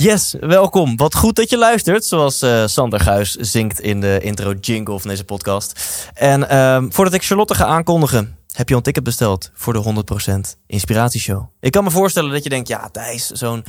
Yes, welkom. Wat goed dat je luistert, zoals eh, Sander Guis zingt in de intro jingle van deze podcast. En ehm, voordat ik Charlotte ga aankondigen, heb je een ticket besteld voor de 100% Inspiratieshow. Ik kan me voorstellen dat je denkt, ja Thijs, zo'n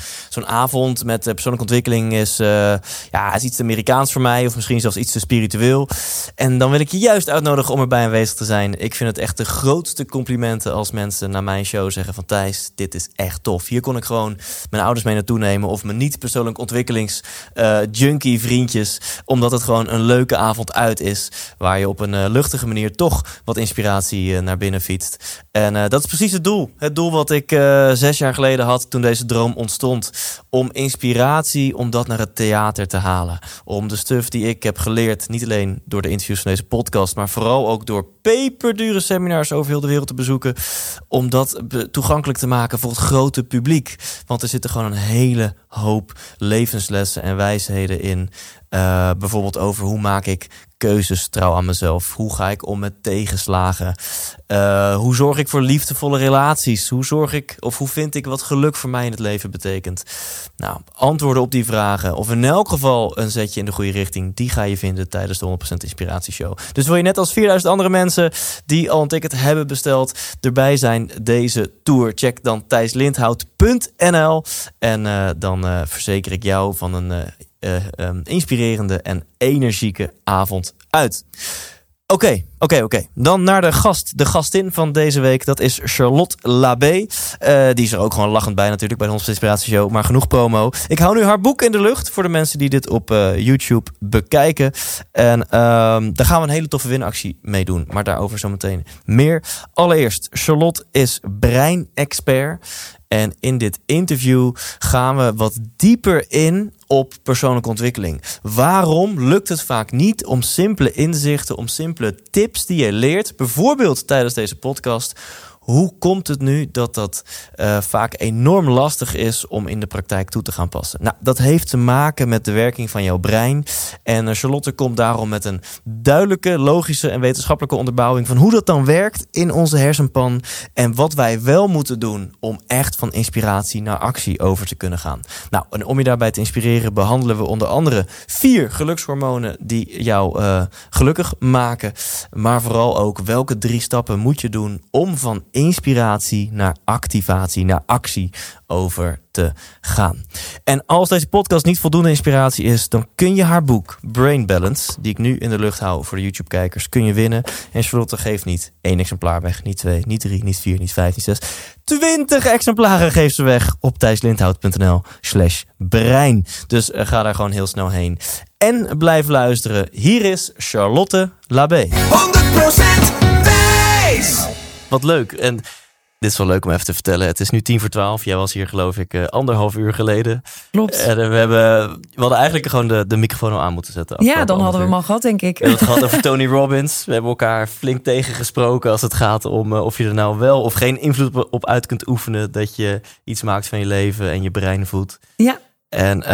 avond met eh, persoonlijke ontwikkeling is, eh, ja, is iets Amerikaans voor mij. Of misschien zelfs iets te spiritueel. En dan wil ik je juist uitnodigen om erbij aanwezig te zijn. Ik vind het echt de grootste complimenten als mensen naar mijn show zeggen van Thijs, dit is echt tof. Hier kon ik gewoon mijn ouders mee naartoe nemen of mijn niet persoonlijk ontwikkelings eh, junkie vriendjes. Omdat het gewoon een leuke avond uit is. Waar je op een luchtige manier toch wat inspiratie naar binnen fietst. En eh, dat is precies het doel. Het doel wat ik eh, zes jaar geleden had toen deze droom ontstond. Om inspiratie, om dat naar het theater te halen. Om de stuff die ik heb geleerd, niet alleen door de interviews van deze podcast, maar vooral ook door peperdure seminars over heel de wereld te bezoeken. Om dat toegankelijk te maken voor het grote publiek. Want er zitten gewoon een hele hoop levenslessen en wijsheden in. Eh, bijvoorbeeld over hoe maak ik keuzes trouw aan mezelf? Hoe ga ik om met tegenslagen? Eh, hoe zorg ik voor liefdevolle relaties? Hoe zorg ik of hoe vind ik wat geluk voor mij in het leven betekent? Nou, antwoorden op die vragen, of in elk geval een zetje in de goede richting, die ga je vinden tijdens de 100% Inspiratieshow. Dus wil je net als 4000 andere mensen die al een ticket hebben besteld, erbij zijn deze tour? Check dan thijslindhout.nl en eh, dan eh, verzeker ik jou van een eh, eh, ehm, inspirerende en energieke avond uit. Oké, oké, oké. Dan naar de gast, de gastin van deze week. Dat is Charlotte Labé. Die is er ook gewoon lachend bij natuurlijk bij de 100% Inspiratie Show. Maar genoeg promo. Ik hou nu haar boek in de lucht voor de mensen die dit op YouTube bekijken. En ehm, daar gaan we een hele toffe winactie mee doen. Maar daarover zometeen meer. Allereerst, Charlotte is breinexpert. En in dit interview gaan we wat dieper in op persoonlijke ontwikkeling. Waarom lukt het vaak niet om simpele inzichten, om simpele tips die je leert, bijvoorbeeld tijdens deze podcast, hoe komt het nu dat dat eh, vaak enorm lastig is om in de praktijk toe te gaan passen? Nou, dat heeft te maken met de werking van jouw brein. En eh, Charlotte komt daarom met een duidelijke, logische en wetenschappelijke onderbouwing van hoe dat dan werkt in onze hersenpan. En wat wij wel moeten doen om echt van inspiratie naar actie over te kunnen gaan. Nou, en om je daarbij te inspireren, behandelen we onder andere vier gelukshormonen die jou eh, gelukkig maken. Maar vooral ook welke drie stappen moet je doen om van inspiratie naar activatie, naar actie over te gaan. En als deze podcast niet voldoende inspiratie is, dan kun je haar boek Brain Balance, die ik nu in de lucht hou voor de YouTube-kijkers, kun je winnen. En Charlotte geeft niet één exemplaar weg, niet twee, niet drie, niet vier, niet vijf, niet zes. Twintig exemplaren geeft ze weg op thijslindhout.nl slash brein. Dus eh, ga daar gewoon heel snel heen. En blijf luisteren. Hier is Charlotte Labé. 100% Thijs. Wat leuk. En dit is wel leuk om even te vertellen. Het is nu tien voor twaalf. Jij was hier geloof ik eh, anderhalf uur geleden. Klopt. En eh, we, hebben, we hadden eigenlijk gewoon de, de microfoon al aan moeten zetten. Ja, dan hadden we hem al gehad, denk ik. We hebben het gehad over Tony Robbins. We hebben elkaar flink tegengesproken als het gaat om eh, of je er nou wel of geen invloed op- uit kunt oefenen. Dat je iets maakt van je leven en je brein voedt. Ja, En we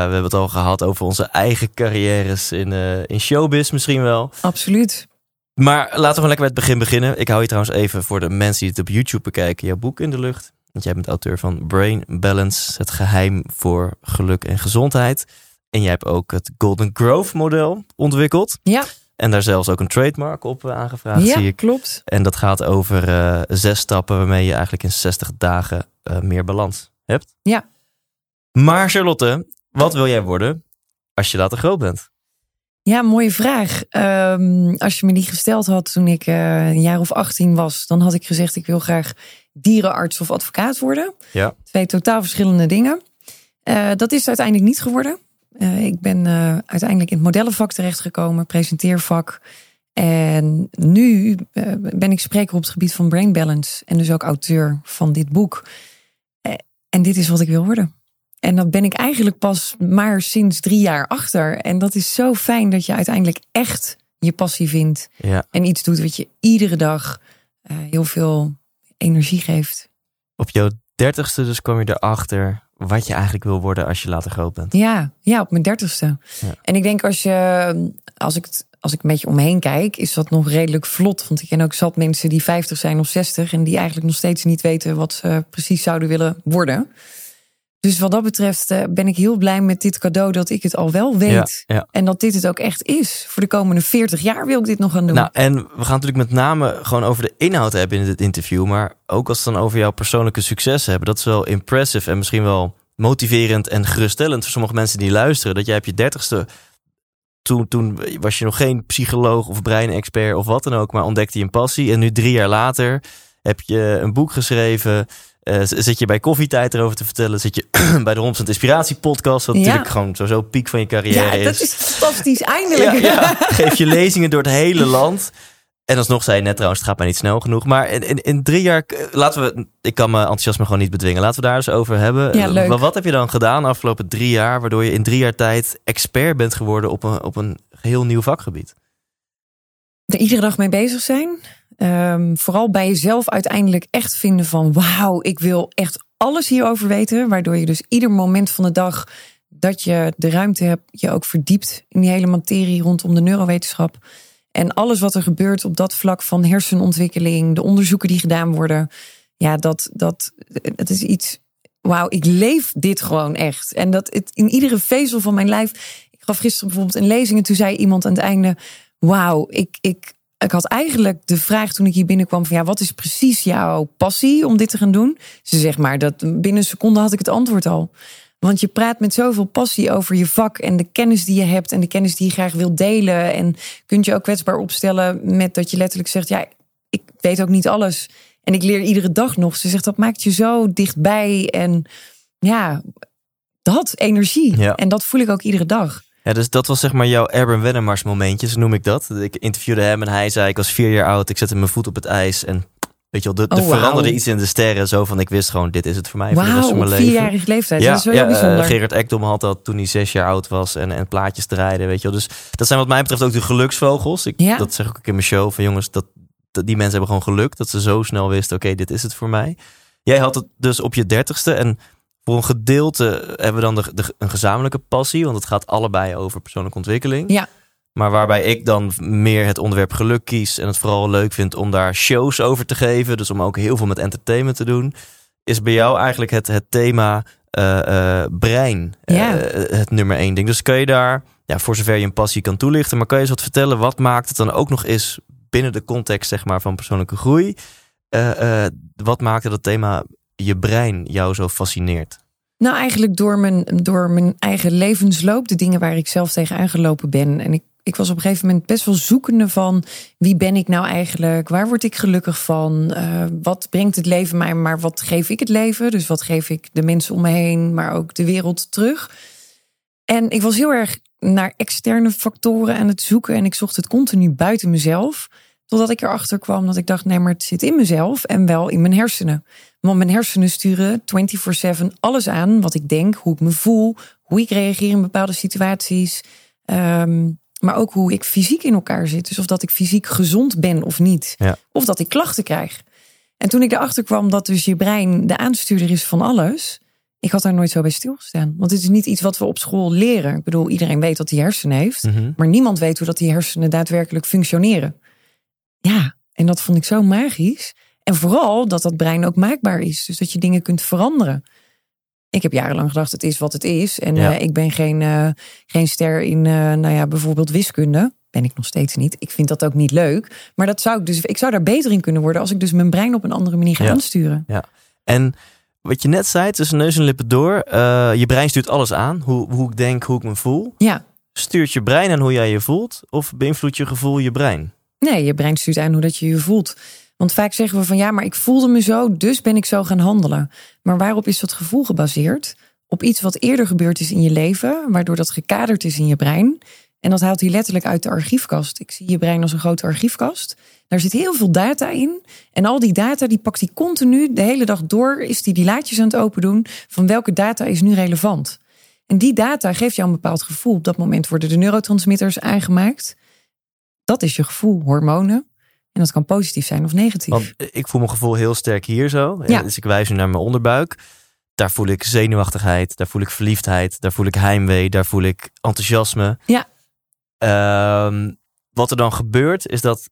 hebben het al gehad over onze eigen carrières in, in showbiz misschien wel. absoluut. Maar laten we gewoon lekker bij het begin beginnen. Ik hou je trouwens even voor de mensen die het op YouTube bekijken, jouw boek in de lucht. Want jij bent auteur van Brain Balance, het geheim voor geluk en gezondheid. En jij hebt ook het Golden Growth model ontwikkeld. Ja, En daar zelfs ook een trademark op eh, aangevraagd, zie ja ik. klopt. En dat gaat over eh, zes stappen waarmee je eigenlijk in 60 dagen eh, meer balans hebt. Ja. Maar Charlotte, wat wil jij worden als je later groot bent? Ja, mooie vraag. Ehm, als je me die gesteld had toen ik eh, een jaar of 18 was, dan had ik gezegd: ik wil graag dierenarts of advocaat worden. Ja. Twee totaal verschillende dingen. Eh, dat is uiteindelijk niet geworden. Eh, ik ben uiteindelijk in het modellenvak terechtgekomen, presenteervak. En nu ben ik spreker op het gebied van brain balance. En dus ook auteur van dit boek. En dit is wat ik wil worden. En dat ben ik eigenlijk pas maar sinds drie jaar achter. En dat is zo fijn dat je uiteindelijk echt je passie vindt. Ja. En iets doet wat je iedere dag eh, heel veel energie geeft. Op jouw dertigste dus kwam je erachter wat je eigenlijk wil worden als je later groot bent. Ja, ja op mijn dertigste. Ja. En ik denk als je, als ik, als ik een beetje om me heen kijk, is dat nog redelijk vlot. Want ik ken ook zat mensen die 50 zijn of 60 en die eigenlijk nog steeds niet weten wat ze precies zouden willen worden. Dus wat dat betreft eh, ben ik heel blij met dit cadeau dat ik het al wel weet. Ja, ja. En dat dit het ook echt is. Voor de komende 40 jaar wil ik dit nog gaan doen. Nou, en we gaan natuurlijk met name gewoon over de inhoud hebben in dit interview. Maar ook als we het dan over jouw persoonlijke successen hebben. Dat is wel impressive en misschien wel motiverend en geruststellend voor sommige mensen die luisteren. Dat jij op je dertigste, toen, toen was je nog geen psycholoog of breinexpert of wat dan ook. Maar ontdekte je een passie. En nu drie jaar later heb je een boek geschreven. Eh, zit je bij koffietijd erover te vertellen? Zit je bij de 100% Inspiratie podcast? Wat Ja. natuurlijk gewoon sowieso piek van je carrière ja, dat is fantastisch. Eindelijk. ja, ja. Geef je lezingen door het hele land. En alsnog zei je net trouwens, het gaat mij niet snel genoeg. Maar in, in, in drie jaar, eh, laten we, ik kan mijn enthousiasme gewoon niet bedwingen. Laten we daar eens over hebben. Ja, leuk. Maar wat heb je dan gedaan de afgelopen drie jaar, waardoor je in drie jaar tijd expert bent geworden op een, op een heel nieuw vakgebied? Er iedere dag mee bezig zijn. Ehm, vooral bij jezelf uiteindelijk echt vinden van wauw, ik wil echt alles hierover weten. Waardoor je dus ieder moment van de dag dat je de ruimte hebt, je ook verdiept in die hele materie rondom de neurowetenschap. En alles wat er gebeurt op dat vlak van hersenontwikkeling, de onderzoeken die gedaan worden. Ja, dat, dat, het is iets. Wauw, ik leef dit gewoon echt. En dat het in iedere vezel van mijn lijf. Ik gaf gisteren bijvoorbeeld een lezing en toen zei iemand aan het einde: Wauw, ik, ik, ik had eigenlijk de vraag toen ik hier binnenkwam: van ja, wat is precies jouw passie om dit te gaan doen? Ze zegt maar dat binnen een seconde had ik het antwoord al. Want je praat met zoveel passie over je vak en de kennis die je hebt en de kennis die je graag wilt delen. En kunt je ook kwetsbaar opstellen met dat je letterlijk zegt: Ja, ik weet ook niet alles. En ik leer iedere dag nog. Ze zegt dat maakt je zo dichtbij. En ja, dat energie. Ja. En dat voel ik ook iedere dag. Ja, dus dat was zeg maar jouw Erben Wennemars momentje, zo noem ik dat. Ik interviewde hem en hij zei, ik was vier jaar oud, ik zette mijn voet op het ijs en weet je wel, er Oh, er veranderde iets in de sterren. Zo van, ik wist gewoon, dit is het voor mij voor de rest van mijn leven. vierjarige leeftijd. Ja, dat is wel ja heel bijzonder. eh, Gerard Ekdom had dat toen hij zes jaar oud was en, en plaatjes draaide, weet je wel. Dus dat zijn wat mij betreft ook de geluksvogels. Ik, Ja. Dat zeg ik ook in mijn show van jongens, dat, dat die mensen hebben gewoon geluk dat ze zo snel wisten, oké, dit is het voor mij. Jij had het dus op je dertigste en voor een gedeelte hebben we dan de, de, een gezamenlijke passie, want het gaat allebei over persoonlijke ontwikkeling. Ja. Maar waarbij ik dan meer het onderwerp geluk kies en het vooral leuk vind om daar shows over te geven, dus om ook heel veel met entertainment te doen, is bij jou eigenlijk het, het thema eh, eh, brein Ja. eh, het nummer één ding. Dus kun je daar, ja, voor zover je een passie kan toelichten, maar kan je eens wat vertellen, wat maakt het dan ook nog eens binnen de context zeg maar, van persoonlijke groei? Wat maakte dat thema je brein jou zo fascineert? Nou, eigenlijk door mijn, door mijn eigen levensloop, de dingen waar ik zelf tegen aangelopen ben. En ik, ik was op een gegeven moment best wel zoekende van wie ben ik nou eigenlijk? Waar word ik gelukkig van? Eh, wat brengt het leven mij? Maar wat geef ik het leven? Dus wat geef ik de mensen om me heen, maar ook de wereld terug? En ik was heel erg naar externe factoren aan het zoeken. En ik zocht het continu buiten mezelf. Totdat ik erachter kwam dat ik dacht: nee, maar het zit in mezelf en wel in mijn hersenen. Want mijn hersenen sturen 24/7 alles aan wat ik denk, hoe ik me voel, hoe ik reageer in bepaalde situaties. Ehm, maar ook hoe ik fysiek in elkaar zit. Dus of dat ik fysiek gezond ben of niet. Ja. Of dat ik klachten krijg. En toen ik erachter kwam dat dus je brein de aanstuurder is van alles. Ik had daar nooit zo bij stilgestaan. Want het is niet iets wat we op school leren. Ik bedoel, iedereen weet dat hij hersenen heeft. Mhm. Maar niemand weet hoe dat die hersenen daadwerkelijk functioneren. Ja, en dat vond ik zo magisch. En vooral dat dat brein ook maakbaar is. Dus dat je dingen kunt veranderen. Ik heb jarenlang gedacht, het is wat het is. En Ja. eh, ik ben geen, eh, geen ster in, eh, nou ja, bijvoorbeeld wiskunde. Ben ik nog steeds niet. Ik vind dat ook niet leuk. Maar dat zou ik dus, ik zou daar beter in kunnen worden als ik dus mijn brein op een andere manier ga Ja. aansturen. En wat je net zei, tussen neus en lippen door, je brein stuurt alles aan. Hoe, hoe ik denk, hoe ik me voel. Ja, Stuurt je brein aan hoe jij je voelt? Of beïnvloedt je gevoel je brein? Nee, je brein stuurt aan hoe dat je je voelt. Want vaak zeggen we van ja, maar ik voelde me zo, dus ben ik zo gaan handelen. Maar waarop is dat gevoel gebaseerd? Op iets wat eerder gebeurd is in je leven, waardoor dat gekaderd is in je brein. En dat haalt hij letterlijk uit de archiefkast. Ik zie je brein als een grote archiefkast. Daar zit heel veel data in. En al die data die pakt hij continu de hele dag door. Is hij die laadjes aan het open doen van welke data is nu relevant. En die data geeft jou een bepaald gevoel. Op dat moment worden de neurotransmitters aangemaakt. Dat is je gevoel, hormonen. En dat kan positief zijn of negatief. Want ik voel mijn gevoel heel sterk hier zo. Ja. Dus ik wijs nu naar mijn onderbuik. Daar voel ik zenuwachtigheid, daar voel ik verliefdheid, daar voel ik heimwee, daar voel ik enthousiasme. Ja. Ehm, wat er dan gebeurt is dat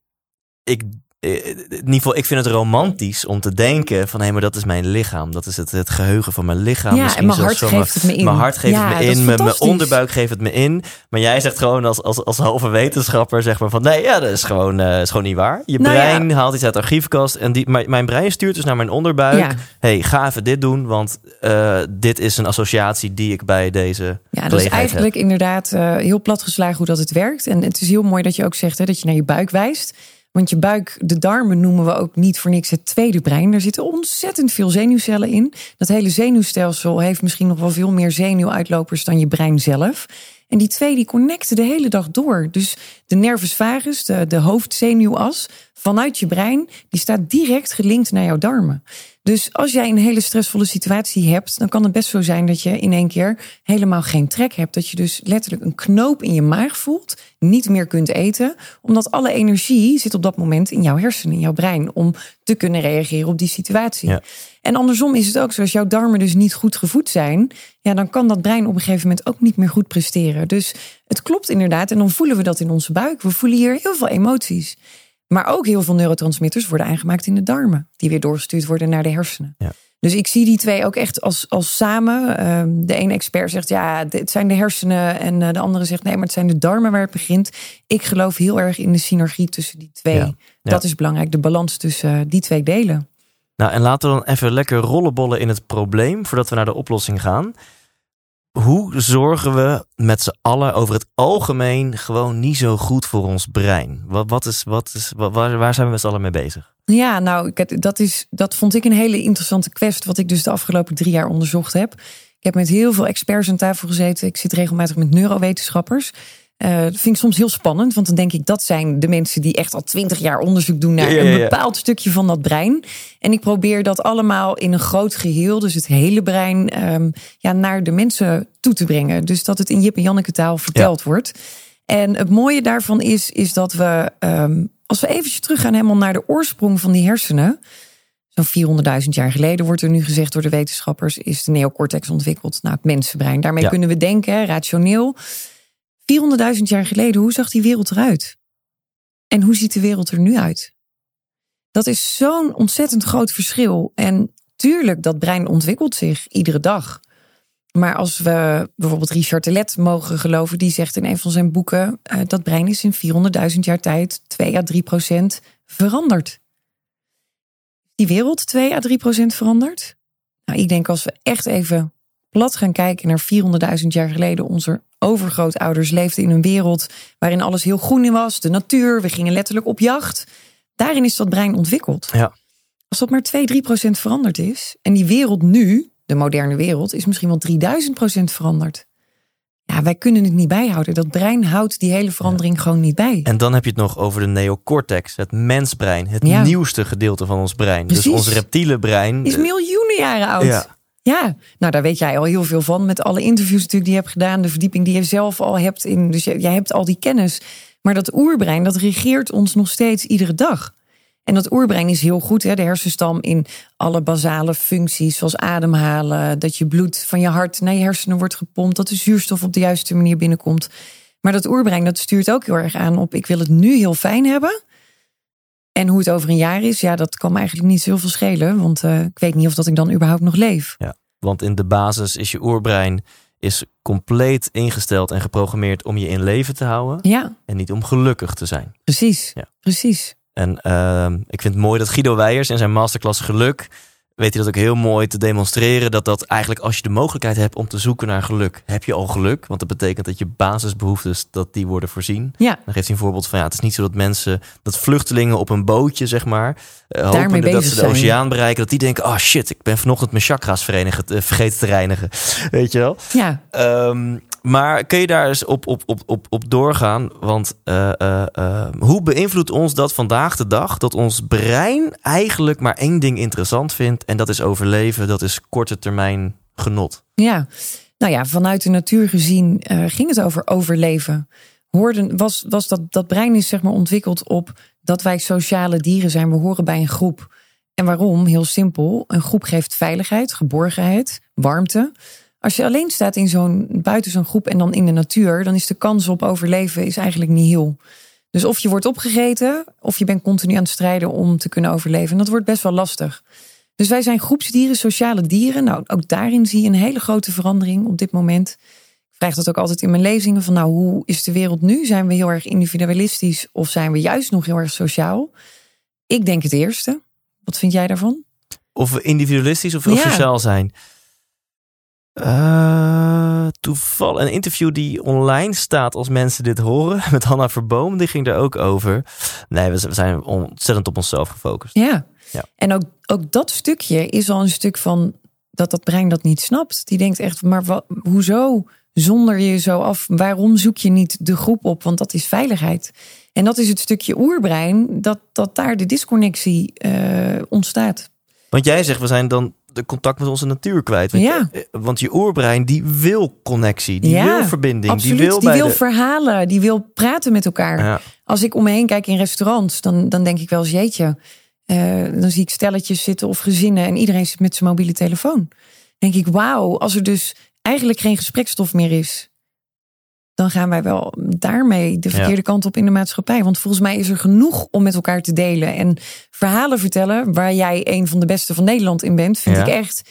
ik, eh, in ieder geval, ik vind het romantisch om te denken van hé, maar dat is mijn lichaam. Dat is het, het geheugen van mijn lichaam. ja, Misschien en mijn hart geeft het me in. Mijn hart geeft Ja, het me in, mijn, onderbuik geeft het me in. Maar jij zegt gewoon als, als, als halve wetenschapper, zeg maar van nee, ja, dat is gewoon, eh, is gewoon niet waar. Je Nou ja. brein haalt iets uit de archiefkast en die, mijn, mijn brein stuurt dus naar mijn onderbuik. Ja. hey, ga even dit doen, want eh, dit is een associatie die ik bij deze Ja, dat is eigenlijk inderdaad eh, heel platgeslagen hoe dat het werkt. En het is heel mooi dat je ook zegt hè, dat je naar je buik wijst. Want je buik, de darmen noemen we ook niet voor niks het tweede brein. Daar zitten ontzettend veel zenuwcellen in. Dat hele zenuwstelsel heeft misschien nog wel veel meer zenuwuitlopers dan je brein zelf. En die twee die connecten de hele dag door. Dus de nervus vagus, de, de hoofdzenuwas, vanuit je brein, die staat direct gelinkt naar jouw darmen. Dus als jij een hele stressvolle situatie hebt, dan kan het best zo zijn dat je in één keer helemaal geen trek hebt. Dat je dus letterlijk een knoop in je maag voelt, niet meer kunt eten, omdat alle energie zit op dat moment in jouw hersenen, in jouw brein, om te kunnen reageren op die situatie. Ja. En andersom is het ook zo, als jouw darmen dus niet goed gevoed zijn, ja, dan kan dat brein op een gegeven moment ook niet meer goed presteren. Dus het klopt inderdaad, en dan voelen we dat in onze buik. We voelen hier heel veel emoties. Maar ook heel veel neurotransmitters worden aangemaakt in de darmen, die weer doorgestuurd worden naar de hersenen. Ja. Dus ik zie die twee ook echt als, als samen. Ehm, de ene expert zegt ja, het zijn de hersenen. En eh, de andere zegt nee, maar het zijn de darmen waar het begint. Ik geloof heel erg in de synergie tussen die twee. Ja. Dat is belangrijk, de balans tussen eh, die twee delen. Nou, en laten we dan even lekker rollenbollen in het probleem voordat we naar de oplossing gaan. Hoe zorgen we met z'n allen over het algemeen gewoon niet zo goed voor ons brein? Wat, is, wat is, wa- waar, zijn we met z'n allen mee bezig? Ja, nou, dat, is, dat vond ik een hele interessante quest, wat ik dus de afgelopen drie jaar onderzocht heb. Ik heb met heel veel experts aan tafel gezeten. Ik zit regelmatig met neurowetenschappers. Dat vind ik soms heel spannend, want dan denk ik dat zijn de mensen die echt al twintig jaar onderzoek doen naar Ja, ja, ja. een bepaald stukje van dat brein. En ik probeer dat allemaal in een groot geheel, dus het hele brein, ehm, ja, naar de mensen toe te brengen. Dus dat het in Jip en Janneke taal verteld wordt. En het mooie daarvan is, is dat we, ehm, als we eventjes teruggaan helemaal naar de oorsprong van die hersenen. Zo'n 400.000 jaar geleden wordt er nu gezegd door de wetenschappers, is de neocortex ontwikkeld. Nou, het mensenbrein. Daarmee kunnen we denken, rationeel. 400.000 jaar geleden, hoe zag die wereld eruit? En hoe ziet de wereld er nu uit? Dat is zo'n ontzettend groot verschil. En tuurlijk, dat brein ontwikkelt zich iedere dag. Maar als we bijvoorbeeld Richard Telet mogen geloven, die zegt in een van zijn boeken: eh, dat brein is in 400.000 jaar tijd 2 à 3 procent veranderd. Die wereld 2 à 3 procent veranderd? Nou, ik denk als we echt even plat gaan kijken naar 400.000 jaar geleden, onze overgrootouders leefden in een wereld waarin alles heel groen was, de natuur, we gingen letterlijk op jacht. Daarin is dat brein ontwikkeld. Ja. Als dat maar 2, 3 procent veranderd is, en die wereld nu, de moderne wereld, is misschien wel 3000 procent veranderd. Ja, wij kunnen het niet bijhouden. Dat brein houdt die hele verandering gewoon niet bij. En dan heb je het nog over de neocortex, het mensbrein, het Ja. nieuwste gedeelte van ons brein. Dus ons reptiele brein. Is miljoenen jaren oud. Ja. Ja. nou daar weet jij al heel veel van. Met alle interviews natuurlijk die je hebt gedaan. De verdieping die je zelf al hebt. In, dus jij hebt al die kennis. Maar dat oerbrein, dat regeert ons nog steeds iedere dag. En dat oerbrein is heel goed. Hè? De hersenstam in alle basale functies. Zoals ademhalen. Dat je bloed van je hart naar je hersenen wordt gepompt. Dat de zuurstof op de juiste manier binnenkomt. Maar dat oerbrein dat stuurt ook heel erg aan op... ik wil het nu heel fijn hebben. En hoe het over een jaar is, ja, dat kan me eigenlijk niet zoveel schelen. Want eh, ik weet niet of dat ik dan überhaupt nog leef. Want in de basis is je oerbrein is compleet ingesteld en geprogrammeerd om je in leven te houden. Ja, En niet om gelukkig te zijn. precies. Ja. Precies. En ehm, ik vind het mooi dat Guido Weijers in zijn masterclass geluk weet hij dat ook heel mooi te demonstreren. Dat dat eigenlijk als je de mogelijkheid hebt om te zoeken naar geluk, heb je al geluk. Want dat betekent dat je basisbehoeftes, dat die worden voorzien. Ja, Dan geeft hij een voorbeeld van ja, het is niet zo dat mensen, dat vluchtelingen op een bootje, zeg maar, eh, hopende dat ze de zijn. oceaan bereiken, dat die denken, oh shit, ik ben vanochtend mijn chakras verenigen, vergeten te reinigen. Weet je wel? ja, Ehm, Maar kun je daar eens op, op, op, op, op doorgaan? Want uh, uh, uh, hoe beïnvloedt ons dat vandaag de dag dat ons brein eigenlijk maar één ding interessant vindt en dat is overleven, dat is korte termijn genot? Ja, nou ja, vanuit de natuur gezien ging het over overleven. Hoorden, was, was dat, dat brein is zeg maar ontwikkeld op dat wij sociale dieren zijn. We horen bij een groep. En waarom? Heel simpel. Een groep geeft veiligheid, geborgenheid, warmte. Als je alleen staat in zo'n, buiten zo'n groep en dan in de natuur, dan is de kans op overleven is eigenlijk niet heel. Dus of je wordt opgegeten, of je bent continu aan het strijden om te kunnen overleven. En dat wordt best wel lastig. Dus wij zijn groepsdieren, sociale dieren. Nou, ook daarin zie je een hele grote verandering op dit moment. Ik vraag dat ook altijd in mijn lezingen: van nou, hoe is de wereld nu? Zijn we heel erg individualistisch of zijn we juist nog heel erg sociaal? Ik denk het eerste. Wat vind jij daarvan? Of we individualistisch of, ja. sociaal zijn. Uh, toeval een interview die online staat als mensen dit horen met Hanna Verboom, die ging daar ook over. Nee, we zijn ontzettend op onszelf gefocust. Ja, ja. en ook, ook dat stukje is al een stuk van dat dat brein dat niet snapt. Die denkt echt, maar wat, hoezo zonder je zo af? Waarom zoek je niet de groep op? Want dat is veiligheid. En dat is het stukje oerbrein dat, dat daar de disconnectie uh, ontstaat. Want jij zegt, we zijn dan de contact met onze natuur kwijt. Want, ja. je, want je oerbrein die wil connectie, die ja, wil verbinding, absoluut. die wil, die wil de... verhalen, die wil praten met elkaar. Ja. Als ik om me heen kijk in restaurants, dan, dan denk ik wel eens jeetje. Uh, dan zie ik stelletjes zitten of gezinnen en iedereen zit met zijn mobiele telefoon. Dan denk ik, wauw, als er dus eigenlijk geen gesprekstof meer is, dan gaan wij wel daarmee de verkeerde ja. kant op in de maatschappij. Want volgens mij is er genoeg om met elkaar te delen. En verhalen vertellen, waar jij een van de beste van Nederland in bent, vind Ja. ik echt.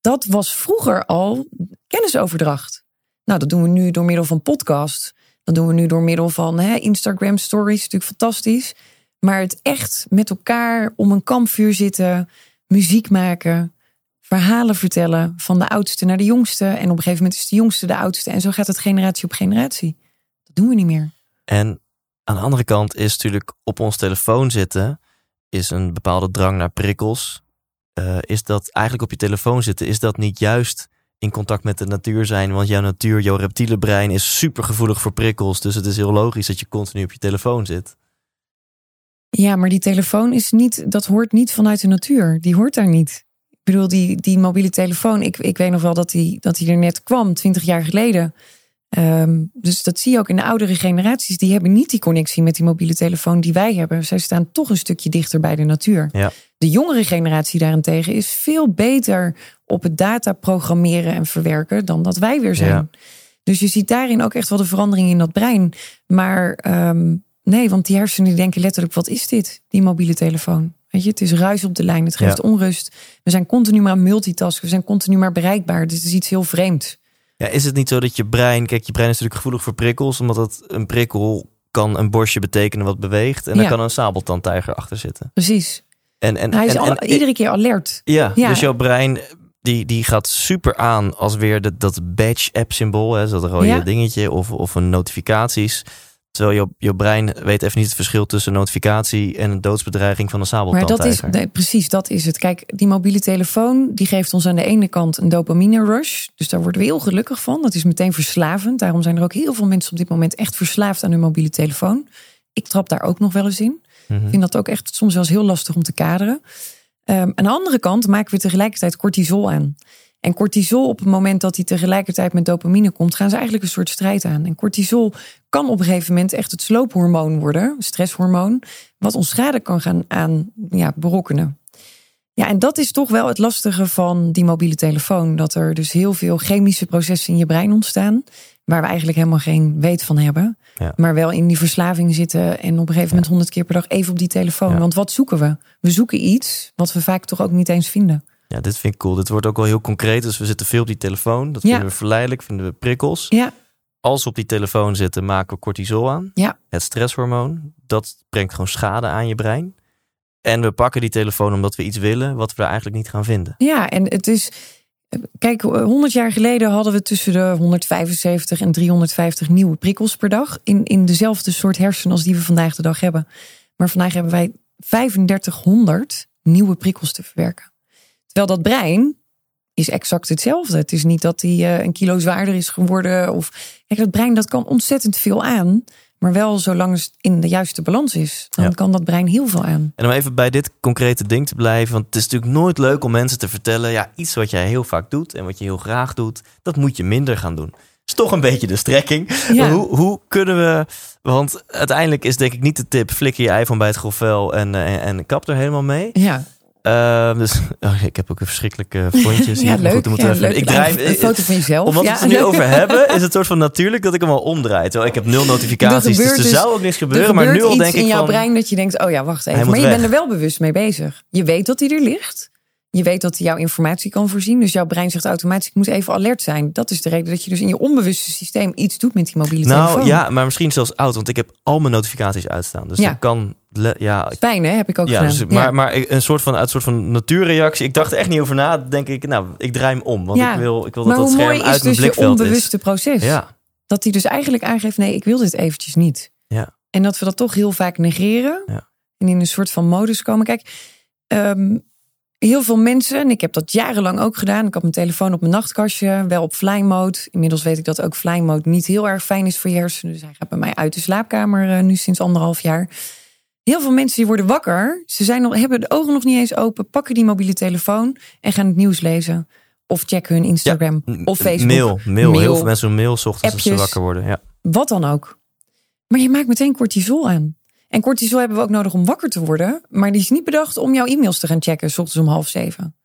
Dat was vroeger al kennisoverdracht. Nou, dat doen we nu door middel van podcast. Dat doen we nu door middel van hè, Instagram stories. Natuurlijk fantastisch. Maar het echt met elkaar om een kampvuur zitten, muziek maken, verhalen vertellen van de oudste naar de jongste. En op een gegeven moment is de jongste de oudste. En zo gaat het generatie op generatie. Dat doen we niet meer. En aan de andere kant is natuurlijk op ons telefoon zitten, is een bepaalde drang naar prikkels. Uh, is dat eigenlijk op je telefoon zitten, is dat niet juist in contact met de natuur zijn? Want jouw natuur, jouw reptiele brein is super gevoelig voor prikkels. Dus het is heel logisch dat je continu op je telefoon zit. Ja, maar die telefoon is niet, dat hoort niet vanuit de natuur. Die hoort daar niet. Ik bedoel, die, die mobiele telefoon, ik, ik weet nog wel dat die, dat die er net kwam, twintig jaar geleden. Um, dus dat zie je ook in de oudere generaties. Die hebben niet die connectie met die mobiele telefoon die wij hebben. Zij staan toch een stukje dichter bij de natuur. Ja. De jongere generatie daarentegen is veel beter op het data programmeren en verwerken dan dat wij weer zijn. Ja. Dus je ziet daarin ook echt wel de verandering in dat brein. Maar um, nee, want die hersenen die denken letterlijk: wat is dit? Die mobiele telefoon. Weet je, het is ruis op de lijn, het geeft Ja. onrust. We zijn continu maar multitasken, we zijn continu maar bereikbaar. Dus het is iets heel vreemds. Ja, is het niet zo dat je brein, kijk, je brein is natuurlijk gevoelig voor prikkels, omdat het een prikkel kan een borstje betekenen wat beweegt. En Ja. daar kan een sabeltandtijger achter zitten. Precies. En, en, Hij is en, al- en- iedere keer alert. Ja, Ja. dus jouw brein die, die gaat super aan als weer de, dat badge-app symbool, hè, dat rode dingetje, of, of een notificaties. Terwijl jouw, jouw brein weet even niet het verschil tussen notificatie en een doodsbedreiging van een Maar dat is, sabeltandtijger. nee, precies, dat is het. Kijk, die mobiele telefoon, die geeft ons aan de ene kant een dopamine rush. Dus daar worden we heel gelukkig van. Dat is meteen verslavend. Daarom zijn er ook heel veel mensen op dit moment echt verslaafd aan hun mobiele telefoon. Ik trap daar ook nog wel eens in. Mhm. Ik vind dat ook echt soms wel eens heel lastig om te kaderen. Ehm, aan de andere kant maken we tegelijkertijd cortisol aan. En cortisol, op het moment dat die tegelijkertijd met dopamine komt, gaan ze eigenlijk een soort strijd aan. En cortisol kan op een gegeven moment echt het sloophormoon worden, stresshormoon, wat ons schade kan gaan aan ja, berokkenen. Ja, en dat is toch wel het lastige van die mobiele telefoon. Dat er dus heel veel chemische processen in je brein ontstaan. Waar we eigenlijk helemaal geen weet van hebben. Ja. Maar wel in die verslaving zitten. En op een gegeven moment honderd keer per dag even op die telefoon. Ja. Want wat zoeken we? We zoeken iets wat we vaak toch ook niet eens vinden. Ja, dit vind ik cool. Dit wordt ook wel heel concreet. Dus we zitten veel op die telefoon. Dat Ja. vinden we verleidelijk, vinden we prikkels. Ja, Als we op die telefoon zitten, maken we cortisol aan. Ja. Het stresshormoon. Dat brengt gewoon schade aan je brein. En we pakken die telefoon omdat we iets willen wat we eigenlijk niet gaan vinden. ja en het is. Kijk, 100 jaar geleden hadden we tussen de 175 en 350 nieuwe prikkels per dag. In, in dezelfde soort hersenen als die we vandaag de dag hebben. Maar vandaag hebben wij 3500 nieuwe prikkels te verwerken. Terwijl dat brein is exact hetzelfde. Het is niet dat hij uh, een kilo zwaarder is geworden. Of, kijk, dat brein dat kan ontzettend veel aan. Maar wel zolang het in de juiste balans is. Dan Ja. kan dat brein heel veel aan. En om even bij dit concrete ding te blijven. Want het is natuurlijk nooit leuk om mensen te vertellen. Ja, iets wat jij heel vaak doet en wat je heel graag doet. Dat moet je minder gaan doen. Is toch een beetje de strekking. Ja. Hoe, hoe kunnen we. Want uiteindelijk is denk ik niet de tip. Flikker je iPhone bij het grofvel en, eh, en, en kap er helemaal mee. Ja, Ehm, dus oh, ik heb ook een verschrikkelijke fondjes. ja leuk. goed, we moeten ja, even- leuk. ik draai, een foto van jezelf. omdat we het er nu over hebben, is het soort van natuurlijk dat ik hem al omdraai. Terwijl ik heb nul notificaties, dus gebeurt er dus- zou ook niks Er gebeuren. Maar nu al denk ik in jouw van, brein dat je denkt, oh ja, wacht even. Maar je weg. bent er wel bewust mee bezig. Je weet dat hij er ligt. Je weet dat hij jouw informatie kan voorzien. Dus jouw brein zegt automatisch, ik moet even alert zijn. Dat is de reden dat je dus in je onbewuste systeem iets doet met die mobiele Nou telefoon. ja, maar misschien zelfs oud, want ik heb al mijn notificaties uitstaan. Dus Ja. dat kan, le- ja, Fijn hè, heb ik ook ja, gedaan. dus, maar, maar een soort van, uit een soort van natuurreactie. Ik dacht er echt niet over na. Denk ik, nou, ik draai hem om, want Ja. ik wil, ik wil dat maar dat scherm is uit mijn dus je blikveld onbewuste proces. is. Ja, Dat hij dus eigenlijk aangeeft, nee, ik wil dit eventjes niet. Ja. En dat we dat toch heel vaak negeren. Ja. En in een soort van modus komen. Kijk, ehm, heel veel mensen, en ik heb dat jarenlang ook gedaan. Ik had mijn telefoon op mijn nachtkastje, wel op fly mode. Inmiddels weet ik dat ook fly mode niet heel erg fijn is voor je hersenen. Dus hij gaat bij mij uit de slaapkamer eh, nu sinds anderhalf jaar. Heel veel mensen die worden wakker. Ze zijn nog, hebben de ogen nog niet eens open. Pakken die mobiele telefoon en gaan het nieuws lezen. Of checken hun Instagram of Facebook. Mail, mail. Mail. Heel veel mensen mail ochtends als ze wakker worden. Ja. Wat dan ook. Maar je maakt meteen cortisol aan. En cortisol hebben we ook nodig om wakker te worden. Maar die is niet bedacht om jouw e-mails te gaan checken. S ochtends om half zeven.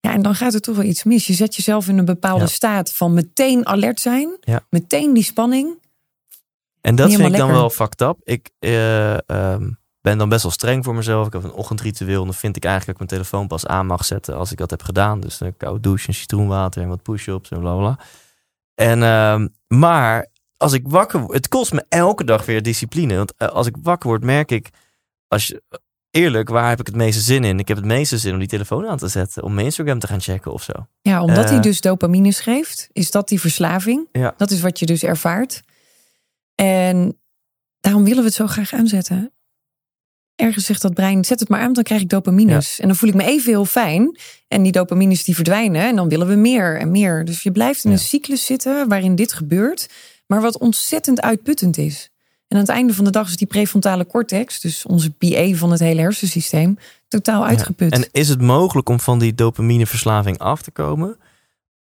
Ja, en dan gaat er toch wel iets mis. Je zet jezelf in een bepaalde Ja. staat van meteen alert zijn. Ja. Meteen die spanning. En dat vind ik dan wel fucked up. Ik eh, ehm, ben dan best wel streng voor mezelf. Ik heb een ochtendritueel. En dan vind ik eigenlijk dat ik mijn telefoon pas aan mag zetten als ik dat heb gedaan. Dus een koud douche, citroenwater en wat push-ups en bla bla. En, ehm, maar als ik wakker word, het kost me elke dag weer discipline. Want eh, als ik wakker word, merk ik, als je, eerlijk, waar heb ik het meeste zin in? Ik heb het meeste zin om die telefoon aan te zetten, om mijn Instagram te gaan checken of zo. Ja, omdat Eh. hij dus dopamine geeft. Is dat die verslaving? Ja. Dat is wat je dus ervaart. En daarom willen we het zo graag aanzetten. Ergens zegt dat brein, zet het maar aan, want dan krijg ik dopamines. En dan voel ik me even heel fijn. En die dopamines die verdwijnen. En dan willen we meer en meer. Dus je blijft in Ja. een cyclus zitten waarin dit gebeurt. Maar wat ontzettend uitputtend is. En aan het einde van de dag is die prefrontale cortex, dus onze PA van het hele hersensysteem, totaal uitgeput. En is het mogelijk om van die dopamineverslaving af te komen?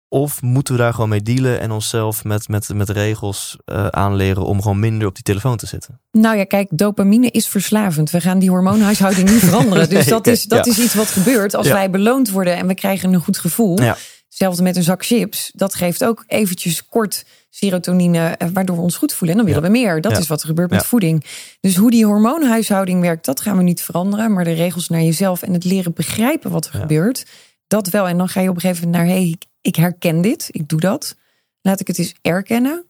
Of moeten we daar gewoon mee dealen en onszelf met, met, met regels eh, aanleren om gewoon minder op die telefoon te zitten? Nou ja, kijk, dopamine is verslavend. We gaan die hormoonhuishouding niet veranderen. Dus dat, is, dat ja. is iets wat gebeurt als Ja. wij beloond worden en we krijgen een goed gevoel. Ja. Hetzelfde met een zak chips. Dat geeft ook eventjes kort serotonine, eh, waardoor we ons goed voelen. En dan willen we meer. Dat is wat er gebeurt met voeding. Dus hoe die hormoonhuishouding werkt, dat gaan we niet veranderen. Maar de regels naar jezelf en het leren begrijpen wat er gebeurt, dat wel. En dan ga je op een gegeven moment naar, hé, hey, ik, herken dit, ik doe dat. Laat ik het eens erkennen.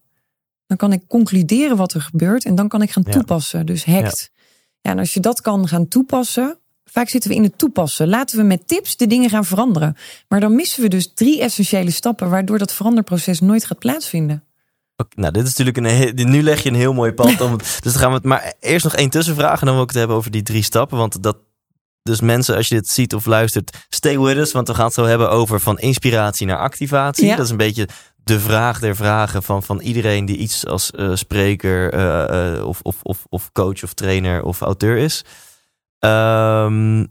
Dan kan ik concluderen wat er gebeurt en dan kan ik gaan Ja. toepassen. Dus hackt. Ja. en als je dat kan gaan toepassen, vaak zitten we in het toepassen. Laten we met tips de dingen gaan veranderen. Maar dan missen we dus drie essentiële stappen, waardoor dat veranderproces nooit gaat plaatsvinden. Nou, dit is natuurlijk een. Nu leg je een heel mooi pad. Om, dus dan gaan we het. Maar eerst nog één tussenvraag. En dan wil ik het hebben over die drie stappen. Want dat. Dus mensen, als je dit ziet of luistert, stay with us. Want we gaan het zo hebben over van inspiratie naar activatie. Ja. Dat is een beetje de vraag der vragen van, van iedereen die iets als eh, spreker eh, eh, of, of, of, of coach of trainer of auteur is. Ehm,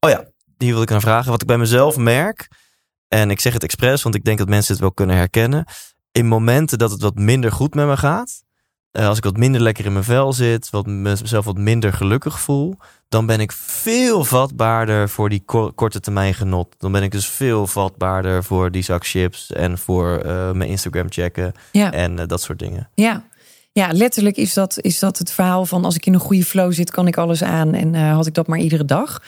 oh ja, hier wil ik aan vragen. Wat ik bij mezelf merk, en ik zeg het expres, want ik denk dat mensen het wel kunnen herkennen. In momenten dat het wat minder goed met me gaat, als ik wat minder lekker in mijn vel zit, wat mezelf wat minder gelukkig voel, dan ben ik veel vatbaarder voor die ko- korte termijn genot. Dan ben ik dus veel vatbaarder voor die zak chips en voor eh, mijn Instagram checken Ja. en eh, dat soort dingen. Ja. Ja, letterlijk is dat, is dat het verhaal van als ik in een goede flow zit, kan ik alles aan. En eh, had ik dat maar iedere dag.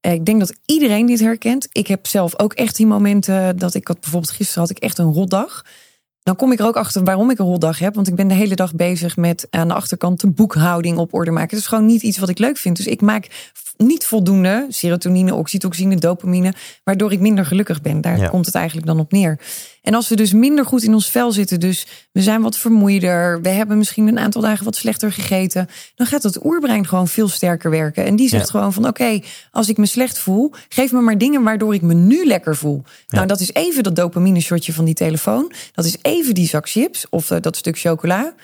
Ik denk dat iedereen dit herkent. Ik heb zelf ook echt die momenten dat ik had, bijvoorbeeld gisteren had ik echt een rotdag. Dan kom ik er ook achter waarom ik een rotdag heb. Want ik ben de hele dag bezig met aan de achterkant de boekhouding op orde maken. Het is gewoon niet iets wat ik leuk vind. Dus ik maak niet voldoende. Serotonine, oxytocine, dopamine. Waardoor ik minder gelukkig ben. Daar Ja. komt het eigenlijk dan op neer. En als we dus minder goed in ons vel zitten. Dus we zijn wat vermoeider. We hebben misschien een aantal dagen wat slechter gegeten. Dan gaat het oerbrein gewoon veel sterker werken. En die zegt Ja. gewoon van oké, als ik me slecht voel. Geef me maar dingen waardoor ik me nu lekker voel. Nou, dat is even dat dopamine shotje van die telefoon. Dat is even die zak chips of eh, dat stuk chocola.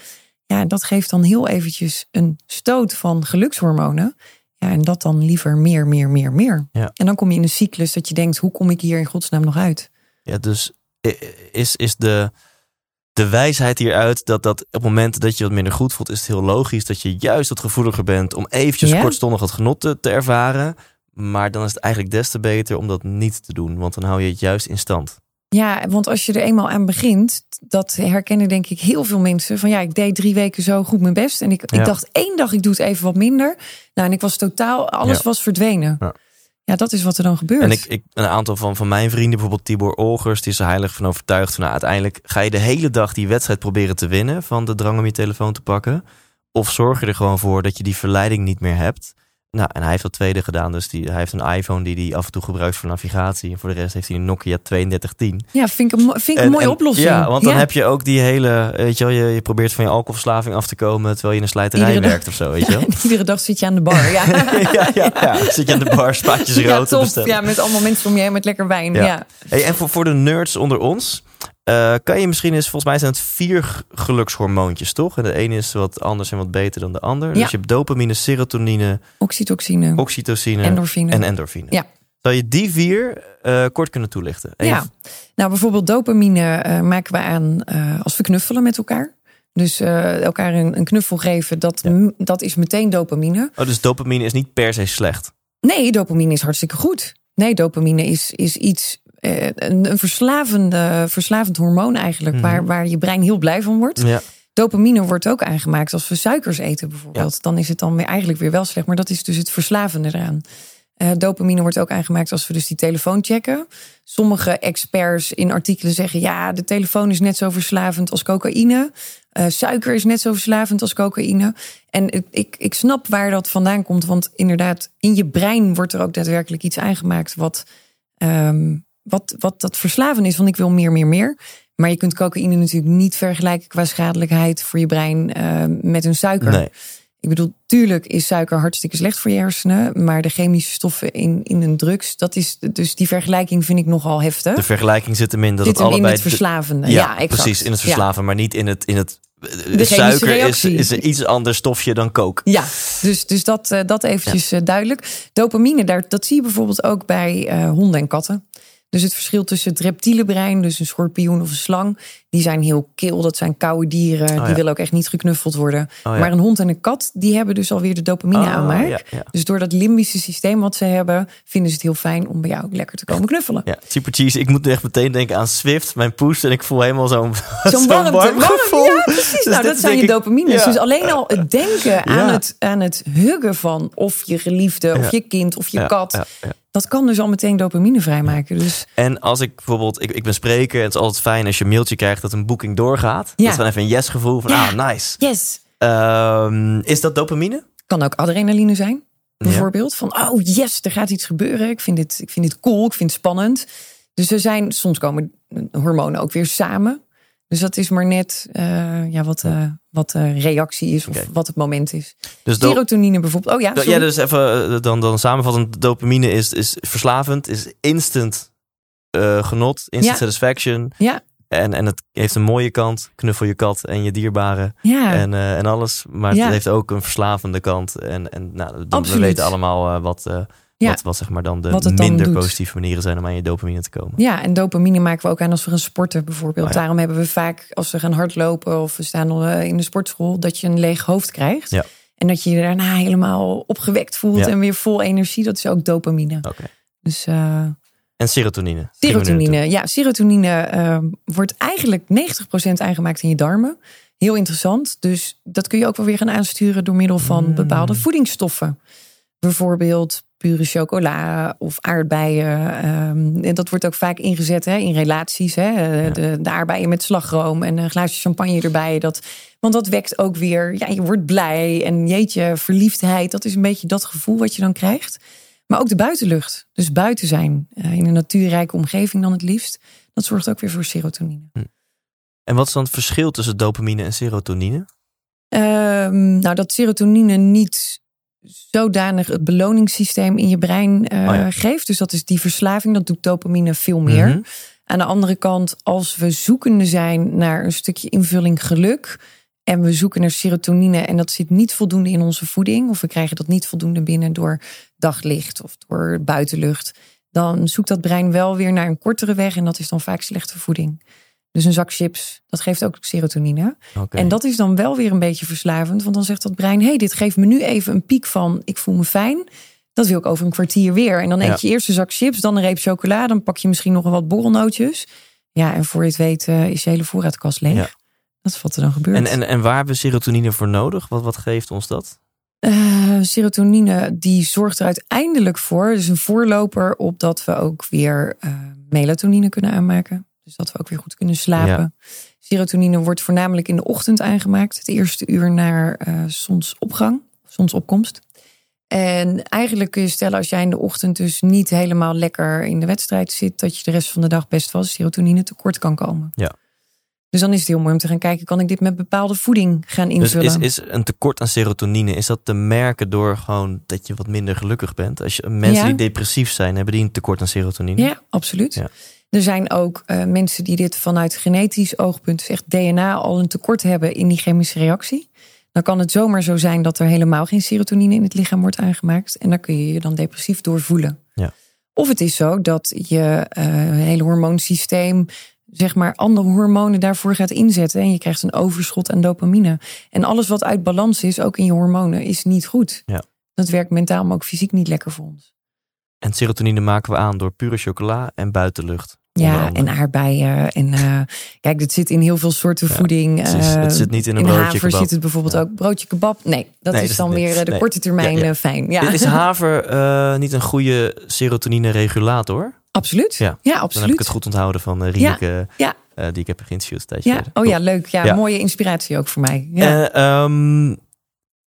Ja, dat geeft dan heel eventjes een stoot van gelukshormonen. Ja, en dat dan liever meer, meer, meer, meer. Ja. En dan kom je in een cyclus dat je denkt, hoe kom ik hier in godsnaam nog uit? Ja, dus is, is de, de wijsheid hieruit dat, dat op het moment dat je wat minder goed voelt, is het heel logisch dat je juist wat gevoeliger bent om eventjes kortstondig wat genot te, te ervaren. Maar dan is het eigenlijk des te beter om dat niet te doen, want dan hou je het juist in stand. Ja, want als je er eenmaal aan begint, dat herkennen denk ik heel veel mensen. Van ja, ik deed drie weken zo goed mijn best. En ik, Ja. ik dacht één dag, ik doe het even wat minder. Nou, en ik was totaal, alles Ja. was verdwenen. Ja. Ja. dat is wat er dan gebeurt. En ik, ik, een aantal van, van mijn vrienden, bijvoorbeeld Tibor Olgers, die is er heilig van overtuigd van nou, uiteindelijk ga je de hele dag die wedstrijd proberen te winnen van de drang om je telefoon te pakken. Of zorg je er gewoon voor dat je die verleiding niet meer hebt. Nou, en hij heeft dat tweede gedaan. Dus die, hij heeft een iPhone die hij af en toe gebruikt voor navigatie. En voor de rest heeft hij een Nokia 3210. Ja, vind ik een, vind ik een En- mooie en- oplossing. Ja, want dan heb je ook die hele, weet je wel, je, je probeert van je alcoholverslaving af te komen terwijl je in een slijterij Iedere dag. werkt of zo, weet je wel. Iedere dag zit je aan de bar. Ja, ja, ja, ja. Zit je aan de bar, spaatjes rood ja te bestellen. Ja, met allemaal mensen om je heen met lekker wijn. Ja. Hey, en voor, voor de nerds onder ons, eh, kan je misschien eens, volgens mij zijn het vier gelukshormoontjes, toch? En de ene is wat anders en wat beter dan de ander. Dus je hebt dopamine, serotonine, Oxytocine, oxytocine endorfine. en endorfine. Ja. Zou je die vier eh, kort kunnen toelichten? Even- Ja, nou bijvoorbeeld dopamine eh, maken we aan als we knuffelen met elkaar. Dus elkaar een, een knuffel geven, dat, Ja. dat is meteen dopamine. Oh, dus dopamine is niet per se slecht. Nee, dopamine is hartstikke goed. Nee, dopamine is, is iets, een, een verslavende, verslavend hormoon eigenlijk, Mhm. waar, waar je brein heel blij van wordt. Ja. Dopamine wordt ook aangemaakt als we suikers eten bijvoorbeeld. Dan is het dan weer eigenlijk weer wel slecht, maar dat is dus het verslavende eraan. Eh, dopamine wordt ook aangemaakt als we dus die telefoon checken. Sommige experts in artikelen zeggen... ja, de telefoon is net zo verslavend als cocaïne. Eh, suiker is net zo verslavend als cocaïne. En ik- ik, ik snap waar dat vandaan komt. Want inderdaad, in je brein wordt er ook daadwerkelijk iets aangemaakt... wat, ehm, wat, wat dat verslaven is. Want ik wil meer, meer, meer. Maar je kunt cocaïne natuurlijk niet vergelijken... qua schadelijkheid voor je brein eh, met een suiker. Nee. Ik bedoel, tuurlijk is suiker hartstikke slecht voor je hersenen. Maar de chemische stoffen in, in een drugs, dat is. Dus die vergelijking vind ik nogal heftig. De vergelijking zit hem in dat Zit het hem in allebei... het verslavende. de- Ja, precies, in het Ja. verslaven, maar niet in het... In het chemische suiker is, reactie. is een iets ander stofje dan coke. Ja, dus, dus dat, eh, dat eventjes eh, duidelijk. Dopamine, daar, dat zie je bijvoorbeeld ook bij eh, honden en katten. Dus het verschil tussen het reptiele brein, dus een schorpioen of een slang, die zijn heel kil. Dat zijn koude dieren. die Oh ja. willen ook echt niet geknuffeld worden. Oh ja. Maar een hond en een kat, die hebben dus alweer de dopamine Ah, aanmaak. ja. Dus door dat limbische systeem wat ze hebben, vinden ze het heel fijn om bij jou lekker te komen knuffelen. Ja, super cheese. Ik moet nu echt meteen denken aan Swift, mijn poes. En ik voel helemaal zo'n Zo'n warmte. warm warm, gevoel. ja, precies. Dus nou, dit dat zijn je dopamines. Ja. Dus alleen al het denken aan, het, aan het huggen van of je geliefde, of je kind, of je Ja, kat. Dat kan dus al meteen dopamine vrijmaken. Dus En als ik bijvoorbeeld, ik, ik ben spreker. Het is altijd fijn als je een mailtje krijgt dat een boeking doorgaat. Ja. Dat is dan even een yes gevoel van, Ja. ah, nice. yes, Ehm, is dat dopamine? kan ook adrenaline zijn. Ja. Bijvoorbeeld van, oh yes, er gaat iets gebeuren. Ik vind dit, ik vind dit cool, ik vind het spannend. Dus er zijn, soms komen hormonen ook weer samen. Dus dat is maar net eh, ja, wat, eh, wat de reactie is of wat het moment is. Dus Serotonine bijvoorbeeld. Oh ja, sorry. ja, dus even eh, dan, dan samenvattend. Dopamine is, is verslavend, is instant genot, instant Ja. satisfaction. Ja. En, en het heeft een mooie kant. Knuffel je kat en je dierbaren ja. en, en alles. Maar Ja. het heeft ook een verslavende kant. En, en nou, dan, we weten allemaal wat, Ja. wat, wat zeg maar dan de dan minder positieve manieren zijn om aan je dopamine te komen. Ja, en dopamine maken we ook aan als we gaan sporten bijvoorbeeld. Oh ja. Daarom hebben we vaak als we gaan hardlopen of we staan eh, in de sportschool, dat je een leeg hoofd krijgt. Ja. En dat je je daarna helemaal opgewekt voelt Ja. en weer vol energie. Dat is ook dopamine. Oké. Dus eh, En serotonine. Serotonine. Ja, serotonine eh, wordt eigenlijk 90% aangemaakt in je darmen. Heel interessant. Dus dat kun je ook wel weer gaan aansturen door middel van Mm. bepaalde voedingsstoffen. Bijvoorbeeld pure chocola of aardbeien. Ehm, en dat wordt ook vaak ingezet hè, in relaties. Hè? Eh, de, de aardbeien met slagroom en een glaasje champagne erbij. Dat, want dat wekt ook weer, ja, je wordt blij en jeetje, verliefdheid. Dat is een beetje dat gevoel wat je dan krijgt. Maar ook de buitenlucht. Dus buiten zijn, eh, in een natuurrijke omgeving dan het liefst. Dat zorgt ook weer voor serotonine. Hm. En wat is dan het verschil tussen dopamine en serotonine? Ehm, nou, dat serotonine niet zodanig het beloningssysteem in je brein uh, oh ja. geeft. Dus dat is die verslaving, dat doet dopamine veel meer. Mm -hmm. Aan de andere kant, als we zoekende zijn naar een stukje invulling geluk. En we zoeken naar serotonine en dat zit niet voldoende in onze voeding. Of we krijgen dat niet voldoende binnen door daglicht of door buitenlucht. Dan zoekt dat brein wel weer naar een kortere weg. En dat is dan vaak slechte voeding. Dus een zak chips, dat geeft ook serotonine. Okay. En dat is dan wel weer een beetje verslavend. Want dan zegt dat brein, hey, dit geeft me nu even een piek van... ik voel me fijn. Dat wil ik over een kwartier weer. En dan eet je eerst een zak chips, dan een reep chocola. Dan pak je misschien nog wat borrelnootjes. Ja, en voor je het weet uh, is je hele voorraadkast leeg. Ja. Dat is wat er dan gebeurt. En, en, en waar hebben we serotonine voor nodig? Wat, wat geeft ons dat? Uh, serotonine die zorgt er uiteindelijk voor, dus een voorloper op dat we ook weer uh, melatonine kunnen aanmaken. Dus dat we ook weer goed kunnen slapen. Ja. Serotonine wordt voornamelijk in de ochtend aangemaakt. Het eerste uur naar uh, zonsopgang, zonsopkomst. En eigenlijk kun je stellen als jij in de ochtend dus niet helemaal lekker in de wedstrijd zit, dat je de rest van de dag best wel serotonine tekort kan komen. Ja. Dus dan is het heel mooi om te gaan kijken, kan ik dit met bepaalde voeding gaan invullen? Dus is, is een tekort aan serotonine, is dat te merken door gewoon dat je wat minder gelukkig bent? Als je, mensen ja. die depressief zijn, hebben die een tekort aan serotonine? Ja, absoluut. Ja. Er zijn ook uh, mensen die dit vanuit genetisch oogpunt, dus echt DNA, al een tekort hebben in die chemische reactie. Dan kan het zomaar zo zijn dat er helemaal geen serotonine in het lichaam wordt aangemaakt. En dan kun je je dan depressief doorvoelen. Ja. Of het is zo dat je uh, hele hormoonsysteem, zeg maar, andere hormonen daarvoor gaat inzetten. En je krijgt een overschot aan dopamine. En alles wat uit balans is, ook in je hormonen, is niet goed. Ja. Dat werkt mentaal, maar ook fysiek niet lekker voor ons. En serotonine maken we aan door pure chocola en buitenlucht. Ja, en aardbeien. En uh, kijk, dit zit in heel veel soorten ja, voeding. Het, is, het, zit niet in een in broodje haver kebab. zit het bijvoorbeeld ja. ook. Broodje kebab? Nee, dat nee, is dan weer de nee. korte termijn ja, fijn. Ja. Is haver uh, niet een goede serotonine regulator? Absoluut. Ja, ja absoluut. Dan heb ik het goed onthouden van uh, ja. Uh, die ik heb geïnterviewd tijdje ja. Oh ja, leuk. Ja, mooie inspiratie ook voor mij. Ja. Um,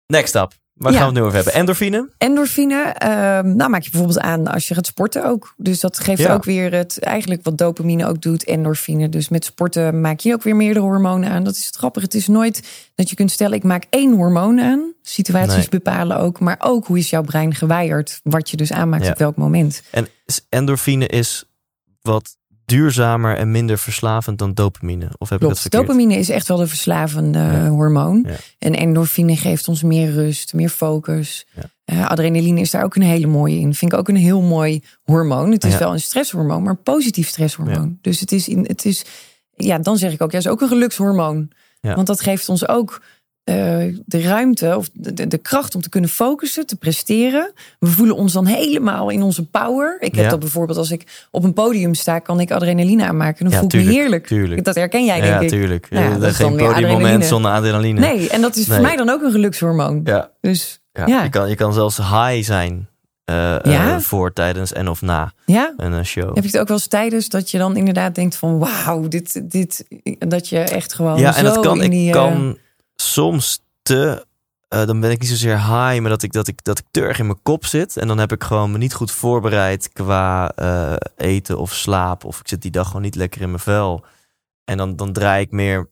next up. Waar gaan we het nu over hebben? Endorfine? Endorfine, uh, nou maak je bijvoorbeeld aan als je gaat sporten ook. Dus dat geeft ja. ook weer het, eigenlijk wat dopamine ook doet, endorfine. Dus met sporten maak je ook weer meerdere hormonen aan. Dat is het grappige. Het is nooit dat je kunt stellen, ik maak één hormoon aan. Situaties nee. bepalen ook, maar ook hoe is jouw brein gewired, wat je dus aanmaakt ja. op welk moment. En endorfine is wat duurzamer en minder verslavend dan dopamine? Of heb Klopt. ik dat verkeerd? Dopamine is echt wel de verslavende ja. hormoon. Ja. En endorfine geeft ons meer rust, meer focus. Ja. Uh, adrenaline is daar ook een hele mooie in. Vind ik ook een heel mooi hormoon. Het is wel een stresshormoon, maar een positief stresshormoon. Dus het is, in, het is, ja, dan zeg ik ook, ja, is ook een gelukshormoon. Want dat geeft ons ook uh, de ruimte of de, de, kracht om te kunnen focussen, te presteren. We voelen ons dan helemaal in onze power. Ik heb Ja. dat bijvoorbeeld als ik op een podium sta, kan ik adrenaline aanmaken. Dan Ja, voel ik tuurlijk, me heerlijk. tuurlijk. Dat herken jij, denk ja, ik. tuurlijk. Nou ja, Ja, dat is geen podiummoment zonder adrenaline. Nee, en dat is Nee. voor mij dan ook een gelukshormoon. Ja, Dus ja. Je, kan, je kan zelfs high zijn eh, eh, voor, tijdens en of na ja. een eh, show. Heb je het ook wel eens tijdens dat je dan inderdaad denkt van wauw, dit, dit, dat je echt gewoon ja, en dat kan, in die... ik eh, kan soms te, eh, dan ben ik niet zozeer high, maar dat ik, dat, ik, dat ik te erg in mijn kop zit. En dan heb ik gewoon me niet goed voorbereid qua eh, eten of slaap. Of ik zit die dag gewoon niet lekker in mijn vel. En dan, dan draai ik meer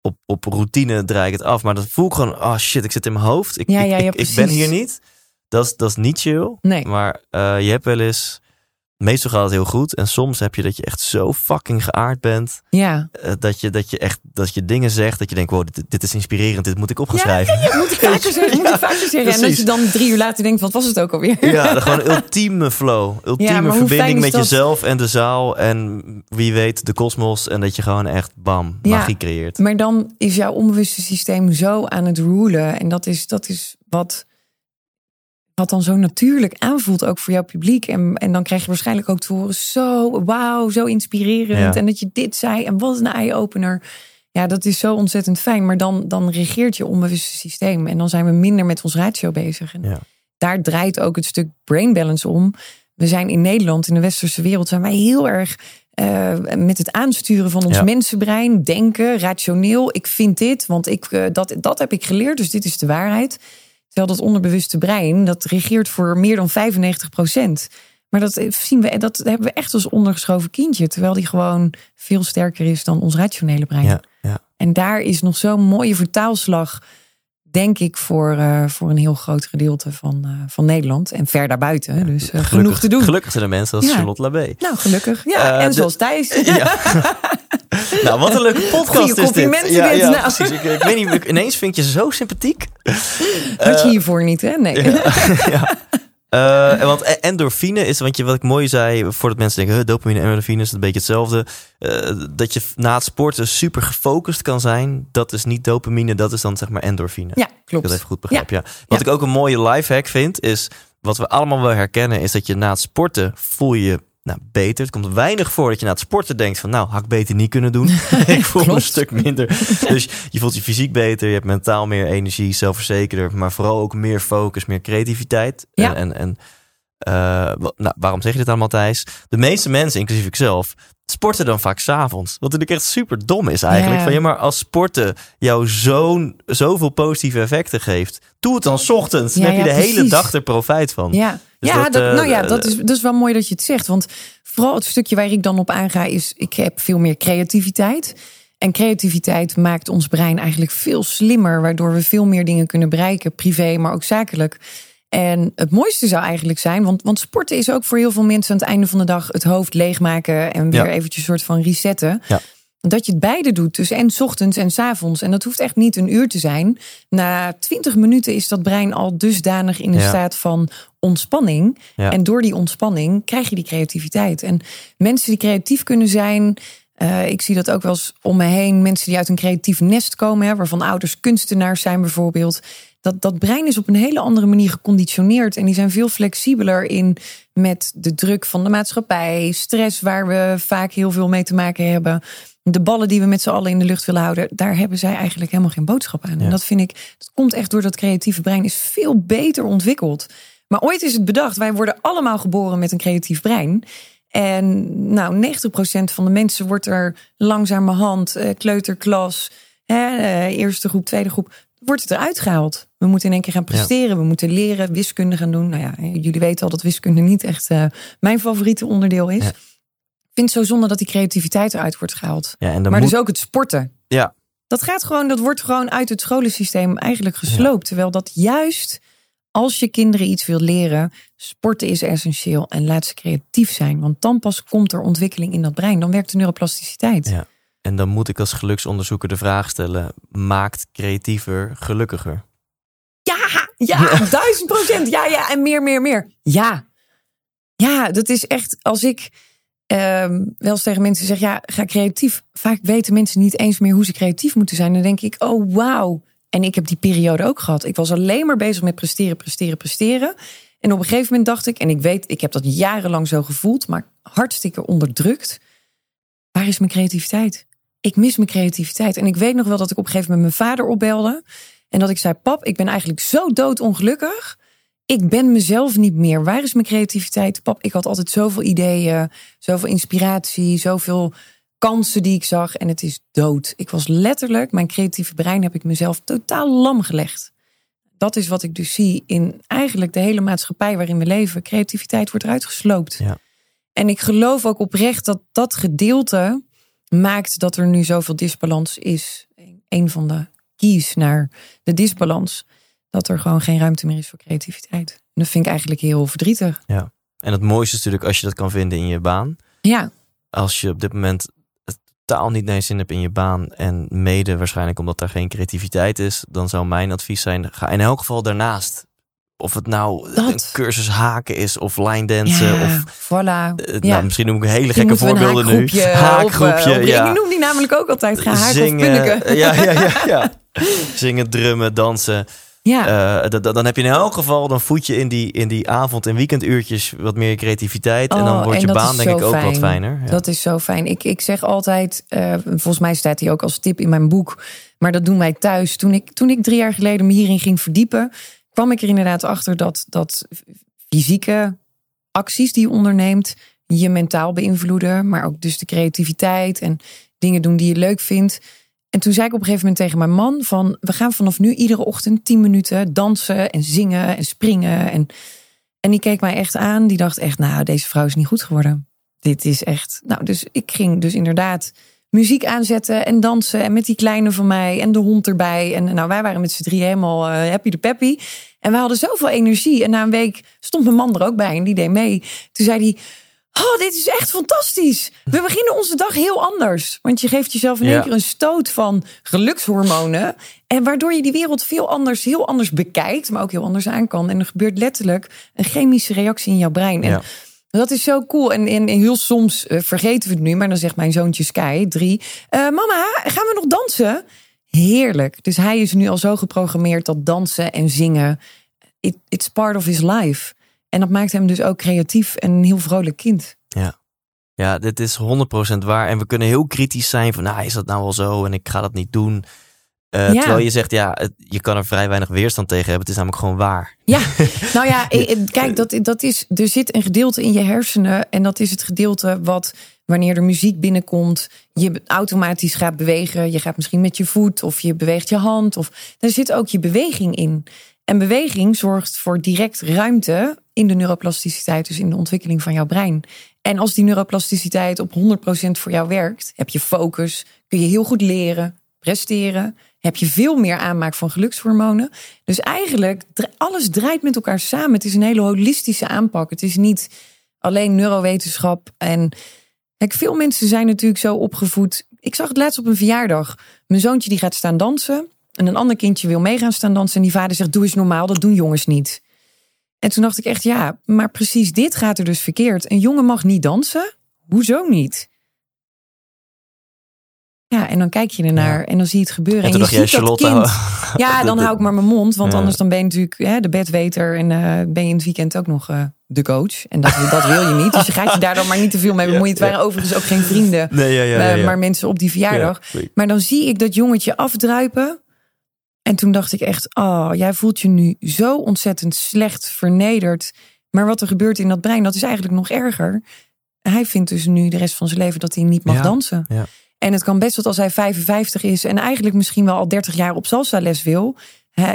op, op routine draai ik het af. Maar dan voel ik gewoon, oh shit, ik zit in mijn hoofd. Ik, Ja, ik, ja, ja, ik, ik ben hier niet. Dat is, dat is niet chill. Nee. Maar eh, je hebt wel eens, meestal gaat het heel goed. En soms heb je dat je echt zo fucking geaard bent. ja. eh, dat, je, dat je echt dat je dingen zegt. Dat je denkt, wow, dit, dit is inspirerend. Dit moet ik op gaan schrijven. Ja, moet ik vaker zeggen. Moet ik vaker zeggen. En dat je dan drie uur later denkt, wat was het ook alweer? Ja, gewoon ultieme flow. Ultieme Ja, verbinding met dat? jezelf en de zaal. En wie weet, de kosmos. En dat je gewoon echt, bam, Ja. magie creëert. Maar dan is jouw onbewuste systeem zo aan het rulen. En dat is, dat is wat, wat dan zo natuurlijk aanvoelt, ook voor jouw publiek. En, en dan krijg je waarschijnlijk ook te horen, zo, wauw, zo inspirerend. Ja. En dat je dit zei en wat een eye-opener. Ja, dat is zo ontzettend fijn. Maar dan, dan regeert je onbewuste systeem. En dan zijn we minder met ons ratio bezig. En Ja. daar draait ook het stuk brain balance om. We zijn in Nederland, in de westerse wereld, zijn wij heel erg uh, met het aansturen van ons Ja. mensenbrein, denken, rationeel. Ik vind dit, want ik, uh, dat, dat heb ik geleerd, dus dit is de waarheid. Terwijl dat onderbewuste brein, dat regeert voor meer dan 95 procent. Maar dat, zien we, dat hebben we echt als ondergeschoven kindje. Terwijl die gewoon veel sterker is dan ons rationele brein. Ja, ja. En daar is nog zo'n mooie vertaalslag, denk ik, voor, uh, voor een heel groot gedeelte van, uh, van Nederland. En ver daarbuiten. Dus uh, genoeg te doen. Gelukkig zijn er mensen als Ja. Charlotte Labé. Nou, gelukkig. Ja, Eh, en de- zoals Thijs. Ja. nou, wat een leuke podcast Goeie is dit. complimenten Ja, dit. ja, Nou. precies. Ik, ik weet niet, ineens vind je ze zo sympathiek. Had je hiervoor niet, hè? Nee. ja. Eh, en want e- endorfine is, want je, wat ik mooi zei, voordat mensen denken, huh, dopamine en endorfine is een beetje hetzelfde. Eh, dat je na het sporten super gefocust kan zijn, dat is niet dopamine, dat is dan zeg maar endorfine. Ja, klopt. dat even goed begrijp, ja. Wat ik ook een mooie lifehack vind, is wat we allemaal wel herkennen, is dat je na het sporten voel je nou, beter. Het komt weinig voor dat je na het sporten denkt van, nou, had ik beter niet kunnen doen. ik voel me een stuk minder. Dus je voelt je fysiek beter, je hebt mentaal meer energie, zelfverzekerder, maar vooral ook meer focus, meer creativiteit. Ja. En, en, en eh, nou, waarom zeg je dit allemaal, Thijs? De meeste mensen, inclusief ikzelf, sporten dan vaak s'avonds. Wat natuurlijk echt super dom is eigenlijk. Ja. Van, ja, maar als sporten jou zo'n, zoveel positieve effecten geeft, doe het dan 's ochtends. Dan heb je de hele dag er profijt van. Ja, Dus ja, dat, dat, eh, nou ja, eh, dat is, dat is wel mooi dat je het zegt. Want vooral het stukje waar ik dan op aanga is... ik heb veel meer creativiteit. En creativiteit maakt ons brein eigenlijk veel slimmer... waardoor we veel meer dingen kunnen bereiken. Privé, maar ook zakelijk. En het mooiste zou eigenlijk zijn... want, want sporten is ook voor heel veel mensen aan het einde van de dag... het hoofd leegmaken en weer Ja. eventjes soort van resetten. Ja. Dat je het beide doet, dus en 's ochtends en 's avonds. En dat hoeft echt niet een uur te zijn. Na 20 minuten is dat brein al dusdanig in een Ja. staat van ontspanning. En door die ontspanning krijg je die creativiteit. En mensen die creatief kunnen zijn. Eh, ik zie dat ook wel eens om me heen. Mensen die uit een creatief nest komen, hè, waarvan ouders kunstenaars zijn bijvoorbeeld. Dat, dat brein is op een hele andere manier geconditioneerd. En die zijn veel flexibeler in met de druk van de maatschappij. Stress waar we vaak heel veel mee te maken hebben. De ballen die we met z'n allen in de lucht willen houden. Daar hebben zij eigenlijk helemaal geen boodschap aan. Ja. En dat vind ik, dat komt echt door dat creatieve brein is veel beter ontwikkeld. Maar ooit is het bedacht, wij worden allemaal geboren met een creatief brein. En nou, 90% van de mensen wordt er langzamerhand, eh, kleuterklas, hè, eh, eerste groep, tweede groep, wordt het eruit gehaald. We moeten in één keer gaan presteren, we moeten leren, wiskunde gaan doen. Nou ja, jullie weten al dat wiskunde niet echt eh, mijn favoriete onderdeel is. Ja. Ik vind het zo zonde dat die creativiteit eruit wordt gehaald. Ja, Maar moet, dus ook het sporten. Ja. Dat gaat gewoon, dat wordt gewoon uit het scholensysteem eigenlijk gesloopt. Terwijl dat juist als je kinderen iets wil leren, sporten is essentieel en laat ze creatief zijn. Want dan pas komt er ontwikkeling in dat brein. Dan werkt de neuroplasticiteit. Ja. en dan moet ik als geluksonderzoeker de vraag stellen: maakt creatiever gelukkiger? Ja, ja, duizend procent. Ja, ja, en meer, meer, meer. Ja. Ja, dat is echt, als ik ehm, wel eens tegen mensen zeg, ja, ga creatief. Vaak weten mensen niet eens meer hoe ze creatief moeten zijn. Dan denk ik, oh wauw. En ik heb die periode ook gehad. Ik was alleen maar bezig met presteren, presteren, presteren. En op een gegeven moment dacht ik, en ik weet, ik heb dat jarenlang zo gevoeld, maar hartstikke onderdrukt. Waar is mijn creativiteit? Ik mis mijn creativiteit. En ik weet nog wel dat ik op een gegeven moment mijn vader opbelde. En dat ik zei: Pap, ik ben eigenlijk zo doodongelukkig. Ik ben mezelf niet meer. Waar is mijn creativiteit? Pap, ik had altijd zoveel ideeën, zoveel inspiratie, zoveel kansen die ik zag. En het is dood. Ik was letterlijk, mijn creatieve brein heb ik mezelf totaal lam gelegd. Dat is wat ik dus zie in eigenlijk de hele maatschappij waarin we leven. Creativiteit wordt eruit gesloopt. Ja. En ik geloof ook oprecht dat dat gedeelte maakt dat er nu zoveel disbalans is. Een van de keys naar de disbalans. Dat er gewoon geen ruimte meer is voor creativiteit. En dat vind ik eigenlijk heel verdrietig. En het mooiste is natuurlijk als je dat kan vinden in je baan. Ja, Als je op dit moment totaal niet naar je zin hebt in je baan en mede waarschijnlijk omdat daar geen creativiteit is, dan zou mijn advies zijn: ga in elk geval daarnaast. Of het nou Dat. een cursus haken is of line dansen ja of voilà. eh, Ja. nou, misschien noem ik hele Misschien gekke voorbeelden nu. haakgroepje op, op- ja. Ik noem die namelijk ook altijd. Ga haken Zingen, ja, ja, ja, ja. Zingen, drummen, dansen. Ja, Eh, dan heb je in elk geval, dan voed je in die, in die avond- en weekenduurtjes wat meer creativiteit. en dan Oh, wordt je baan denk ik ook wat fijn. fijner. Ja. dat is zo fijn. Ik, ik zeg altijd, eh, volgens mij staat die ook als tip in mijn boek. Maar dat doen wij thuis. Toen ik, toen ik drie jaar geleden me hierin ging verdiepen, kwam ik er inderdaad achter dat, dat fysieke acties die je onderneemt je mentaal beïnvloeden, maar ook dus de creativiteit en dingen doen die je leuk vindt. En toen zei ik op een gegeven moment tegen mijn man van we gaan vanaf nu iedere ochtend tien minuten dansen en zingen en springen en en die keek mij echt aan. Die dacht echt, nou, deze vrouw is niet goed geworden. Dit is echt. Nou, dus ik ging dus inderdaad muziek aanzetten en dansen. En met die kleine van mij en de hond erbij. En nou, wij waren met z'n drie helemaal uh, happy de peppy. En we hadden zoveel energie. En na een week stond mijn man er ook bij en die deed mee. Toen zei hij. Oh, dit is echt fantastisch. We beginnen onze dag heel anders. Want je geeft jezelf in één keer een stoot van gelukshormonen. En waardoor je die wereld veel anders, heel anders bekijkt. Maar ook heel anders aan kan. En er gebeurt letterlijk een chemische reactie in jouw brein. En dat is zo cool. En, en, heel soms uh, vergeten we het nu. Maar dan zegt mijn zoontje Sky, drie. Uh, mama, gaan we nog dansen? Heerlijk. Dus hij is nu al zo geprogrammeerd dat dansen en zingen... It, it's part of his life. En dat maakt hem dus ook creatief en een heel vrolijk kind. Ja. Ja, dit is 100% waar. En we kunnen heel kritisch zijn van, nou, is dat nou wel zo? En ik ga dat niet doen. Uh, ja. Terwijl je zegt, ja, je kan er vrij weinig weerstand tegen hebben. Het is namelijk gewoon waar. Ja, nou ja, kijk, dat, dat is, er zit een gedeelte in je hersenen. En dat is het gedeelte wat, wanneer er muziek binnenkomt, je automatisch gaat bewegen. Je gaat misschien met je voet of je beweegt je hand. Of, daar zit ook je beweging in. En beweging zorgt voor direct ruimte in de neuroplasticiteit, dus in de ontwikkeling van jouw brein. En als die neuroplasticiteit op 100% voor jou werkt, heb je focus, kun je heel goed leren, presteren, heb je veel meer aanmaak van gelukshormonen. Dus eigenlijk, alles draait met elkaar samen. Het is een hele holistische aanpak. Het is niet alleen neurowetenschap. En kijk, veel mensen zijn natuurlijk zo opgevoed. Ik zag het laatst op een verjaardag. Mijn zoontje die gaat staan dansen. En een ander kindje wil meegaan staan dansen. En die vader zegt, doe eens normaal, dat doen jongens niet. En toen dacht ik echt, ja, maar precies dit gaat er dus verkeerd. Een jongen mag niet dansen? Hoezo niet? Ja, en dan kijk je ernaar en dan zie je het gebeuren. En, toen je jij, Charlotte... Kind, ja, dan hou ik maar mijn mond. Want anders dan ben je natuurlijk hè, de bedweter. En uh, ben je in het weekend ook nog uh, de coach. En dat, dat wil je niet. Dus je gaat je daar dan maar niet te veel mee bemoeien. Het waren overigens ook geen vrienden. Nee, ja, ja, uh, maar mensen op die verjaardag. Maar dan zie ik dat jongetje afdruipen. En toen dacht ik echt, oh, jij voelt je nu zo ontzettend slecht, vernederd. Maar wat er gebeurt in dat brein, dat is eigenlijk nog erger. Hij vindt dus nu de rest van zijn leven dat hij niet mag dansen. Ja. En het kan best wel als hij 55 is en eigenlijk misschien wel al 30 jaar op salsa les wil.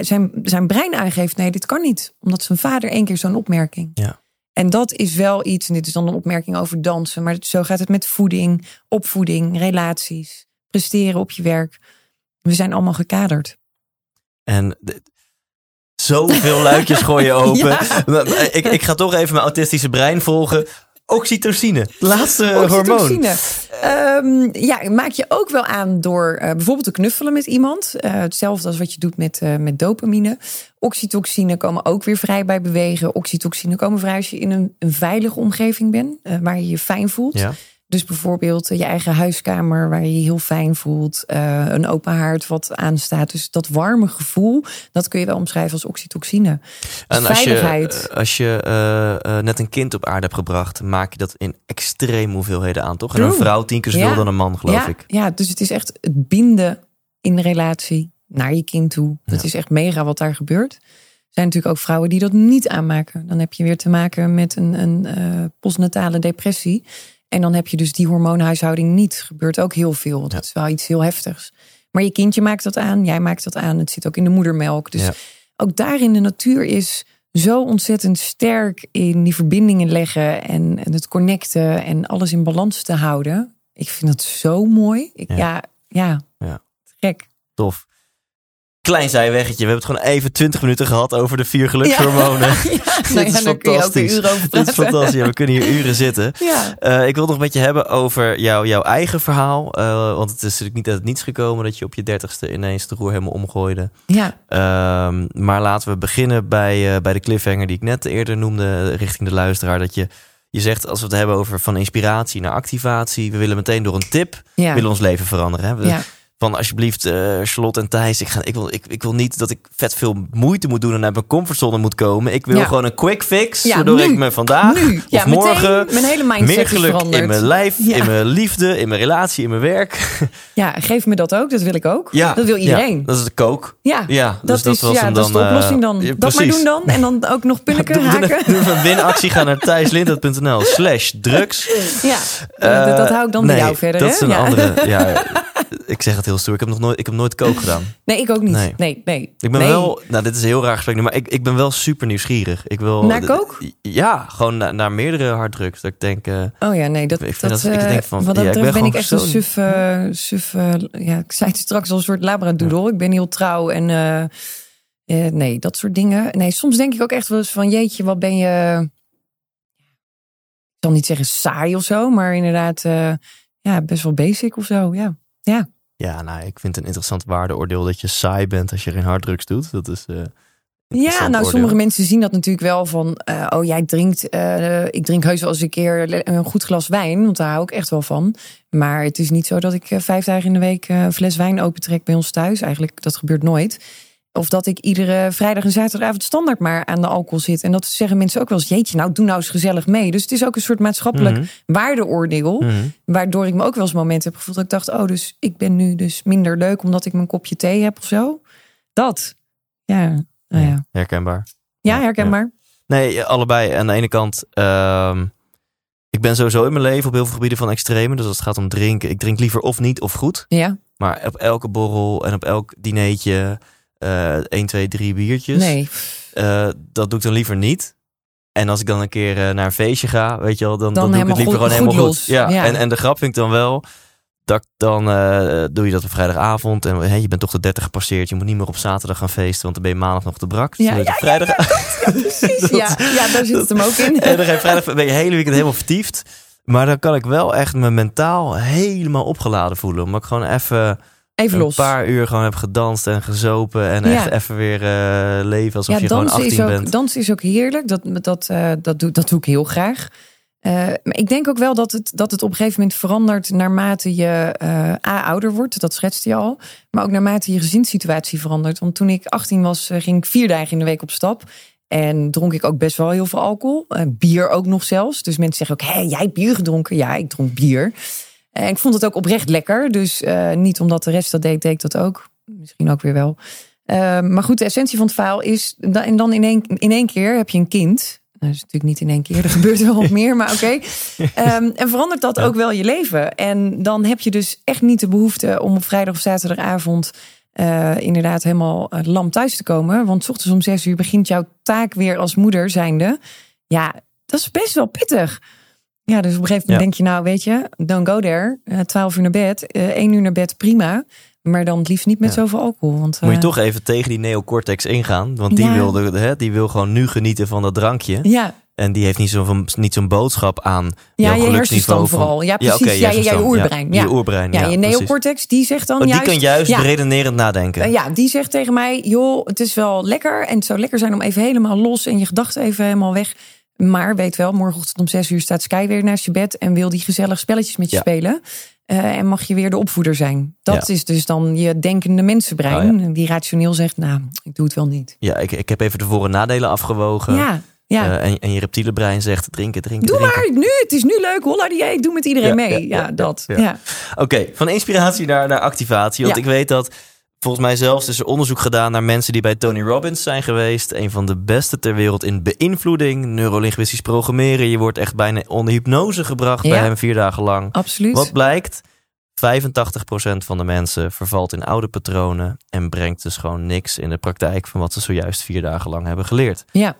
Zijn, zijn brein aangeeft, nee, dit kan niet. Omdat zijn vader één keer zo'n opmerking. Ja. En dat is wel iets, en dit is dan een opmerking over dansen. Maar zo gaat het met voeding, opvoeding, relaties, presteren op je werk. We zijn allemaal gekaderd. En zoveel luikjes gooien open. Ik, ik ga toch even mijn autistische brein volgen. Oxytocine, laatste hormoon. Um, ja, maak je ook wel aan door uh, bijvoorbeeld te knuffelen met iemand. Uh, hetzelfde als wat je doet met, uh, met dopamine. Oxytocine komen ook weer vrij bij bewegen. Oxytocine komen vrij als je in een, een veilige omgeving bent, waar je je fijn voelt. Ja. Dus bijvoorbeeld je eigen huiskamer waar je je heel fijn voelt. Uh, een open haard wat aanstaat. Dus dat warme gevoel, dat kun je wel omschrijven als oxytocine. Dus en als veiligheid. je, als je uh, uh, net een kind op aarde hebt gebracht, maak je dat in extreem hoeveelheden aan, toch? En een vrouw tien keer zoveel ja. dan een man, geloof ja. ik. Ja, dus het is echt het binden in relatie naar je kind toe. Dat is echt mega wat daar gebeurt. Er zijn natuurlijk ook vrouwen die dat niet aanmaken. Dan heb je weer te maken met een, een postnatale depressie. En dan heb je dus die hormoonhuishouding niet. Gebeurt ook heel veel. Dat is wel iets heel heftigs. Maar je kindje maakt dat aan, jij maakt dat aan. Het zit ook in de moedermelk. Dus ook daarin de natuur is zo ontzettend sterk in die verbindingen leggen en, en het connecten en alles in balans te houden. Ik vind dat zo mooi. Ik, ja. ja, ja, ja. gek. Tof. Klein zijweggetje. We hebben het gewoon even 20 minuten gehad over de vier gelukshormonen. Ja. ja. Dit is fantastisch. Dit is fantastisch. Ja, we kunnen hier uren zitten. Uh, ik wil nog met je hebben over jou, jouw eigen verhaal. Uh, want het is natuurlijk niet uit het niets gekomen dat je op je dertigste ineens de roer helemaal omgooide. Ja. Uh, maar laten we beginnen bij, uh, bij de cliffhanger die ik net eerder noemde richting de luisteraar. Dat je, je zegt als we het hebben over van inspiratie naar activatie. We willen meteen door een tip, ja. willen ons leven veranderen. Hè? We, ja van alsjeblieft, eh, Charlotte en Thijs, ik, ga, ik, wil, ik, ik wil niet dat ik vet veel moeite moet doen en uit mijn comfortzone moet komen. Ik wil Ja. gewoon een quick fix, Ja, waardoor nu. ik me vandaag Nu. of Ja, morgen mijn hele mindset meer geluk veranderd. in mijn lijf, in mijn liefde, in mijn relatie, in mijn werk. Ja, geef me dat ook. Dat wil ik ook. Ja, dat wil iedereen. Ja, dat is de kook. Ja, Ja, dat, dus dat is, was ja, hem dat is de dan, eh, oplossing dan. dat maar doen dan. En dan ook nog punniken, haken. doe een winactie, ga naar thijslindert.nl slash drugs. Ja, dat, dat, dat hou ik dan bij nee, jou verder. Dat hè? is een ja. andere. Ja, ik zeg het heel stoer. Ik heb nog nooit, ik heb nooit kook gedaan. Nee, ik ook niet. Nee. Nee, nee. Ik ben Nee. wel, nou dit is een heel raar gesprek nu, maar ik, ik ben wel super nieuwsgierig. Ik wil, Naar kook? Ja, gewoon naar, naar meerdere harddrugs. Dat ik denk, eh, Oh ja, nee, dat, Ik vind dat, dat- ik eh, denk van, wat ja, dat ben ben, ik echt een suf, suf eh, ja, ik zei het straks al een soort labradoodle. Ik ben heel trouw en eh, nee, dat soort dingen. Nee, soms denk ik ook echt wel eens van jeetje, wat ben je, ik zal niet zeggen saai of zo, maar inderdaad, ja, best wel basic of zo, ja. Ja, ja, nou, ik vind het een interessant waardeoordeel dat je saai bent als je geen harddrugs doet. Dat is. eh, Ja, nou, oordeel. sommige mensen zien dat natuurlijk wel van, eh, oh, jij drinkt, eh, ik drink heus wel eens een keer een goed glas wijn, want daar hou ik echt wel van. Maar het is niet zo dat ik vijf dagen in de week een fles wijn opentrek bij ons thuis. Eigenlijk, dat gebeurt nooit. Of dat ik iedere vrijdag en zaterdagavond standaard maar aan de alcohol zit. En dat zeggen mensen ook wel eens, jeetje, nou, doe nou eens gezellig mee. Dus het is ook een soort maatschappelijk Mhm. waardeoordeel. Mhm. Waardoor ik me ook wel eens momenten heb gevoeld dat ik dacht, oh, dus ik ben nu dus minder leuk omdat ik mijn kopje thee heb of zo. Dat. Ja, nou ja. Herkenbaar. Ja, herkenbaar. Nee, allebei. Aan de ene kant, ehm, ik ben sowieso in mijn leven op heel veel gebieden van extreme. Dus als het gaat om drinken, ik drink liever of niet of goed. Ja, Maar op elke borrel en op elk dineetje eh 1, 2, 3 biertjes. nee. Eh, dat doe ik dan liever niet. En als ik dan een keer eh, naar een feestje ga, weet je wel, dan, dan, doe ik het liever goed- gewoon helemaal goed. Ja. Ja. En, en de grap vind ik dan wel, dat dan eh, doe je dat op vrijdagavond. En je bent toch de 30 gepasseerd. Je moet niet meer op zaterdag gaan feesten, want dan ben je maandag nog te brak. Dus Ja, je ja, vrijdag. Precies. Ja, ja, daar zit het hem ook in. En dan ga je vrijdag ben je hele weekend helemaal vertiefd. Maar dan kan ik wel echt me mentaal helemaal opgeladen voelen. Omdat ik gewoon even Even een los. paar uur gewoon heb gedanst en gezopen. En Ja. echt even weer eh, leven alsof Ja, je gewoon dansen 18 is, ook, bent. dansen is ook heerlijk. Dat, dat, eh, dat, doe, dat doe ik heel graag. Eh, maar ik denk ook wel dat het, dat het op een gegeven moment verandert naarmate je A, ouder wordt. Dat schetste je al. Maar ook naarmate je gezinssituatie verandert. Want toen ik 18 was, ging ik vier dagen in de week op stap. En dronk ik ook best wel heel veel alcohol. Bier ook nog zelfs. Dus mensen zeggen ook, hé, jij hebt bier gedronken? Ja, ik dronk bier. En ik vond het ook oprecht lekker. Dus eh, niet omdat de rest dat deed, deed ik dat ook. Misschien ook weer wel. Eh, maar goed, de essentie van het verhaal is... en dan in één, in één keer heb je een kind. Nou, dat is natuurlijk niet in één keer. Er gebeurt wel wat meer, maar oké. Ehm, en verandert dat ook wel je leven. En dan heb je dus echt niet de behoefte... om op vrijdag of zaterdagavond... eh, inderdaad helemaal eh, lam thuis te komen. Want 's ochtends om zes uur begint jouw taak weer als moeder zijnde. Ja, dat is best wel pittig. Ja, dus op een gegeven moment Ja. denk je, nou weet je, don't go there. Eh, Twaalf uur naar bed, eh, één uur naar bed, prima. Maar dan het liefst niet met Ja. zoveel alcohol. Want, Moet je eh, toch even tegen die neocortex ingaan. Want die, Ja. wilde, hè, die wil gewoon nu genieten van dat drankje. Ja, En die heeft niet zo'n niet zo'n boodschap aan ja je hersenstam van- vooral. Ja, precies. ja, ja, ja, je hersenstand. oerbrein. Ja, Je oerbrein, ja, je neocortex, die zegt dan Oh, die juist... kan juist redenerend nadenken. ja, die zegt tegen mij, joh, het is wel lekker. En het zou lekker zijn om even helemaal los en je gedachten even helemaal weg. Maar weet wel, morgenochtend om zes uur staat Sky weer naast je bed... en wil die gezellig spelletjes met je Ja. spelen. Eh, en mag je weer de opvoeder zijn. Dat Ja. is dus dan je denkende mensenbrein. Die rationeel zegt, nou, ik doe het wel niet. Ja, ik, ik heb even de voor- en nadelen afgewogen. Ja, ja. Eh, en, en je reptiele brein zegt drinken, drinken, Doe drinken. maar, nu, het is nu leuk. Holla die, ik doe met iedereen mee. ja, dat. ja. Oké, van inspiratie naar, naar activatie. Want ik weet dat volgens mij zelfs is er onderzoek gedaan naar mensen die bij Tony Robbins zijn geweest. Een van de beste ter wereld in beïnvloeding, neurolinguistisch programmeren. Je wordt echt bijna onder hypnose gebracht bij hem vier dagen lang. Absoluut. Wat blijkt? 85% van de mensen vervalt in oude patronen en brengt dus gewoon niks in de praktijk van wat ze zojuist vier dagen lang hebben geleerd. Ja,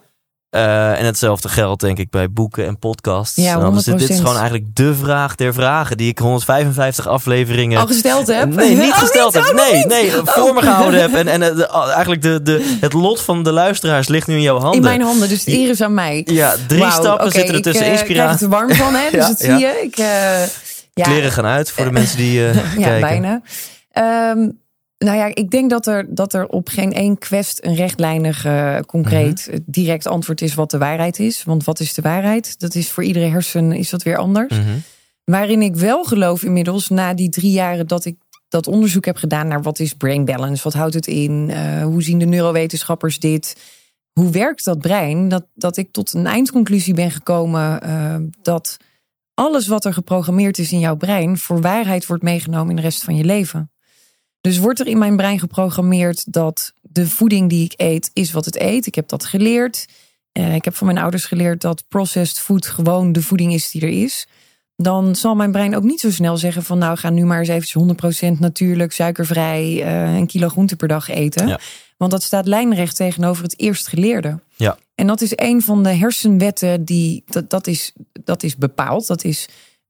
Eh, en hetzelfde geldt denk ik bij boeken en podcasts. Ja, Nou, dus dit, is 100%. gewoon eigenlijk de vraag der vragen die ik 155 afleveringen al gesteld heb. Nee, niet Oh, gesteld niet? heb. Oh, Nee, nee, voor me gehouden heb. En, en eh, de- eigenlijk de, de, het lot van de luisteraars ligt nu in jouw handen. In mijn handen, dus eer is aan mij. Ja, drie stappen zitten er tussen. Ik eh, krijg het warm van, hè? Dus Ja, dat ja. zie je. Ik, eh, ja, Kleren gaan uit voor de mensen die eh, ja, kijken. bijna. Ehm, nou ja, ik denk dat er, dat er op geen één quest een rechtlijnig, eh, concreet, Mhm. direct antwoord is wat de waarheid is. Want wat is de waarheid? Dat is voor iedere hersen is dat weer anders. Mhm. Waarin ik wel geloof inmiddels, na die drie jaren dat ik dat onderzoek heb gedaan naar wat is brain balance, wat houdt het in, uh, hoe zien de neurowetenschappers dit, hoe werkt dat brein, dat, dat ik tot een eindconclusie ben gekomen dat alles wat er geprogrammeerd is in jouw brein voor waarheid wordt meegenomen in de rest van je leven. Dus wordt er in mijn brein geprogrammeerd dat de voeding die ik eet is wat het eet. Ik heb dat geleerd. Uh, ik heb van mijn ouders geleerd dat processed food gewoon de voeding is die er is dan zal mijn brein ook niet zo snel zeggen van nou ga nu maar eens even 100% natuurlijk, suikervrij, uh, een kilo groente per dag eten. Ja. Want dat staat lijnrecht tegenover het eerst geleerde. Ja. En dat is een van de hersenwetten die dat, dat, is, dat is bepaald. Dat is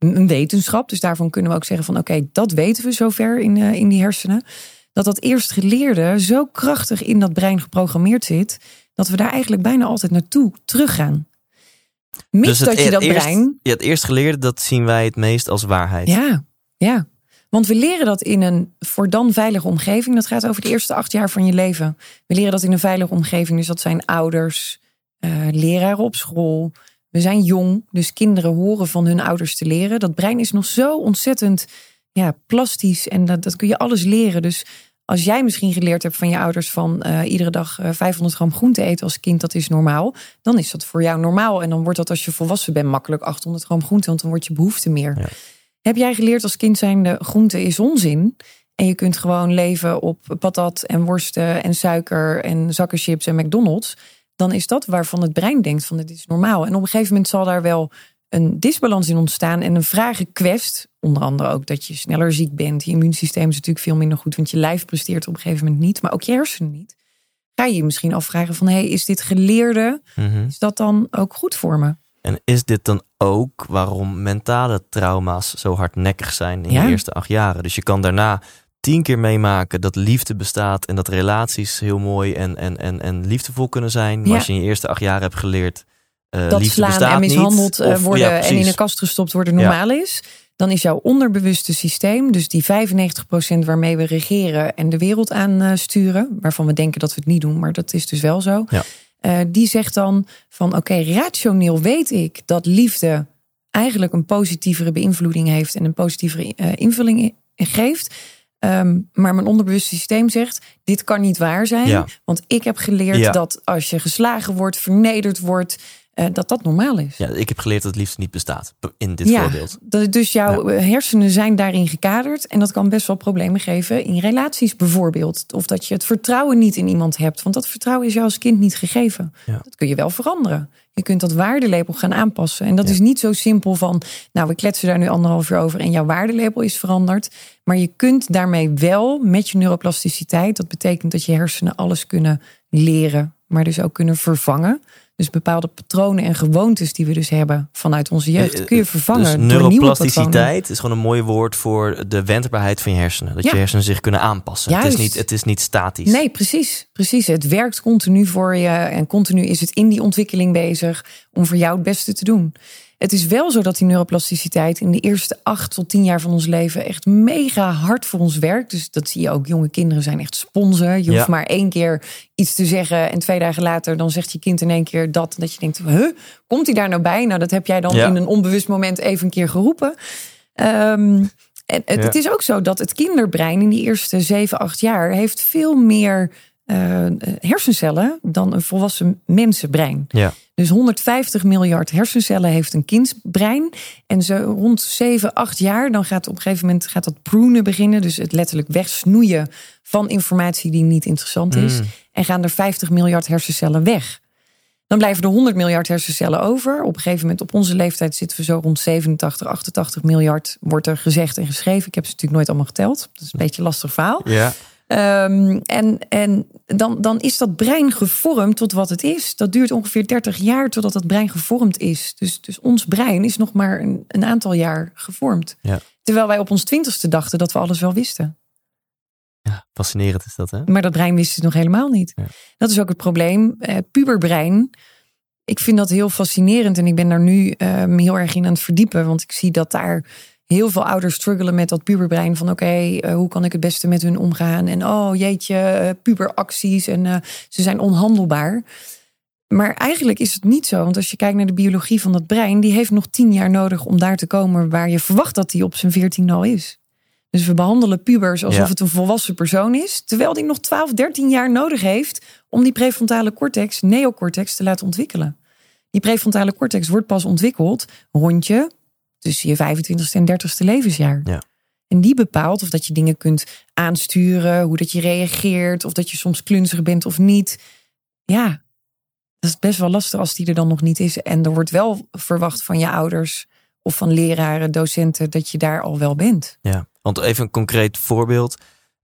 een wetenschap. Dus daarvan kunnen we ook zeggen van oké, dat weten we zover in, uh, in die hersenen. Dat dat eerst geleerde zo krachtig in dat brein geprogrammeerd zit, dat we daar eigenlijk bijna altijd naartoe teruggaan. Mits Dus dat je het dat eerst, brein Ja, het eerst geleerde, dat zien wij het meest als waarheid. Ja, ja. Want we leren dat in een voor dan veilige omgeving. Dat gaat over de eerste acht jaar van je leven. We leren dat in een veilige omgeving. Dus dat zijn ouders, uh, leraren op school. We zijn jong, dus kinderen horen van hun ouders te leren. Dat brein is nog zo ontzettend ja, plastisch en dat, dat kun je alles leren. Dus als jij misschien geleerd hebt van je ouders van uh, iedere dag uh, 500 gram groente eten als kind, dat is normaal. Dan is dat voor jou normaal. En dan wordt dat als je volwassen bent makkelijk 800 gram groente, want dan wordt je behoefte meer. Ja. Heb jij geleerd als kind zijnde groente is onzin? En je kunt gewoon leven op patat en worsten en suiker en zakken chips en McDonald's. Dan is dat waarvan het brein denkt van dit is normaal. En op een gegeven moment zal daar wel een disbalans in ontstaan en een vragenquest. Onder andere ook dat je sneller ziek bent. Je immuunsysteem is natuurlijk veel minder goed, want je lijf presteert op een gegeven moment niet, maar ook je hersenen niet. Ga je je misschien afvragen van, hey, is dit geleerde? Mhm. Is dat dan ook goed voor me? En is dit dan ook waarom mentale trauma's zo hardnekkig zijn in Ja. je eerste acht jaren? Dus je kan daarna tien keer meemaken dat liefde bestaat en dat relaties heel mooi en, en, en, en liefdevol kunnen zijn. Maar Ja. als je in je eerste acht jaar hebt geleerd, eh dat liefde slaan bestaat en mishandeld niet, eh, of- worden ja, en in een kast gestopt worden normaal is, dan is jouw onderbewuste systeem, dus die 95% waarmee we regeren en de wereld aan eh, sturen, waarvan we denken dat we het niet doen, maar dat is dus wel zo. Ja. die zegt dan van oké, rationeel weet ik dat liefde eigenlijk een positievere beïnvloeding heeft en een positievere invulling geeft. Ehm, maar mijn onderbewuste systeem zegt: dit kan niet waar zijn. Ja. Want ik heb geleerd Ja. dat als je geslagen wordt, vernederd wordt, eh, dat dat normaal is. Ja, ik heb geleerd dat liefde niet bestaat in dit Ja, voorbeeld. dat- dus jouw eh, hersenen zijn daarin gekaderd. En dat kan best wel problemen geven in relaties bijvoorbeeld. Of dat je het vertrouwen niet in iemand hebt. Want dat vertrouwen is jou als kind niet gegeven. Ja. Dat kun je wel veranderen. Je kunt dat waardelabel gaan aanpassen. En dat is niet zo simpel van... nou, we kletsen daar nu anderhalf uur over... en jouw waardelabel is veranderd. Maar je kunt daarmee wel met je neuroplasticiteit... dat betekent dat je hersenen alles kunnen leren... maar dus ook kunnen vervangen. Dus bepaalde patronen en gewoontes die we dus hebben vanuit onze jeugd... Eh, kun je vervangen Dus door patronen. neuroplasticiteit is gewoon een mooi woord voor de wendbaarheid van je hersenen. Dat Ja. je hersenen zich kunnen aanpassen. Het is, niet, het is niet statisch. Nee, precies, precies. Het werkt continu voor je en continu is het in die ontwikkeling bezig om voor jou het beste te doen. Het is wel zo dat die neuroplasticiteit in de eerste acht tot tien jaar van ons leven echt mega hard voor ons werkt. Dus dat zie je ook. Jonge kinderen zijn echt sponsen. Je Ja. hoeft maar één keer iets te zeggen en twee dagen later dan zegt je kind in één keer dat. Dat je denkt, huh, komt hij daar nou bij? Nou, dat heb jij dan Ja. in een onbewust moment even een keer geroepen. Ehm, en het, Ja. het is ook zo dat het kinderbrein in die eerste zeven, acht jaar heeft veel meer eh, hersencellen dan een volwassen mensenbrein. Ja. Dus 150 miljard hersencellen heeft een kindsbrein. En zo rond 7, 8 jaar, dan gaat op een gegeven moment gaat dat prunen beginnen. Dus het letterlijk wegsnoeien van informatie die niet interessant is. Mm. En gaan er 50 miljard hersencellen weg. Dan blijven er 100 miljard hersencellen over. Op een gegeven moment, op onze leeftijd, zitten we zo rond 87, 88 miljard. Wordt er gezegd en geschreven. Ik heb ze natuurlijk nooit allemaal geteld. Dat is een beetje een lastig verhaal. Ja. Ehm, en en dan, dan is dat brein gevormd tot wat het is. Dat duurt ongeveer 30 jaar totdat dat brein gevormd is. Dus, dus ons brein is nog maar een, een aantal jaar gevormd. Ja. Terwijl wij op ons twintigste dachten dat we alles wel wisten. ja, fascinerend is dat, hè? Maar dat brein wist het nog helemaal niet. Ja. Dat is ook het probleem. Eh, puberbrein. Ik vind dat heel fascinerend. En ik ben daar nu eh, me heel erg in aan het verdiepen. Want ik zie dat daar heel veel ouders struggelen met dat puberbrein. Van oké, eh, hoe kan ik het beste met hun omgaan? En oh jeetje, eh, puberacties. En eh, ze zijn onhandelbaar. Maar eigenlijk is het niet zo. Want als je kijkt naar de biologie van dat brein. Die heeft nog tien jaar nodig om daar te komen waar je verwacht dat hij op zijn veertien al is. Dus we behandelen pubers alsof Ja. het een volwassen persoon is, terwijl die nog 12, 13 jaar nodig heeft om die prefrontale cortex, neocortex, te laten ontwikkelen. Die prefrontale cortex wordt pas ontwikkeld rond je tussen je 25ste en 30ste levensjaar. Ja. En die bepaalt of dat je dingen kunt aansturen, hoe dat je reageert, of dat je soms klunzig bent of niet. Ja, dat is best wel lastig als die er dan nog niet is. En er wordt wel verwacht van je ouders of van leraren, docenten, dat je daar al wel bent. Ja, want even een concreet voorbeeld.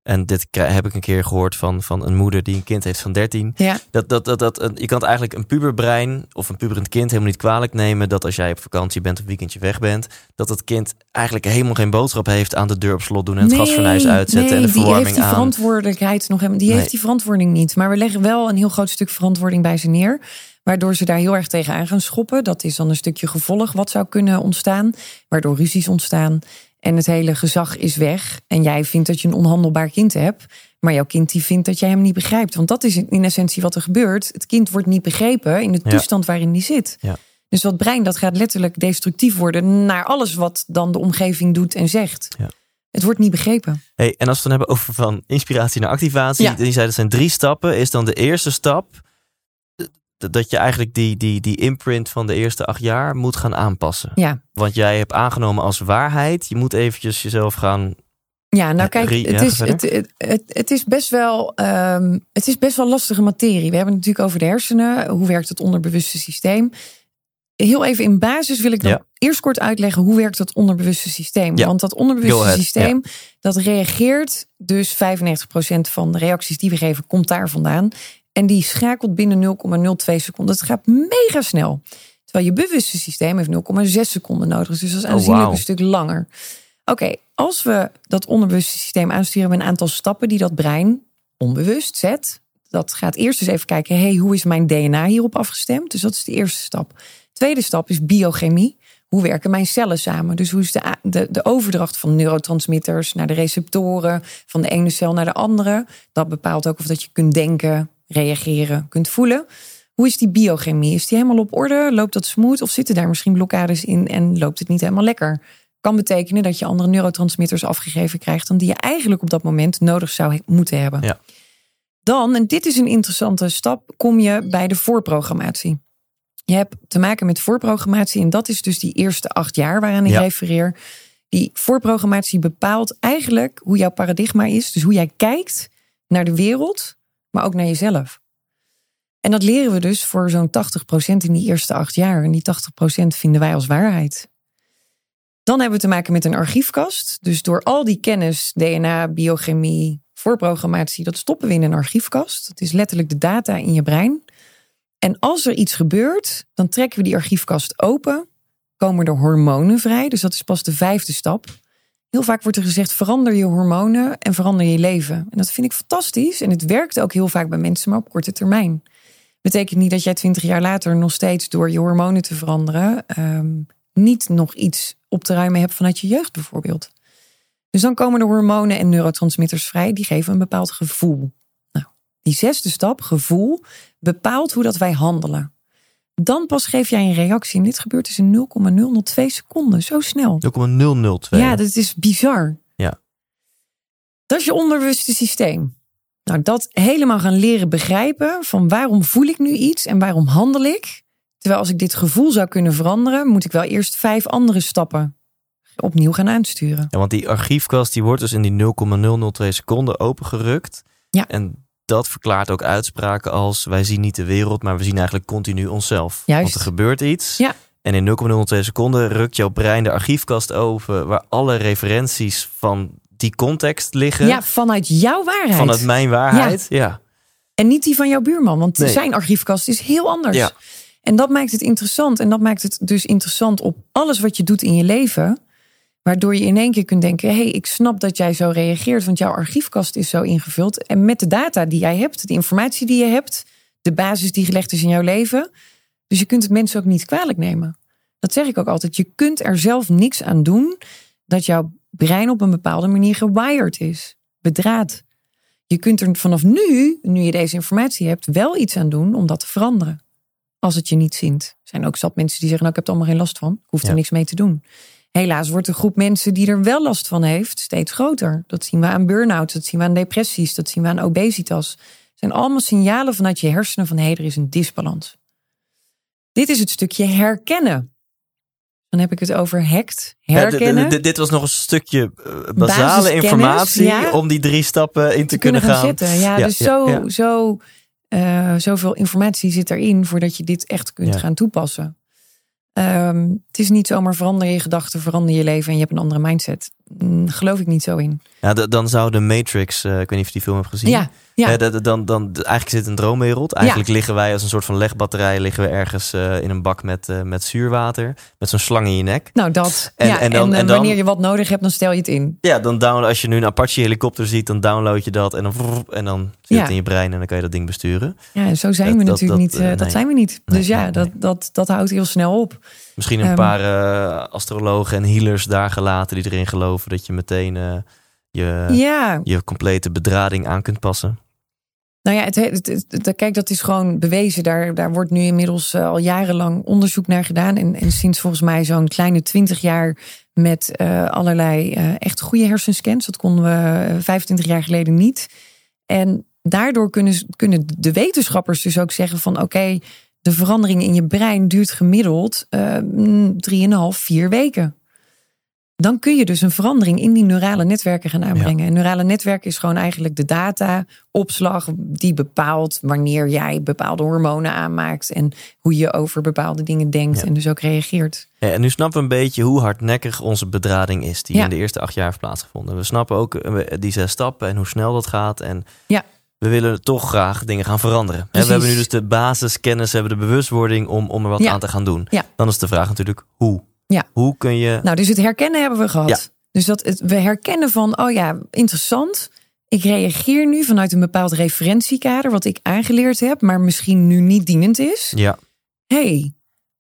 En dit heb ik een keer gehoord van, van een moeder die een kind heeft van 13. Ja, Dat, dat, dat, dat, een- je kan het eigenlijk een puberbrein of een puberend kind helemaal niet kwalijk nemen. Dat als jij op vakantie bent of een weekendje weg bent. Dat het kind eigenlijk helemaal geen boodschap heeft aan de deur op slot doen. En het gasfornuis uitzetten en de die heeft verwarming die aan. verantwoordelijkheid nog helemaal. Die Nee. heeft die verantwoording niet. Maar we leggen wel een heel groot stuk verantwoording bij ze neer. Waardoor ze daar heel erg tegenaan gaan schoppen. Dat is dan een stukje gevolg wat zou kunnen ontstaan. Waardoor ruzies ontstaan. En het hele gezag is weg. En jij vindt dat je een onhandelbaar kind hebt. Maar jouw kind die vindt dat jij hem niet begrijpt. Want dat is in essentie wat er gebeurt. Het kind wordt niet begrepen in de Ja. toestand waarin die zit. Ja. Dus dat brein dat gaat letterlijk destructief worden naar alles wat dan de omgeving doet en zegt. Ja. Het wordt niet begrepen. Hey, en als we het dan hebben over van inspiratie naar activatie. Die zei dat zijn drie stappen. Is dan de eerste stap dat je eigenlijk die, die, die imprint van de eerste acht jaar moet gaan aanpassen. Ja, Want jij hebt aangenomen als waarheid. Je moet eventjes jezelf gaan ja nou kijk, het, ja, is, het, het, het, het is best wel, ehm, het is best wel lastige materie. We hebben het natuurlijk over de hersenen. Hoe werkt het onderbewuste systeem? Heel even in basis wil ik dan Ja. eerst kort uitleggen hoe werkt het onderbewuste systeem. Ja. Want dat onderbewuste systeem, dat reageert dus 95% van de reacties die we geven, komt daar vandaan. En die schakelt binnen 0,02 seconden. Het gaat mega snel. Terwijl je bewuste systeem heeft 0,6 seconden nodig. Dus dat is Oh, aanzienlijk een stuk langer. Oké, als we dat onderbewuste systeem aansturen, we een aantal stappen die dat brein onbewust zet. Dat gaat eerst eens even kijken, hey, hoe is mijn DNA hierop afgestemd? Dus dat is de eerste stap. Tweede stap is biochemie. Hoe werken mijn cellen samen? Dus hoe is de, de, de overdracht van neurotransmitters naar de receptoren, van de ene cel naar de andere? Dat bepaalt ook of dat je kunt denken, reageren, kunt voelen. Hoe is die biochemie? Is die helemaal op orde? Loopt dat smooth? Of zitten daar misschien blokkades in en loopt het niet helemaal lekker? Kan betekenen dat je andere neurotransmitters afgegeven krijgt dan die je eigenlijk op dat moment nodig zou moeten hebben. Ja. Dan, en dit is een interessante stap, kom je bij de voorprogrammatie. Je hebt te maken met voorprogrammatie en dat is dus die eerste acht jaar waaraan ik Ja. refereer. Die voorprogrammatie bepaalt eigenlijk hoe jouw paradigma is. Dus hoe jij kijkt naar de wereld, maar ook naar jezelf. En dat leren we dus voor zo'n 80% in die eerste acht jaar. En die 80% vinden wij als waarheid. Dan hebben we te maken met een archiefkast. Dus door al die kennis, DNA, biochemie, voorprogrammatie, dat stoppen we in een archiefkast. Dat is letterlijk de data in je brein. En als er iets gebeurt, dan trekken we die archiefkast open, komen er hormonen vrij. Dus dat is pas de vijfde stap. Heel vaak wordt er gezegd: verander je hormonen en verander je leven. En dat vind ik fantastisch. En het werkt ook heel vaak bij mensen, maar op korte termijn. Betekent niet dat jij twintig jaar later nog steeds door je hormonen te veranderen, ehm, niet nog iets op te ruimen hebt vanuit je jeugd bijvoorbeeld. Dus dan komen de hormonen en neurotransmitters vrij, die geven een bepaald gevoel. Nou, die zesde stap, gevoel, bepaalt hoe dat wij handelen. Dan pas geef jij een reactie. En dit gebeurt dus in 0,002 seconden. Zo snel. 0,002. Ja, dat is bizar. Ja. Dat is je onderbewuste systeem. Nou, dat helemaal gaan leren begrijpen van waarom voel ik nu iets en waarom handel ik. Terwijl als ik dit gevoel zou kunnen veranderen, moet ik wel eerst vijf andere stappen opnieuw gaan aansturen. Ja, want die archiefkast die wordt dus in die 0,002 seconden opengerukt. Ja. En dat verklaart ook uitspraken als wij zien niet de wereld, maar we zien eigenlijk continu onszelf. Juist. Want er gebeurt iets. Ja. En in 0,002 seconden rukt jouw brein de archiefkast open waar alle referenties van die context liggen. Ja, vanuit jouw waarheid. Vanuit mijn waarheid. Ja. En niet die van jouw buurman, want Nee. zijn archiefkast is heel anders. Ja. En dat maakt het interessant. En dat maakt het dus interessant op alles wat je doet in je leven. Waardoor je in één keer kunt denken: hé, hey, ik snap dat jij zo reageert, want jouw archiefkast is zo ingevuld. En met de data die jij hebt, de informatie die je hebt, de basis die gelegd is in jouw leven. Dus je kunt het mensen ook niet kwalijk nemen. Dat zeg ik ook altijd. Je kunt er zelf niks aan doen dat jouw brein op een bepaalde manier gewired is, bedraad. Je kunt er vanaf nu, nu je deze informatie hebt, wel iets aan doen om dat te veranderen. Als het je niet zint. Er zijn ook zat mensen die zeggen, nou ik heb er allemaal geen last van. Ik hoef er Ja. niks mee te doen. Helaas wordt de groep mensen die er wel last van heeft steeds groter. Dat zien we aan burn-outs, dat zien we aan depressies, dat zien we aan obesitas. Het zijn allemaal signalen vanuit je hersenen van hé, er is een disbalans. Dit is het stukje herkennen. Dan heb ik het over hackt, herkennen. Ja, dit was nog een stukje uh, basale informatie ja. om die drie stappen in te, te kunnen gaan, gaan. zitten. Ja, Ja, dus zo. Zo, eh, zoveel informatie zit erin voordat je dit echt kunt gaan toepassen. Ehm, het is niet zomaar verander je gedachten, verander je leven en je hebt een andere mindset. Mm, geloof ik niet zo in. Ja, dan zou de Matrix, eh, ik weet niet of je die film hebt gezien. Ja, ja. Dat- dan, dan, eigenlijk zit het een droomwereld. Eigenlijk liggen wij als een soort van legbatterij liggen we ergens eh, in een bak met, eh, met zuurwater. Met zo'n slang in je nek. Nou, dat. En- ja, en dan- eh, en dan- wanneer je wat nodig hebt, dan stel je het in. Ja, dan download, als je nu een Apache helikopter ziet, dan download je dat en dan, en dan zit het in je brein en dan kan je dat ding besturen. Ja, zo zijn Dat- we dat- natuurlijk niet. eh, eh, dat zijn we niet. Nee, dus ja, nee, dat. Dat, dat houdt heel snel op. Misschien een Ehm. paar eh, astrologen en healers daar gelaten die erin geloven dat je meteen eh, je, je complete bedrading aan kunt passen. Nou ja, het, kijk, dat is gewoon bewezen. Daar, daar wordt nu inmiddels eh, al jarenlang onderzoek naar gedaan. En, sinds volgens mij zo'n kleine twintig jaar met eh, allerlei eh, echt goede hersenscans. Dat konden we eh, 25 jaar geleden niet. En daardoor kunnen, kunnen de wetenschappers dus ook zeggen van oké, de verandering in je brein duurt gemiddeld mm, drieënhalf, vier weken. Dan kun je dus een verandering in die neurale netwerken gaan aanbrengen. En neurale netwerken is gewoon eigenlijk de data-opslag die bepaalt wanneer jij bepaalde hormonen aanmaakt en hoe je over bepaalde dingen denkt Ja. en dus ook reageert. Ja, en nu snappen we een beetje hoe hardnekkig onze bedrading is, die in de eerste acht jaar heeft plaatsgevonden. We snappen ook eh, die zes stappen en hoe snel dat gaat. En Ja. we willen toch graag dingen gaan veranderen. Precies. We hebben nu dus de basiskennis, we hebben de bewustwording om, om er wat Ja. aan te gaan doen. Ja. Dan is de vraag natuurlijk hoe. Ja. Hoe kun je. Nou, dus het herkennen hebben we gehad. Ja. Dus dat het, we herkennen van, oh ja, interessant. Ik reageer nu vanuit een bepaald referentiekader, wat ik aangeleerd heb, maar misschien nu niet dienend is. Ja, hey,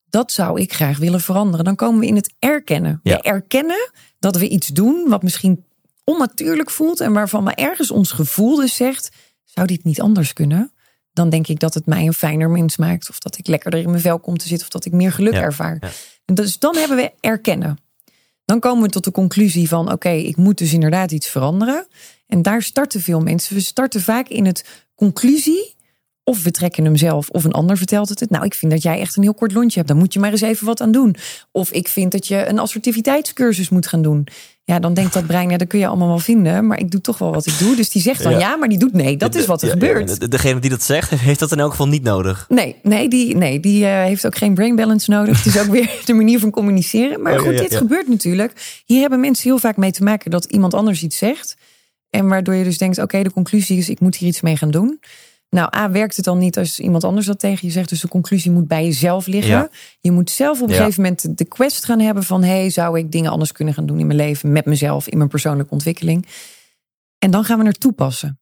dat zou ik graag willen veranderen. Dan komen we in het erkennen. Ja. We erkennen dat we iets doen wat misschien onnatuurlijk voelt en waarvan maar ergens ons gevoel dus zegt: zou dit niet anders kunnen? Dan denk ik dat het mij een fijner mens maakt, of dat ik lekkerder in mijn vel kom te zitten, of dat ik meer geluk Ja, ervaar. ja. Dus dan hebben we erkennen. Dan komen we tot de conclusie van: oké, ik moet dus inderdaad iets veranderen. En daar starten veel mensen. We starten vaak in het conclusie. Of we trekken hem zelf, of een ander vertelt het. Nou, ik vind dat jij echt een heel kort lontje hebt. Dan moet je maar eens even wat aan doen. Of ik vind dat je een assertiviteitscursus moet gaan doen. Ja, dan denkt dat brein, ja, dat kun je allemaal wel vinden. Maar ik doe toch wel wat ik doe. Dus die zegt dan Ja. ja, maar die doet nee. Dat is wat er Ja, gebeurt. ja, degene die dat zegt, heeft dat in elk geval niet nodig. Nee, nee, die, nee, die eh, heeft ook geen brain balance nodig. Het is ook weer de manier van communiceren. Maar Oh, goed, dit gebeurt natuurlijk. Hier hebben mensen heel vaak mee te maken dat iemand anders iets zegt. En waardoor je dus denkt, oké, de conclusie is, ik moet hier iets mee gaan doen. Nou, A, werkt het dan niet als iemand anders dat tegen je zegt. Dus de conclusie moet bij jezelf liggen. Ja. Je moet zelf op een Ja. gegeven moment de quest gaan hebben van... hey, zou ik dingen anders kunnen gaan doen in mijn leven... met mezelf, in mijn persoonlijke ontwikkeling. En dan gaan we er toepassen.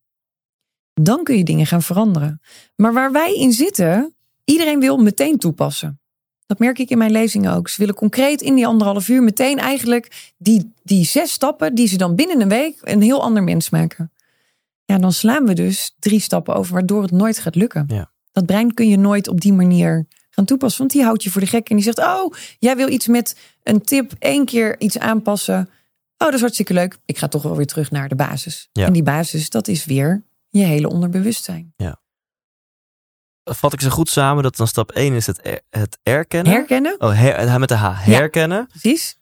Dan kun je dingen gaan veranderen. Maar waar wij in zitten, iedereen wil meteen toepassen. Dat merk ik in mijn lezingen ook. Ze willen concreet in die anderhalf uur meteen eigenlijk die, die zes stappen... die ze dan binnen een week een heel ander mens maken. Ja, dan slaan we dus drie stappen over, waardoor het nooit gaat lukken. Ja. Dat brein kun je nooit op die manier gaan toepassen. Want die houdt je voor de gek en die zegt: Oh, jij wil iets met een tip, één keer iets aanpassen. Oh, dat is hartstikke leuk. Ik ga toch wel weer terug naar de basis. Ja. En die basis, dat is weer je hele onderbewustzijn. Vat ik ze goed samen dat dan stap 1 is het, er- het erkennen. Herkennen, Oh, her, met de H. Herkennen. precies.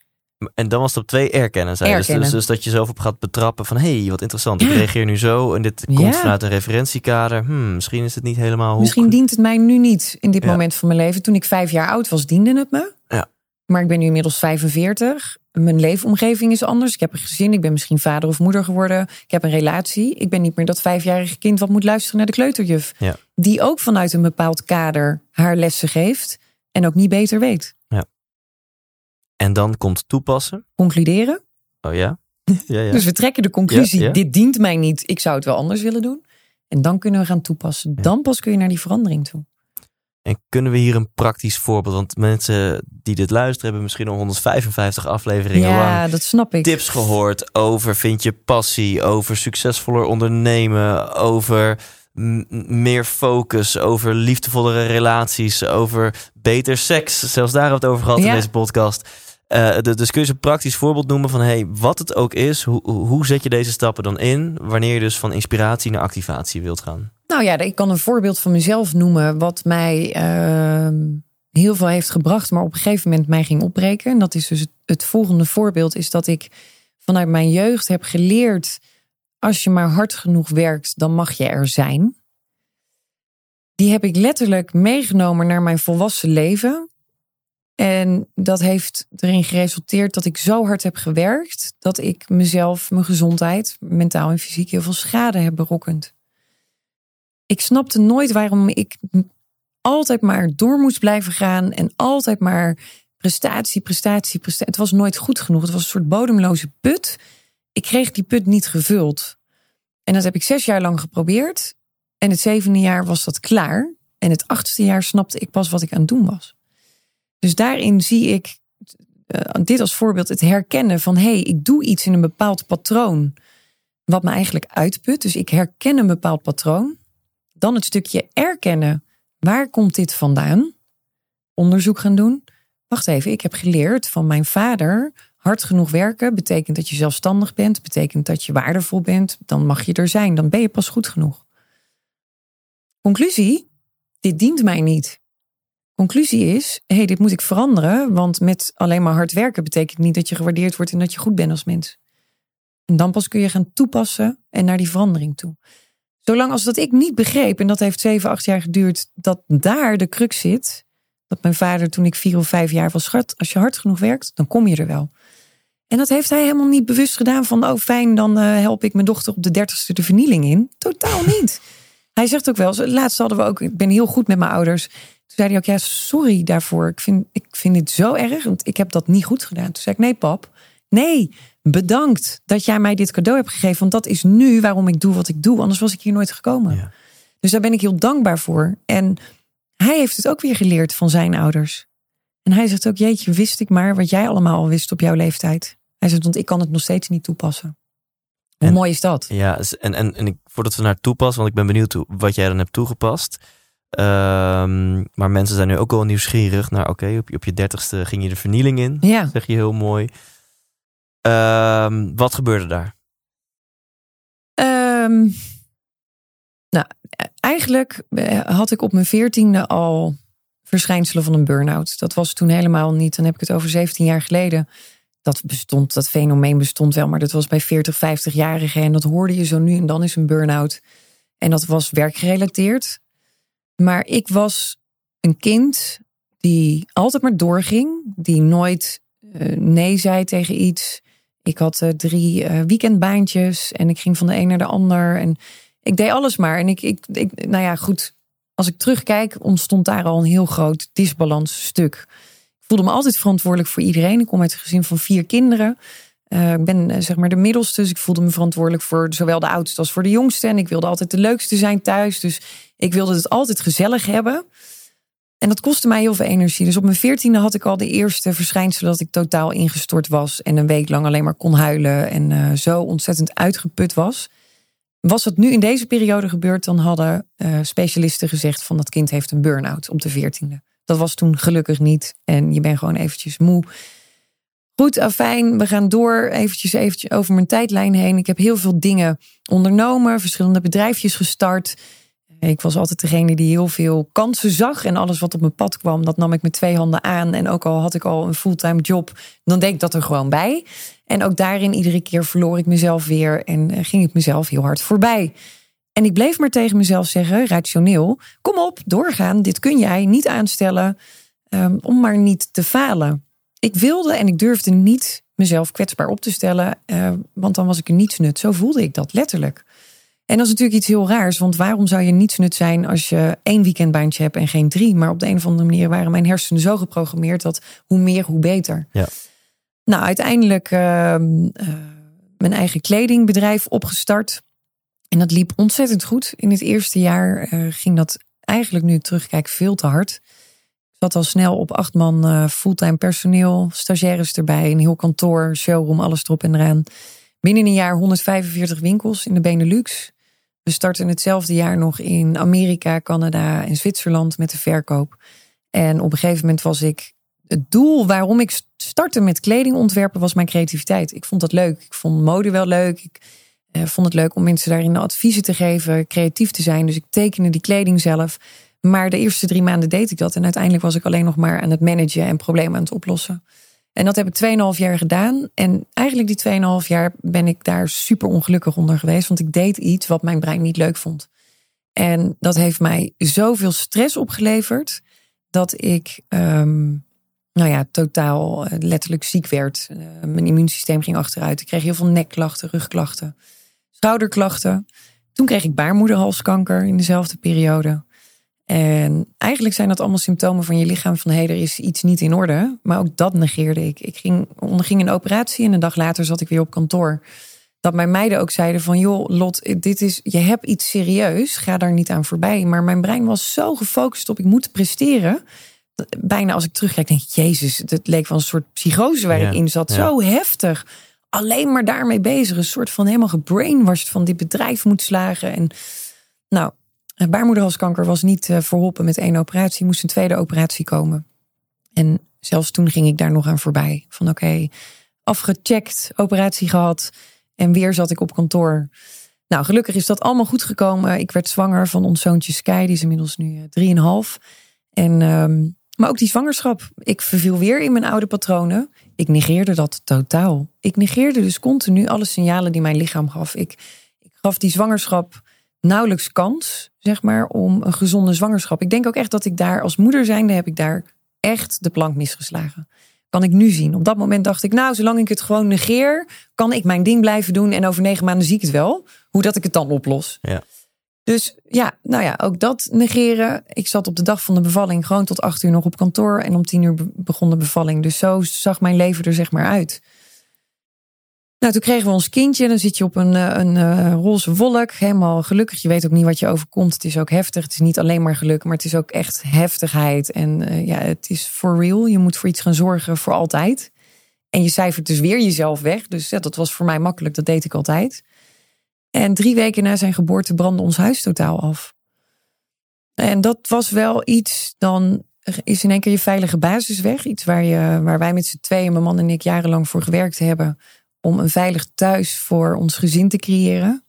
En dan was stap 2 erkennen. Zei. Dus, dus, dus dat je zelf op gaat betrappen van... hé, hey, wat interessant. Ik reageer nu zo en dit komt vanuit een referentiekader. Hmm, misschien is het niet helemaal hoe... Misschien dient het mij nu niet in dit Ja. moment van mijn leven. Toen ik vijf jaar oud was, diende het me. Ja. Maar ik ben nu inmiddels 45. Mijn leefomgeving is anders. Ik heb een gezin. Ik ben misschien vader of moeder geworden. Ik heb een relatie. Ik ben niet meer dat vijfjarige kind wat moet luisteren naar de kleuterjuf. Die ook vanuit een bepaald kader haar lessen geeft. En ook niet beter weet. En dan komt toepassen. Concluderen. Oh ja? Ja, ja. Dus we trekken de conclusie. Ja. Dit dient mij niet. Ik zou het wel anders willen doen. En dan kunnen we gaan toepassen. Dan pas kun je naar die verandering toe. En kunnen we hier een praktisch voorbeeld... Want mensen die dit luisteren hebben misschien al 155 afleveringen lang... Ja, dat snap ik. tips gehoord over vind je passie, over succesvoller ondernemen, over meer focus, over liefdevollere relaties, over beter seks. Zelfs daar hebben we het over gehad Ja. in deze podcast. Uh, dus kun je een praktisch voorbeeld noemen van hey, wat het ook is, hoe, hoe zet je deze stappen dan in wanneer je dus van inspiratie naar activatie wilt gaan? Nou ja, ik kan een voorbeeld van mezelf noemen wat mij uh, heel veel heeft gebracht, maar op een gegeven moment mij ging opbreken. En dat is dus het, het volgende voorbeeld is dat ik vanuit mijn jeugd heb geleerd als je maar hard genoeg werkt, dan mag je er zijn. Die heb ik letterlijk meegenomen naar mijn volwassen leven. En dat heeft erin geresulteerd dat ik zo hard heb gewerkt dat ik mezelf, mijn gezondheid, mentaal en fysiek heel veel schade heb berokkend. Ik snapte nooit waarom ik altijd maar door moest blijven gaan en altijd maar prestatie, prestatie, prestatie. Het was nooit goed genoeg. Het was een soort bodemloze put. Ik kreeg die put niet gevuld. En dat heb ik zes jaar lang geprobeerd. En het zevende jaar was dat klaar. En het achtste jaar snapte ik pas wat ik aan het doen was. Dus daarin zie ik uh, dit als voorbeeld het herkennen van hé, hey, ik doe iets in een bepaald patroon wat me eigenlijk uitput. Dus ik herken een bepaald patroon. Dan het stukje erkennen. Waar komt dit vandaan? Onderzoek gaan doen. Wacht even, ik heb geleerd van mijn vader. Hard genoeg werken betekent dat je zelfstandig bent, betekent dat je waardevol bent. Dan mag je er zijn, dan ben je pas goed genoeg. Conclusie: dit dient mij niet. Conclusie is: hé, hey, dit moet ik veranderen, want met alleen maar hard werken betekent niet dat je gewaardeerd wordt en dat je goed bent als mens. En dan pas kun je gaan toepassen en naar die verandering toe. Zolang als dat ik niet begreep, en dat heeft zeven, acht jaar geduurd, dat daar de crux zit. Dat mijn vader toen ik vier of vijf jaar was, schat, als je hard genoeg werkt, dan kom je er wel. En dat heeft hij helemaal niet bewust gedaan van, oh fijn, dan uh, help ik mijn dochter op de dertigste de vernieling in. Totaal niet. Hij zegt ook wel, laatst hadden we ook, ik ben heel goed met mijn ouders. Toen zei hij ook, ja, sorry daarvoor. Ik vind, ik vind dit zo erg, want ik heb dat niet goed gedaan. Toen zei ik, nee pap, nee, bedankt dat jij mij dit cadeau hebt gegeven. Want dat is nu waarom ik doe wat ik doe. Anders was ik hier nooit gekomen. Ja. Dus daar ben ik heel dankbaar voor. En hij heeft het ook weer geleerd van zijn ouders. En hij zegt ook, jeetje, wist ik maar wat jij allemaal al wist op jouw leeftijd. Hij zegt, want ik kan het nog steeds niet toepassen. Hoe mooi is dat? Ja, en, en, en ik, voordat we naar toepassen, want ik ben benieuwd wat jij dan hebt toegepast. Um, maar mensen zijn nu ook wel nieuwsgierig naar, oké, op, op je dertigste ging je de vernieling in. Ja. Zeg je heel mooi. Um, wat gebeurde daar? Um, nou, eigenlijk eh, had ik op mijn veertiende al verschijnselen van een burn-out. Dat was toen helemaal niet. Dan heb ik het over 17 jaar geleden. Dat bestond, dat fenomeen bestond wel, maar dat was bij 40, 50-jarigen. En dat hoorde je zo nu en dan is een burn-out. En dat was werkgerelateerd. Maar ik was een kind die altijd maar doorging, die nooit uh, nee zei tegen iets. Ik had uh, drie uh, weekendbaantjes en ik ging van de een naar de ander. En ik deed alles maar. En ik, ik, ik, nou ja, goed. Als ik terugkijk, ontstond daar al een heel groot disbalansstuk. Ik voelde me altijd verantwoordelijk voor iedereen. Ik kom uit een gezin van vier kinderen. Uh, ik ben zeg maar de middelste, dus ik voelde me verantwoordelijk voor zowel de oudste als voor de jongste. En ik wilde altijd de leukste zijn thuis. Dus ik wilde het altijd gezellig hebben. En dat kostte mij heel veel energie. Dus op mijn veertiende had ik al de eerste verschijnselen dat ik totaal ingestort was. En een week lang alleen maar kon huilen. En uh, zo ontzettend uitgeput was. Was het nu in deze periode gebeurd, dan hadden specialisten gezegd van dat kind heeft een burn-out op de veertiende. Dat was toen gelukkig niet. En je bent gewoon eventjes moe. Goed, afijn, we gaan door. Eventjes, eventjes over mijn tijdlijn heen. Ik heb heel veel dingen ondernomen, verschillende bedrijfjes gestart. Ik was altijd degene die heel veel kansen zag. En alles wat op mijn pad kwam, dat nam ik met twee handen aan. En ook al had ik al een fulltime job, dan deed ik dat er gewoon bij. En ook daarin iedere keer verloor ik mezelf weer en eh, ging ik mezelf heel hard voorbij. En ik bleef maar tegen mezelf zeggen, rationeel, kom op, doorgaan, dit kun jij niet aanstellen um, om maar niet te falen. Ik wilde en ik durfde niet mezelf kwetsbaar op te stellen, uh, want dan was ik er niets nut. Zo voelde ik dat letterlijk. En dat is natuurlijk iets heel raars, want waarom zou je niets nut zijn als je één weekendbaantje hebt en geen drie? Maar op de een of andere manier waren mijn hersenen zo geprogrammeerd dat hoe meer, hoe beter. Ja. Nou, uiteindelijk uh, mijn eigen kledingbedrijf opgestart. En dat liep ontzettend goed. In het eerste jaar uh, ging dat eigenlijk, nu terugkijk, veel te hard. Zat al snel op acht man uh, fulltime personeel, stagiaires erbij, een heel kantoor, showroom, alles erop en eraan. Binnen een jaar 145 winkels in de Benelux. We starten hetzelfde jaar nog in Amerika, Canada en Zwitserland met de verkoop. En op een gegeven moment was ik het doel waarom ik startte met kledingontwerpen was mijn creativiteit. Ik vond dat leuk. Ik vond mode wel leuk. Ik uh, vond het leuk om mensen daarin adviezen te geven, creatief te zijn. Dus ik tekende die kleding zelf. Maar de eerste drie maanden deed ik dat. En uiteindelijk was ik alleen nog maar aan het managen en problemen aan het oplossen. En dat heb ik 2,5 jaar gedaan. En eigenlijk die 2,5 jaar ben ik daar super ongelukkig onder geweest. Want ik deed iets wat mijn brein niet leuk vond. En dat heeft mij zoveel stress opgeleverd. Dat ik, um, nou ja, totaal eh, letterlijk ziek werd. Uh, mijn immuunsysteem ging achteruit. Ik kreeg heel veel nekklachten, rugklachten, schouderklachten. Toen kreeg ik baarmoederhalskanker in dezelfde periode. En eigenlijk zijn dat allemaal symptomen van je lichaam van hé, hey, er is iets niet in orde. Maar ook dat negeerde ik. Ik ging, onderging een operatie en een dag later zat ik weer op kantoor. Dat mijn meiden ook zeiden van joh, Lot, dit is, je hebt iets serieus, ga daar niet aan voorbij. Maar mijn brein was zo gefocust op ik moet presteren. Bijna als ik terugkijk, denk ik, Jezus, het leek wel een soort psychose waar ik in zat. Zo heftig. Alleen maar daarmee bezig. Een soort van helemaal gebrainwashed van dit bedrijf moet slagen. En nou, baarmoederhalskanker was niet eh, verholpen met één operatie. Moest een tweede operatie komen. En zelfs toen ging ik daar nog aan voorbij. Van oké, afgecheckt, operatie gehad. En weer zat ik op kantoor. Nou, gelukkig is dat allemaal goed gekomen. Ik werd zwanger van ons zoontje Sky. Die is inmiddels nu uh, drieënhalf. En, um, maar ook die zwangerschap. Ik verviel weer in mijn oude patronen. Ik negeerde dat totaal. Ik negeerde dus continu alle signalen die mijn lichaam gaf. Ik, ik gaf die zwangerschap nauwelijks kans, zeg maar, om een gezonde zwangerschap. Ik denk ook echt dat ik daar als moeder zijnde heb ik daar echt de plank misgeslagen. Kan ik nu zien. Op dat moment dacht ik, nou, zolang ik het gewoon negeer, kan ik mijn ding blijven doen en over negen maanden zie ik het wel. Hoe dat ik het dan oplos. Ja. Dus ja, nou ja, ook dat negeren. Ik zat op de dag van de bevalling gewoon tot acht uur nog op kantoor. En om tien uur begon de bevalling. Dus zo zag mijn leven er zeg maar uit. Nou, toen kregen we ons kindje. Dan zit je op een, eh, een, eh, roze wolk. Helemaal gelukkig. Je weet ook niet wat je overkomt. Het is ook heftig. Het is niet alleen maar geluk, maar het is ook echt heftigheid. En uh, ja, het is for real. Je moet voor iets gaan zorgen voor altijd. En je cijfert dus weer jezelf weg. Dus ja, dat was voor mij makkelijk. Dat deed ik altijd. En drie weken na zijn geboorte brandde ons huis totaal af. En dat was wel iets, dan is in één keer je veilige basis weg. Iets waar, je, waar wij met z'n tweeën, mijn man en ik, jarenlang voor gewerkt hebben om een veilig thuis voor ons gezin te creëren.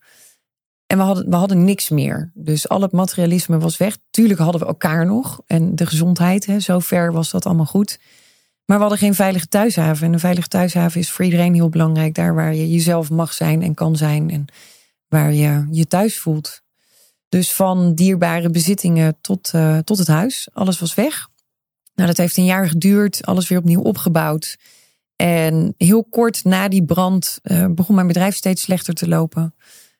En we hadden, we hadden niks meer. Dus al het materialisme was weg. Tuurlijk hadden we elkaar nog. En de gezondheid, hè, zover was dat allemaal goed. Maar we hadden geen veilige thuishaven. En een veilige thuishaven is voor iedereen heel belangrijk. Daar waar je jezelf mag zijn en kan zijn. En waar je je thuis voelt. Dus van dierbare bezittingen tot, uh, tot het huis. Alles was weg. Nou, dat heeft een jaar geduurd. Alles weer opnieuw opgebouwd. En heel kort na die brand uh, begon mijn bedrijf steeds slechter te lopen.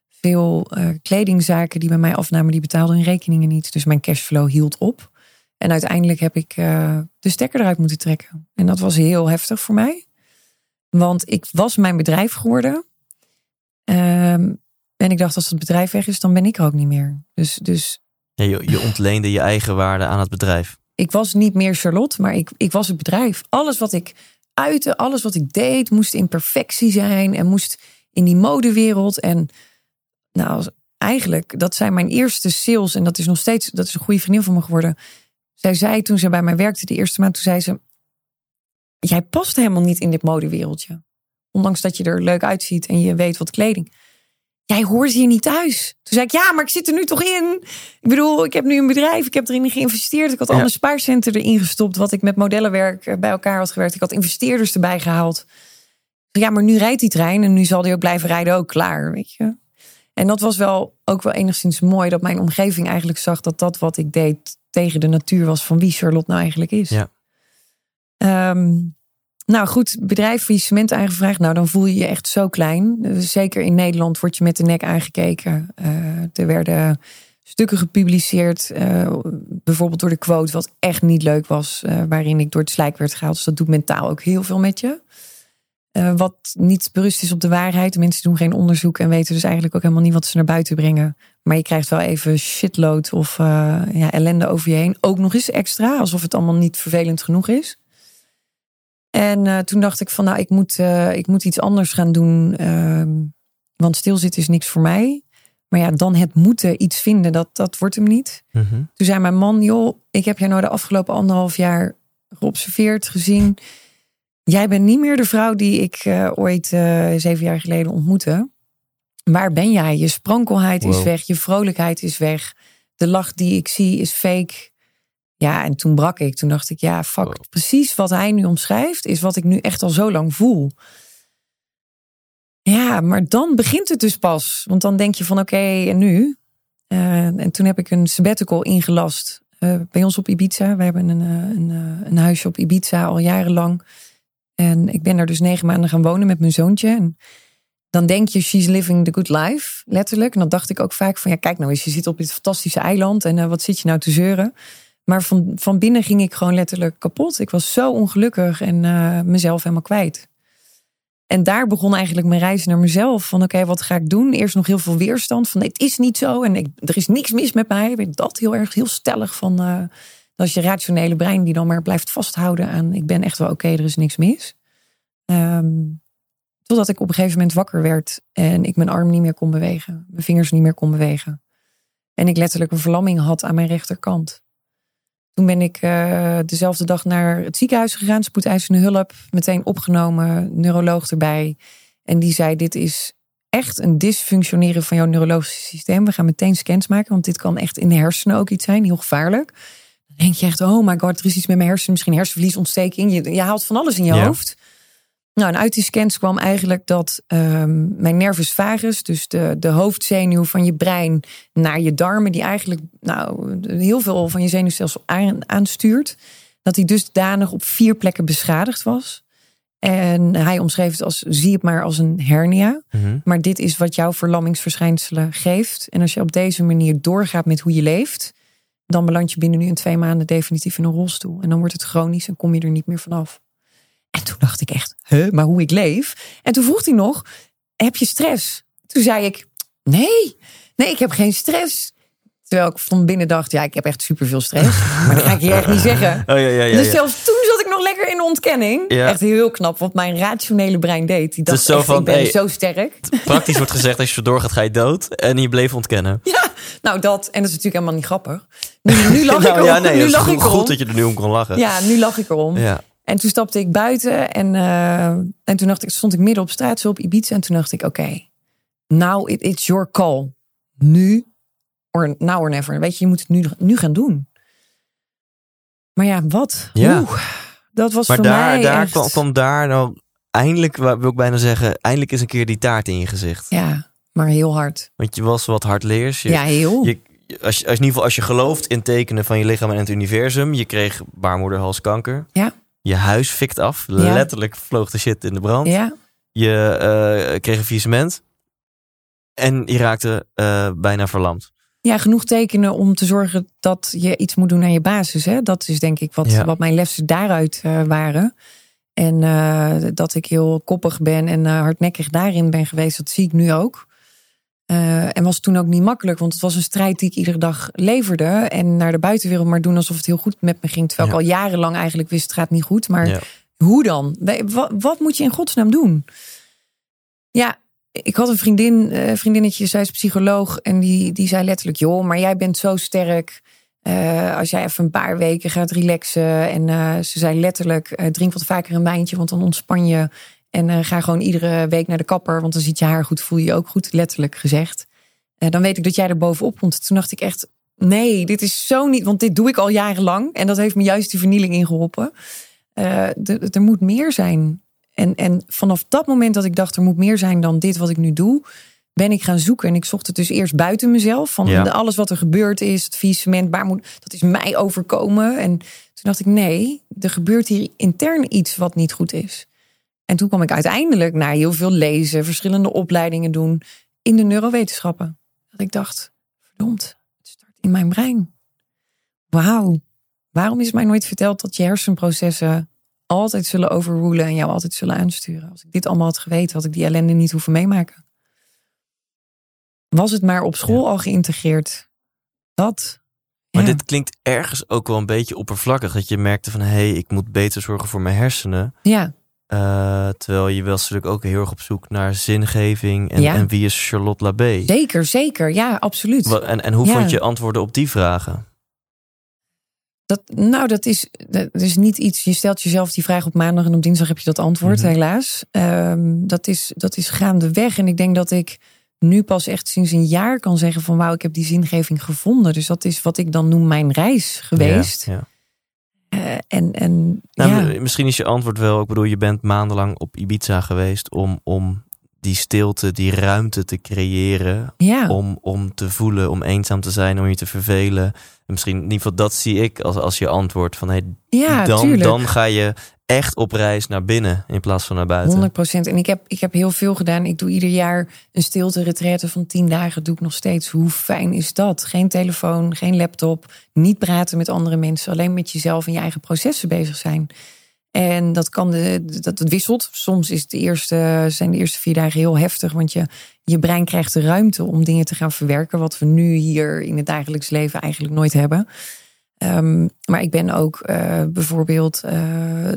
Veel uh, kledingzaken die bij mij afnamen, die betaalden hun rekeningen niet. Dus mijn cashflow hield op. En uiteindelijk heb ik uh, de stekker eruit moeten trekken. En dat was heel heftig voor mij. Want ik was mijn bedrijf geworden. Um, en ik dacht, als het bedrijf weg is, dan ben ik er ook niet meer. Dus, dus ja, je, je ontleende je eigen waarde aan het bedrijf. Ik was niet meer Charlotte, maar ik, ik was het bedrijf. Alles wat ik uiten, alles wat ik deed, moest in perfectie zijn en moest in die modewereld. En nou, eigenlijk, dat zijn mijn eerste sales. En dat is nog steeds, dat is een goede vriendin van me geworden. Zij zei toen ze bij mij werkte de eerste maand, toen zei ze: Jij past helemaal niet in dit modewereldje. Ondanks dat je er leuk uitziet en je weet wat kleding jij hoort hier niet thuis. Toen zei ik, ja, maar ik zit er nu toch in. Ik bedoel, ik heb nu een bedrijf, ik heb erin geïnvesteerd. Ik had ja. alle spaarcenten erin gestopt, wat ik met modellenwerk eh, bij elkaar had gewerkt. Ik had investeerders erbij gehaald. Ja, maar nu rijdt die trein en nu zal die ook blijven rijden, ook klaar, weet je. En dat was wel ook wel enigszins mooi, dat mijn omgeving eigenlijk zag dat dat wat ik deed tegen de natuur was van wie Charlotte nou eigenlijk is. Ja. Um, nou goed, bedrijf faillissement aangevraagd. Nou, dan voel je je echt zo klein. Zeker in Nederland word je met de nek aangekeken. Uh, er werden stukken gepubliceerd, uh, bijvoorbeeld door de quote, wat echt niet leuk was, uh, waarin ik door het slijk werd gehaald. Dus dat doet mentaal ook heel veel met je. wat niet berust is op de waarheid. Mensen doen geen onderzoek en weten dus eigenlijk ook helemaal niet wat ze naar buiten brengen. Maar je krijgt wel even shitload of ja, ellende over je heen. Ook nog eens extra, alsof het allemaal niet vervelend genoeg is. En uh, toen dacht ik van nou, ik moet, uh, ik moet iets anders gaan doen. Uh, want stilzitten is niks voor mij. Maar ja, dan het moeten iets vinden, dat, dat wordt hem niet. Mm -hmm. Toen zei mijn man, joh, ik heb jou nou de afgelopen anderhalf jaar geobserveerd, gezien. Jij bent niet meer de vrouw die ik eh, ooit eh, zeven jaar geleden ontmoette. Waar ben jij? Je sprankelheid is weg, je vrolijkheid is weg. De lach die ik zie is fake. Ja, en toen brak ik. Toen dacht ik, ja, fuck. Wow. Precies wat hij nu omschrijft, is wat ik nu echt al zo lang voel. Ja, maar dan begint het dus pas. Want dan denk je van, oké, en nu? Eh, en toen heb ik een sabbatical ingelast eh, bij ons op Ibiza. We hebben een, eh, een, een huisje op Ibiza al jarenlang. En ik ben daar dus negen maanden gaan wonen met mijn zoontje. En dan denk je, she's living the good life, letterlijk. En dan dacht ik ook vaak van, ja, kijk nou eens, je zit op dit fantastische eiland. En wat zit je nou te zeuren? Maar van, van binnen ging ik gewoon letterlijk kapot. Ik was zo ongelukkig en eh, mezelf helemaal kwijt. En daar begon eigenlijk mijn reis naar mezelf. Van oké, wat ga ik doen? Eerst nog heel veel weerstand. Van het is niet zo en ik, er is niks mis met mij. Ik ben dat heel erg heel stellig van. eh, dat je rationele brein die dan maar blijft vasthouden aan. Ik ben echt wel oké, er is niks mis. Ehm, totdat ik op een gegeven moment wakker werd en ik mijn arm niet meer kon bewegen. Mijn vingers niet meer kon bewegen. En ik letterlijk een verlamming had aan mijn rechterkant. Toen ben ik eh, dezelfde dag naar het ziekenhuis gegaan, spoedeisende hulp, meteen opgenomen, neuroloog erbij. En die zei: Dit is echt een dysfunctioneren van jouw neurologische systeem. We gaan meteen scans maken, want dit kan echt in de hersenen ook iets zijn, heel gevaarlijk. Dan denk je echt: Oh my god, er is iets met mijn hersenen, misschien hersenvliesontsteking. Je, je haalt van alles in je Ja. hoofd. Nou, en uit die scans kwam eigenlijk dat ehm, mijn nervus vagus, dus de, de hoofdzenuw van je brein, naar je darmen, die eigenlijk nou, heel veel van je zenuwstelsel aan, aanstuurt, dat die dusdanig op vier plekken beschadigd was. En hij omschreef het als, zie het maar als een hernia. Mhm. Maar dit is wat jouw verlammingsverschijnselen geeft. En als je op deze manier doorgaat met hoe je leeft, dan beland je binnen nu in twee maanden definitief in een rolstoel. En dan wordt het chronisch en kom je er niet meer vanaf. En toen dacht ik echt, huh, maar hoe ik leef? En toen vroeg hij nog, heb je stress? Toen zei ik, nee, nee, ik heb geen stress. Terwijl ik van binnen dacht, ja, ik heb echt superveel stress. Maar dat ga ik je echt niet zeggen. Oh ja, ja, ja. Dus zelfs toen zat ik nog lekker in de ontkenning. Echt heel knap wat mijn rationele brein deed. Die dacht is zo echt, van, ik ben hey. zo sterk. Praktisch wordt gezegd, als je zo doorgaat, ga je dood. En je bleef ontkennen. Ja, nou dat. En dat is natuurlijk helemaal niet grappig. Nu, nu lach ik nou erom. ja, nee, nu het is lach goed, ik erom. goed dat je er nu om kon lachen. Ja, nu lach ik erom. Ja. En toen stapte ik buiten en, eh, en toen dacht ik, stond ik midden op straat zo op Ibiza. En toen dacht ik, oké, now it, it's your call. Nu or now or never. Weet je, je moet het nu, nu gaan doen. Maar ja, wat? Ja. Oeh, dat was Maar voor daar, mij daar echt... kwam, kwam daar nou eindelijk, wil ik bijna zeggen, eindelijk is een keer die taart in je gezicht. Ja, maar heel hard. Want je was wat hardleers. Je, ja, heel. je, als, je, als, in ieder geval, als je gelooft in tekenen van je lichaam en het universum. Je kreeg baarmoederhalskanker. Ja. Je huis fikt af. Ja. Letterlijk vloog de shit in de brand. ja, Je eh, kreeg een faillissement. En je raakte eh, bijna verlamd. ja, genoeg tekenen om te zorgen dat je iets moet doen aan je basis. Hè? Dat is denk ik wat, Ja. wat mijn lessen daaruit eh, waren. En dat ik heel koppig ben en hardnekkig daarin ben geweest, dat zie ik nu ook. Eh, en was toen ook niet makkelijk, want het was een strijd die ik iedere dag leverde. En naar de buitenwereld maar doen alsof het heel goed met me ging. Terwijl ik al jarenlang eigenlijk wist, het gaat niet goed. Maar Ja. hoe dan? Wat, wat moet je in godsnaam doen? Ja, ik had een vriendin, eh, vriendinnetje, zij is psycholoog. En die, die zei letterlijk, joh, maar jij bent zo sterk. Eh, als jij even een paar weken gaat relaxen. En ze zei letterlijk, drink wat vaker een wijntje, want dan ontspan je. En eh, ga gewoon iedere week naar de kapper, want dan ziet je haar goed, voel je je ook goed, letterlijk gezegd. Eh, dan weet ik dat jij er bovenop komt. Toen dacht ik echt, nee, dit is zo niet, want dit doe ik al jarenlang. En dat heeft me juist die vernieling ingeholpen. Eh, er moet meer zijn. En, en vanaf dat moment dat ik dacht, er moet meer zijn dan dit wat ik nu doe, ben ik gaan zoeken. En ik zocht het dus eerst buiten mezelf. Van Ja. alles wat er gebeurd is, het faillissement, baarmoed, dat is mij overkomen. En toen dacht ik, nee, er gebeurt hier intern iets wat niet goed is. En toen kwam ik uiteindelijk naar heel veel lezen, verschillende opleidingen doen in de neurowetenschappen. Dat ik dacht, verdomd, het start in mijn brein. Wauw, waarom is mij nooit verteld dat je hersenprocessen altijd zullen overrulen en jou altijd zullen aansturen? Als ik dit allemaal had geweten, had ik die ellende niet hoeven meemaken. Was het maar op school al geïntegreerd? Dat. Maar ja. dit klinkt ergens ook wel een beetje oppervlakkig. Dat je merkte van, hé, hey, ik moet beter zorgen voor mijn hersenen. Ja, Eh, terwijl je was natuurlijk ook heel erg op zoek naar zingeving. En, Ja. en wie is Charlotte Labé? zeker, zeker. Ja, absoluut. En, en hoe Ja. vond je antwoorden op die vragen? Dat, nou, dat is, dat is niet iets. Je stelt jezelf die vraag op maandag en op dinsdag heb je dat antwoord, Mhm. helaas. Ehm, dat, is, dat is gaandeweg. En ik denk dat ik nu pas echt sinds een jaar kan zeggen van wauw, ik heb die zingeving gevonden. Dus dat is wat ik dan noem mijn reis geweest. Ja, Eh, en en Nou, ja. Misschien is je antwoord wel, ik bedoel, je bent maandenlang op Ibiza geweest om, om die stilte, die ruimte te creëren. ja. Om, om te voelen, om eenzaam te zijn, om je te vervelen. En misschien in ieder geval dat zie ik als, als je antwoord van hey, ja, dan, tuurlijk. dan ga je echt op reis naar binnen in plaats van naar buiten. 100 procent. En ik heb, ik heb heel veel gedaan. Ik doe ieder jaar een stilte retraite van 10 dagen. Doe ik nog steeds. Hoe fijn is dat? Geen telefoon, geen laptop. Niet praten met andere mensen. Alleen met jezelf en je eigen processen bezig zijn. En dat kan de, dat wisselt. Soms is de eerste, zijn de eerste vier dagen heel heftig. Want je, je brein krijgt de ruimte om dingen te gaan verwerken. Wat we nu hier in het dagelijks leven eigenlijk nooit hebben. Ehm, maar ik ben ook eh, bijvoorbeeld eh,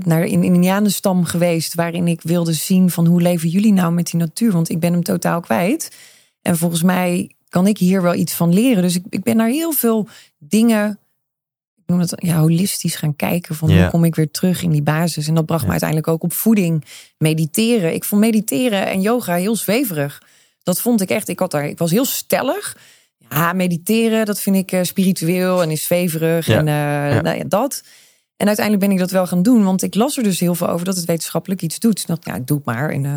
naar een Indianenstam geweest. Waarin ik wilde zien van hoe leven jullie nou met die natuur. Want ik ben hem totaal kwijt. En volgens mij kan ik hier wel iets van leren. Dus ik, ik ben naar heel veel dingen. Ik noem het ja, holistisch gaan kijken. Van hoe kom ik weer terug in die basis. En dat bracht me uiteindelijk ook op voeding. Mediteren. Ik vond mediteren en yoga heel zweverig. Dat vond ik echt. Ik, had daar, ik was heel stellig. Ja, mediteren, dat vind ik eh, spiritueel en is zweverig. Ja. En eh. Nou ja, dat. En uiteindelijk ben ik dat wel gaan doen. Want ik las er dus heel veel over dat het wetenschappelijk iets doet. Dus ik dacht, ja, ik doe het maar. En, eh,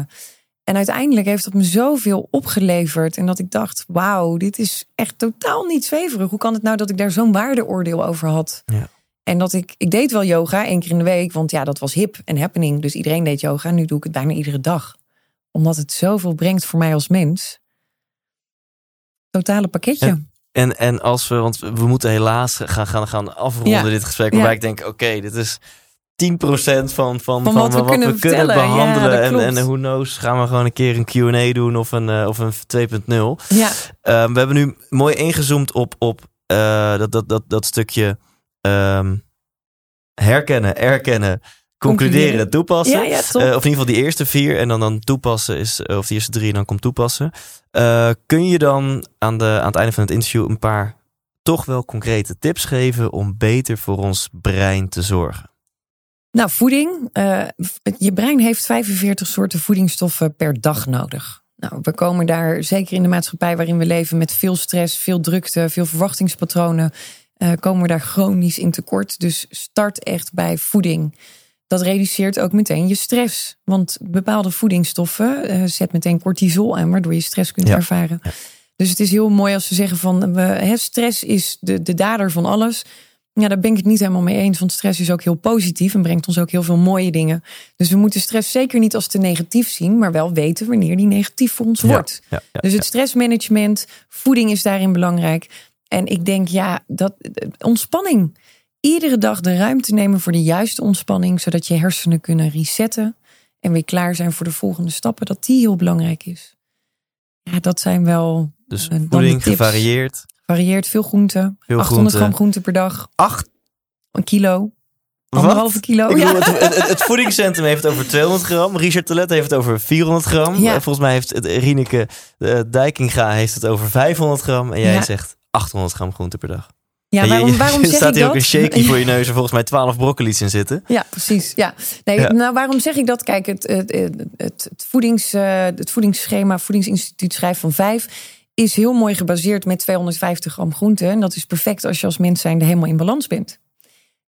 en uiteindelijk heeft dat me zoveel opgeleverd. En dat ik dacht, wauw, dit is echt totaal niet zweverig. Hoe kan het nou dat ik daar zo'n waardeoordeel over had? Ja. En dat ik, ik deed wel yoga één keer in de week. Want ja, dat was hip en happening. Dus iedereen deed yoga. Nu doe ik het bijna iedere dag. Omdat het zoveel brengt voor mij als mens. Totale pakketje. En, en als we, want we moeten helaas gaan, gaan, gaan afronden Ja. dit gesprek. Waarbij ik denk, oké, dit is 10% van, van, van, Van wat we kunnen vertellen. Ja, behandelen. en, en who knows, gaan we gewoon een keer een Q&A doen of een, eh, of een 2.0. Ja, Ehm, we hebben nu mooi ingezoomd op, op eh, dat, dat, dat, dat stukje ehm, herkennen, erkennen, concluderen, toepassen. ja, ja, top. Eh, of in ieder geval die eerste vier en dan, dan toepassen is, eh, of die eerste drie en dan komt toepassen. Eh, kun je dan aan, de, aan het einde van het interview een paar toch wel concrete tips geven om beter voor ons brein te zorgen? Nou, voeding. Je brein heeft 45 soorten voedingsstoffen per dag nodig. Nou, we komen daar zeker in de maatschappij waarin we leven met veel stress, veel drukte, veel verwachtingspatronen. komen we daar chronisch in tekort. Dus start echt bij voeding. Dat reduceert ook meteen je stress. Want bepaalde voedingsstoffen eh, zet meteen cortisol aan, waardoor je stress kunt Ja. ervaren. Dus het is heel mooi als ze zeggen van we, stress is de, de dader van alles. Ja, daar ben ik het niet helemaal mee eens. Want stress is ook heel positief en brengt ons ook heel veel mooie dingen. Dus we moeten stress zeker niet als te negatief zien, maar wel weten wanneer die negatief voor ons wordt. Ja, ja, Dus het stressmanagement, voeding is daarin belangrijk. En ik denk, ja, dat ontspanning. Iedere dag de ruimte nemen voor de juiste ontspanning, zodat je hersenen kunnen resetten en weer klaar zijn voor de volgende stappen, dat die heel belangrijk is. Ja, dat zijn wel Dus de voeding gevarieerd. varieert veel groenten, Veel 800 groente. gram groente per dag, Acht. een kilo, anderhalve kilo. Ik ja. bedoel, het, het, het voedingscentrum heeft het over 200 gram. Richard Telet heeft het over 400 gram. Ja. Eh, Volgens mij heeft het Rineke eh, Dijkinga heeft het over 500 gram. En jij Ja. zegt 800 gram groente per dag. Ja, waarom, waarom er zeg staat hier ook een shaky voor je neus en volgens mij 12 broccoli's in zitten. Ja, precies. Ja. Nee, Ja. Nou, waarom zeg ik dat? Kijk, het, het, het, het, voedings, eh, het voedingsschema, Voedingsinstituut schrijft van vijf, is heel mooi gebaseerd met 250 gram groente. En dat is perfect als je als mens zijnde helemaal in balans bent.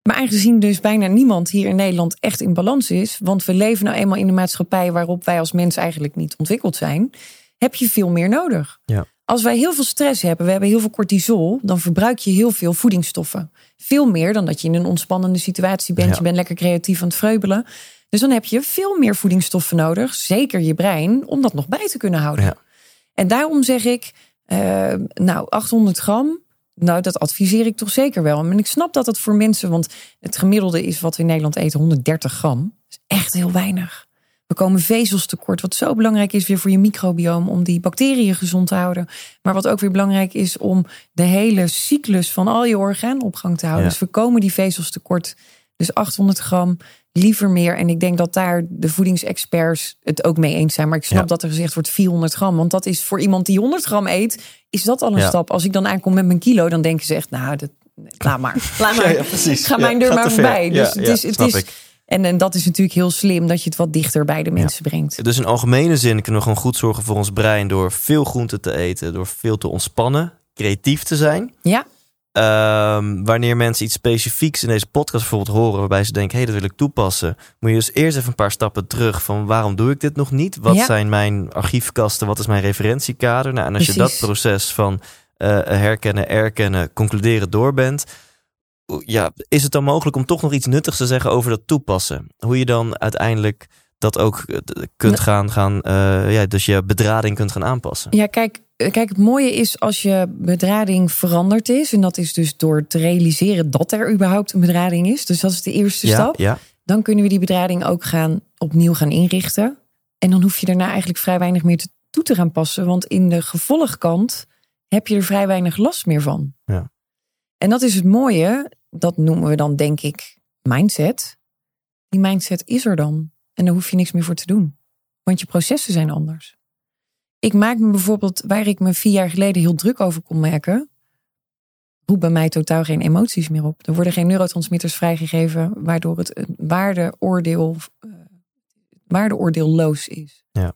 Maar aangezien dus bijna niemand hier in Nederland echt in balans is, want we leven nou eenmaal in een maatschappij waarop wij als mens eigenlijk niet ontwikkeld zijn, heb je veel meer nodig. Ja. Als wij heel veel stress hebben, we hebben heel veel cortisol, dan verbruik je heel veel voedingsstoffen. Veel meer dan dat je in een ontspannende situatie bent. Ja. Je bent lekker creatief aan het vreubelen. Dus dan heb je veel meer voedingsstoffen nodig, zeker je brein, om dat nog bij te kunnen houden. Ja. En daarom zeg ik, eh, nou, 800 gram, nou, dat adviseer ik toch zeker wel. En ik snap dat het voor mensen, want het gemiddelde is wat we in Nederland eten, 130 gram. Dat is echt heel weinig. We komen vezels tekort, wat zo belangrijk is weer voor je microbioom om die bacteriën gezond te houden. Maar wat ook weer belangrijk is om de hele cyclus van al je organen op gang te houden. Ja. Dus we komen die vezels tekort. Dus 800 gram, liever meer. En ik denk dat daar de voedingsexperts het ook mee eens zijn. Maar ik snap Ja. dat er gezegd wordt 400 gram. Want dat is voor iemand die 100 gram eet, is dat al een Ja. stap. Als ik dan aankom met mijn kilo, dan denken ze echt, nou, dat laat maar. Laat maar. Ja, ja, precies. Ga mijn deur maar voorbij. Ja, Dus het is, het snap is, ik. En, en dat is natuurlijk heel slim dat je het wat dichter bij de mensen brengt. Dus in algemene zin kunnen we gewoon goed zorgen voor ons brein door veel groente te eten, door veel te ontspannen, creatief te zijn. Ja, Ehm, wanneer mensen iets specifieks in deze podcast bijvoorbeeld horen, waarbij ze denken, hé, hey, dat wil ik toepassen, moet je dus eerst even een paar stappen terug van waarom doe ik dit nog niet? Wat Ja. zijn mijn archiefkasten? Wat is mijn referentiekader? Nou, en als je dat proces van eh, herkennen, erkennen, concluderen door bent, ja, is het dan mogelijk om toch nog iets nuttigs te zeggen over dat toepassen? Hoe je dan uiteindelijk dat ook eh, kunt gaan, gaan eh, ja, dus je bedrading kunt gaan aanpassen. ja kijk, eh, kijk, het mooie is als je bedrading veranderd is. En dat is dus door te realiseren dat er überhaupt een bedrading is. Dus dat is de eerste ja, stap. ja, Dan kunnen we die bedrading ook gaan opnieuw gaan inrichten. En dan hoef je daarna eigenlijk vrij weinig meer te, toe te gaan passen. Want in de gevolgkant heb je er vrij weinig last meer van. Ja. En dat is het mooie. Dat noemen we dan denk ik mindset. Die mindset is er dan. En daar hoef je niks meer voor te doen. Want je processen zijn anders. Ik maak me bijvoorbeeld, waar ik me vier jaar geleden heel druk over kon maken, roept bij mij totaal geen emoties meer op. Er worden geen neurotransmitters vrijgegeven, waardoor het een waardeoordeel, eh, waardeoordeelloos is. Ja.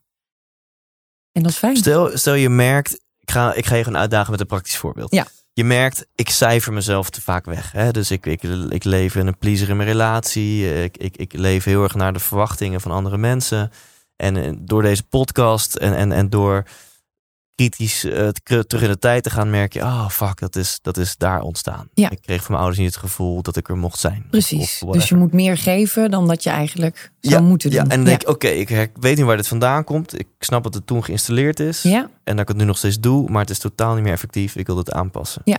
En dat is fijn. Stel, stel je merkt, ik ga, ik ga je gewoon uitdagen met een praktisch voorbeeld. Ja. Je merkt, ik cijfer mezelf te vaak weg. Hè? Dus ik, ik, ik leef in een pleaser in mijn relatie. Ik, ik, ik leef heel erg naar de verwachtingen van andere mensen. En door deze podcast en, en, en door kritisch eh, te- terug in de tijd te gaan, merk je, oh fuck, dat is, dat is daar ontstaan. Ja. Ik kreeg van mijn ouders niet het gevoel dat ik er mocht zijn. Precies. dus je moet meer geven dan dat je eigenlijk zou ja, moeten doen. Ja, en dan denk ik, oké, ik weet niet waar dit vandaan komt. Ik snap dat het toen geïnstalleerd is. ja. En dat ik het nu nog steeds doe, maar het is totaal niet meer effectief. Ik wil het aanpassen. Ja.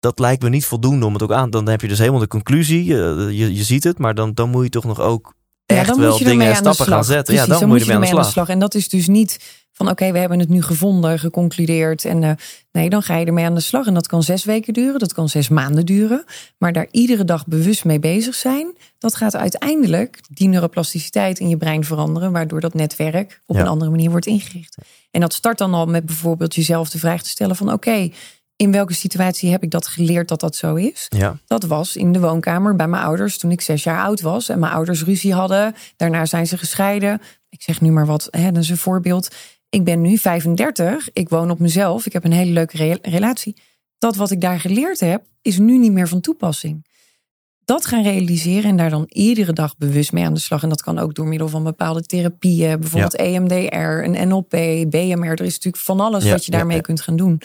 Dat lijkt me niet voldoende om het ook aan. Dan heb je dus helemaal de conclusie. Je, je, je ziet het, maar dan, dan moet je toch nog ook Ja, echt dan wel moet je dingen en stappen gaan zetten. Ja, dan, moet je ermee aan de slag. En dat is dus niet van oké, we hebben het nu gevonden, geconcludeerd. En eh, nee, dan ga je ermee aan de slag. En dat kan zes weken duren, dat kan zes maanden duren. Maar daar iedere dag bewust mee bezig zijn, dat gaat uiteindelijk die neuroplasticiteit in je brein veranderen, waardoor dat netwerk op Ja. een andere manier wordt ingericht. En dat start dan al met bijvoorbeeld jezelf de vraag te stellen van oké, in welke situatie heb ik dat geleerd dat dat zo is? Ja, Dat was in de woonkamer bij mijn ouders toen ik zes jaar oud was. En mijn ouders ruzie hadden. Daarna zijn ze gescheiden. Ik zeg nu maar wat, hè, dat is een voorbeeld. Ik ben nu 35. Ik woon op mezelf. Ik heb een hele leuke re- relatie. Dat wat ik daar geleerd heb, is nu niet meer van toepassing. Dat gaan realiseren en daar dan iedere dag bewust mee aan de slag. En dat kan ook door middel van bepaalde therapieën. Bijvoorbeeld EMDR, een NLP, BMR. Er is natuurlijk van alles Ja, wat je daarmee ja. kunt gaan doen.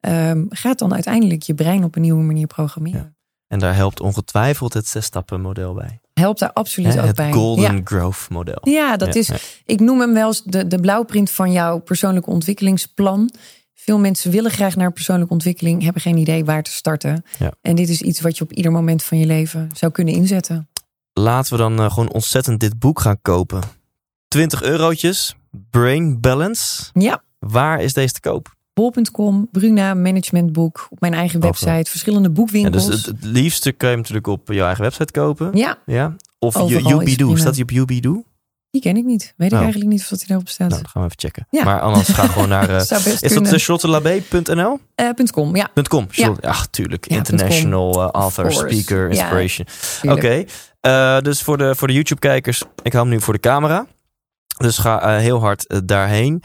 Ehm, gaat dan uiteindelijk je brein op een nieuwe manier programmeren. en daar helpt ongetwijfeld het zes-stappen model bij. Helpt daar absoluut ook het bij. Golden Ja. Growth model. ja, dat Ja, is. ja. Ik noem hem wel eens de, de blauwprint van jouw persoonlijke ontwikkelingsplan. Veel mensen willen graag naar persoonlijke ontwikkeling, hebben geen idee waar te starten. Ja. En dit is iets wat je op ieder moment van je leven zou kunnen inzetten. Laten we dan eh, gewoon ontzettend dit boek gaan kopen. 20 eurotjes, Brain Balance. Ja, Waar is deze te koop? bol.com, Bruna Managementboek, op mijn eigen website, verschillende Ja, boekwinkels. dus het, het liefste kun je hem natuurlijk op jouw eigen website kopen. ja, Ja. Of prima. Staat hij op Yubido? die ken ik niet. Weet ik Oh. eigenlijk niet of dat hij daarop staat. Nou, dat gaan we even checken. Ja. Maar anders ga gewoon naar... eh, best is dat kunnen. uh, charlottelabé.nl? Eh, .com, ja. .com. Ja, tuurlijk. Ja, International uh, author, speaker, inspiration. tuurlijk. Oké. eh, dus voor de, voor de YouTube-kijkers, ik hou hem nu voor de camera. Dus ga eh, heel hard eh, daarheen.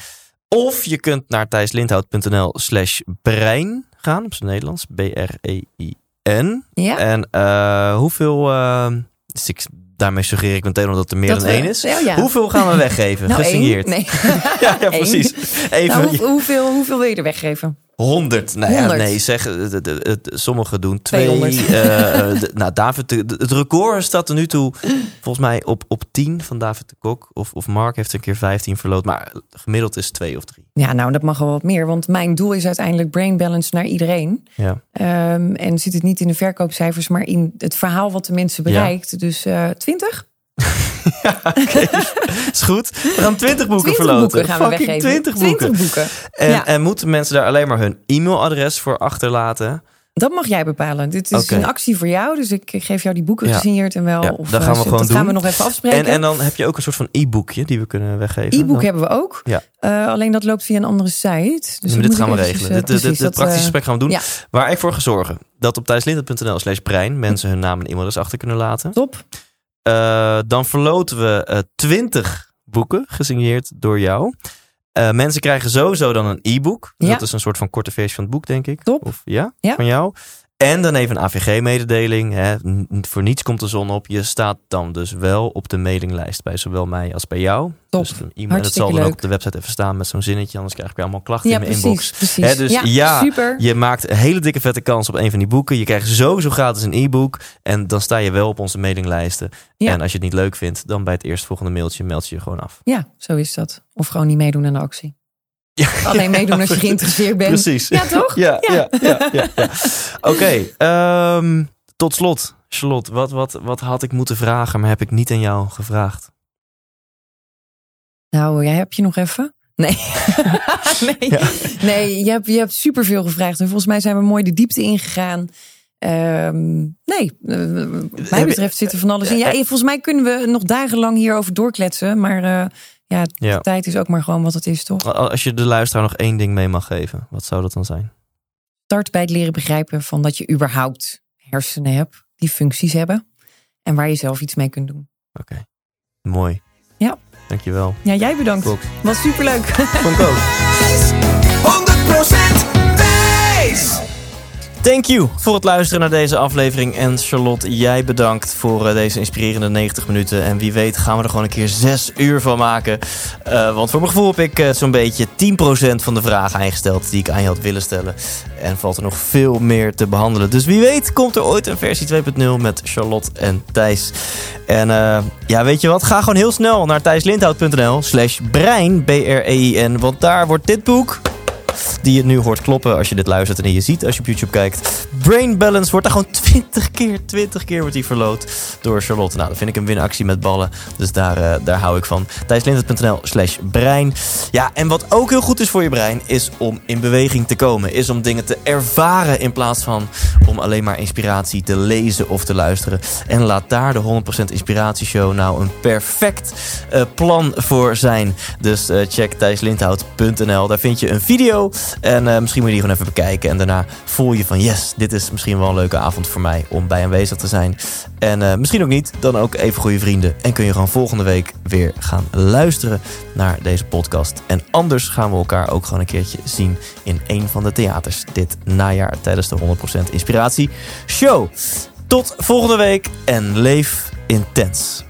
Of je kunt naar thijslindhout.nl slash brein gaan. Op zijn Nederlands. B-R-E-I-N. Ja. En eh, hoeveel... eh, dus ik, daarmee suggereer ik meteen omdat er meer dan één is. ja. Hoeveel gaan we weggeven? Nou. Gesigneerd. Nee. Ja, ja, precies. Even Nou, hoe- hoeveel, hoeveel wil je er weggeven? 100. Nou ja, 100. nee, zeg, sommigen doen twee. 200. de- nou, David, de- het record staat er nu toe volgens mij op, op 10 van David de Kok. Of, of Mark heeft een keer 15 verloot, maar gemiddeld is 2 of 3. Ja, nou, dat mag wel wat meer. Want mijn doel is uiteindelijk brain balance naar iedereen. Ja. Ehm, en zit het niet in de verkoopcijfers, maar in het verhaal wat de mensen bereikt. Dus eh 20? Is goed. We gaan 20 boeken 20 verloten. boeken gaan we Fucking weggeven. 20 boeken. 20 boeken. En, Ja. en moeten mensen daar alleen maar hun e-mailadres voor achterlaten? Dat mag jij bepalen. Dit is een actie voor jou. Dus ik geef jou die boeken Ja. gesigneerd en wel. Ja, of, dat eh, gaan we zo- gewoon dat gaan we doen. nog even afspreken. En, en dan heb je ook een soort van e-boekje die we kunnen weggeven. E-book Dan- hebben we ook. Ja. Eh, alleen dat loopt via een andere site. Dus dit gaan we regelen. eh, Dit, dit, dit, precies, dit dat, praktische eh, gesprek gaan we doen. Waar ik voor ga zorgen dat op thijslindert.nl slash brein mensen hun naam en e-mailadres achter kunnen laten. Top. Eh, dan verloten we eh 20 boeken gesigneerd door jou. Eh, mensen krijgen sowieso dan een e-book. Ja. Dat is een soort van korte versie van het boek, denk ik. Top. Of ja, Ja. van jou. En dan even een AVG-mededeling. Voor niets komt de zon op. Je staat dan dus wel op de mailinglijst bij zowel mij als bij jou. Top. Dus dat Hartstikke zal dan ook op de website even staan met zo'n zinnetje. Anders krijg ik weer allemaal klachten Ja, in mijn precies. inbox. precies. Hè, dus ja, super. Je maakt een hele dikke vette kans op een van die boeken. Je krijgt sowieso gratis een e-book. En dan sta je wel op onze mailinglijsten. Ja. En als je het niet leuk vindt, dan bij het eerstvolgende mailtje meld je je gewoon af. Ja, zo is dat. Of gewoon niet meedoen aan de actie. Ja, Alleen meedoen als je geïnteresseerd bent. Precies. Ja, toch? Ja, ja, Ja. ja. Oké, ehm, tot slot. Charlotte, wat, wat, wat had ik moeten vragen, maar heb ik niet aan jou gevraagd? Nou, jij heb je nog even? Nee. nee. Nee, je hebt, je hebt superveel gevraagd. En volgens mij zijn we mooi de diepte ingegaan. Ehm, nee, eh, wat mij betreft zit er van alles in. Ja, volgens mij kunnen we nog dagenlang hierover doorkletsen. Maar eh, ja, de Ja. tijd is ook maar gewoon wat het is, toch? Als je de luisteraar nog één ding mee mag geven, wat zou dat dan zijn? Start bij het leren begrijpen van dat je überhaupt hersenen hebt die functies hebben. En waar je zelf iets mee kunt doen. Oké, mooi. Ja. Dankjewel. Ja, jij bedankt. Klopt. Was superleuk. Vond ik ook. 100% wijs! Thank you voor het luisteren naar deze aflevering. En Charlotte, jij bedankt voor eh, deze inspirerende 90 minuten. En wie weet gaan we er gewoon een keer 6 uur van maken. Eh, want voor mijn gevoel heb ik eh, zo'n beetje 10% van de vragen ingesteld die ik aan je had willen stellen. En valt er nog veel meer te behandelen. Dus wie weet komt er ooit een versie 2.0 met Charlotte en Thijs. En ja, weet je wat? Ga gewoon heel snel naar thijslindhout.nl slash brein, B-R-E-I-N. Want daar wordt dit boek die je nu hoort kloppen als je dit luistert en je ziet als je op YouTube kijkt. Brain Balance wordt daar gewoon 20 keer, 20 keer wordt die verloot door Charlotte. Nou, dat vind ik een winactie met ballen. Dus daar, eh, daar hou ik van. thijslindert.nl slash brein. Ja, en wat ook heel goed is voor je brein, is om in beweging te komen. Is om dingen te ervaren in plaats van om alleen maar inspiratie te lezen of te luisteren. En laat daar de 100% Inspiratieshow nou een perfect eh, plan voor zijn. Dus eh, check thijslindhout.nl. Daar vind je een video. En eh, misschien moet je die gewoon even bekijken. En daarna voel je van yes, dit is misschien wel een leuke avond voor mij om bij aanwezig te zijn. En eh, misschien ook niet, dan ook even goede vrienden. En kun je gewoon volgende week weer gaan luisteren naar deze podcast. En anders gaan we elkaar ook gewoon een keertje zien in een van de theaters dit najaar tijdens de 100% Inspiratie Show. Tot volgende week en leef intens.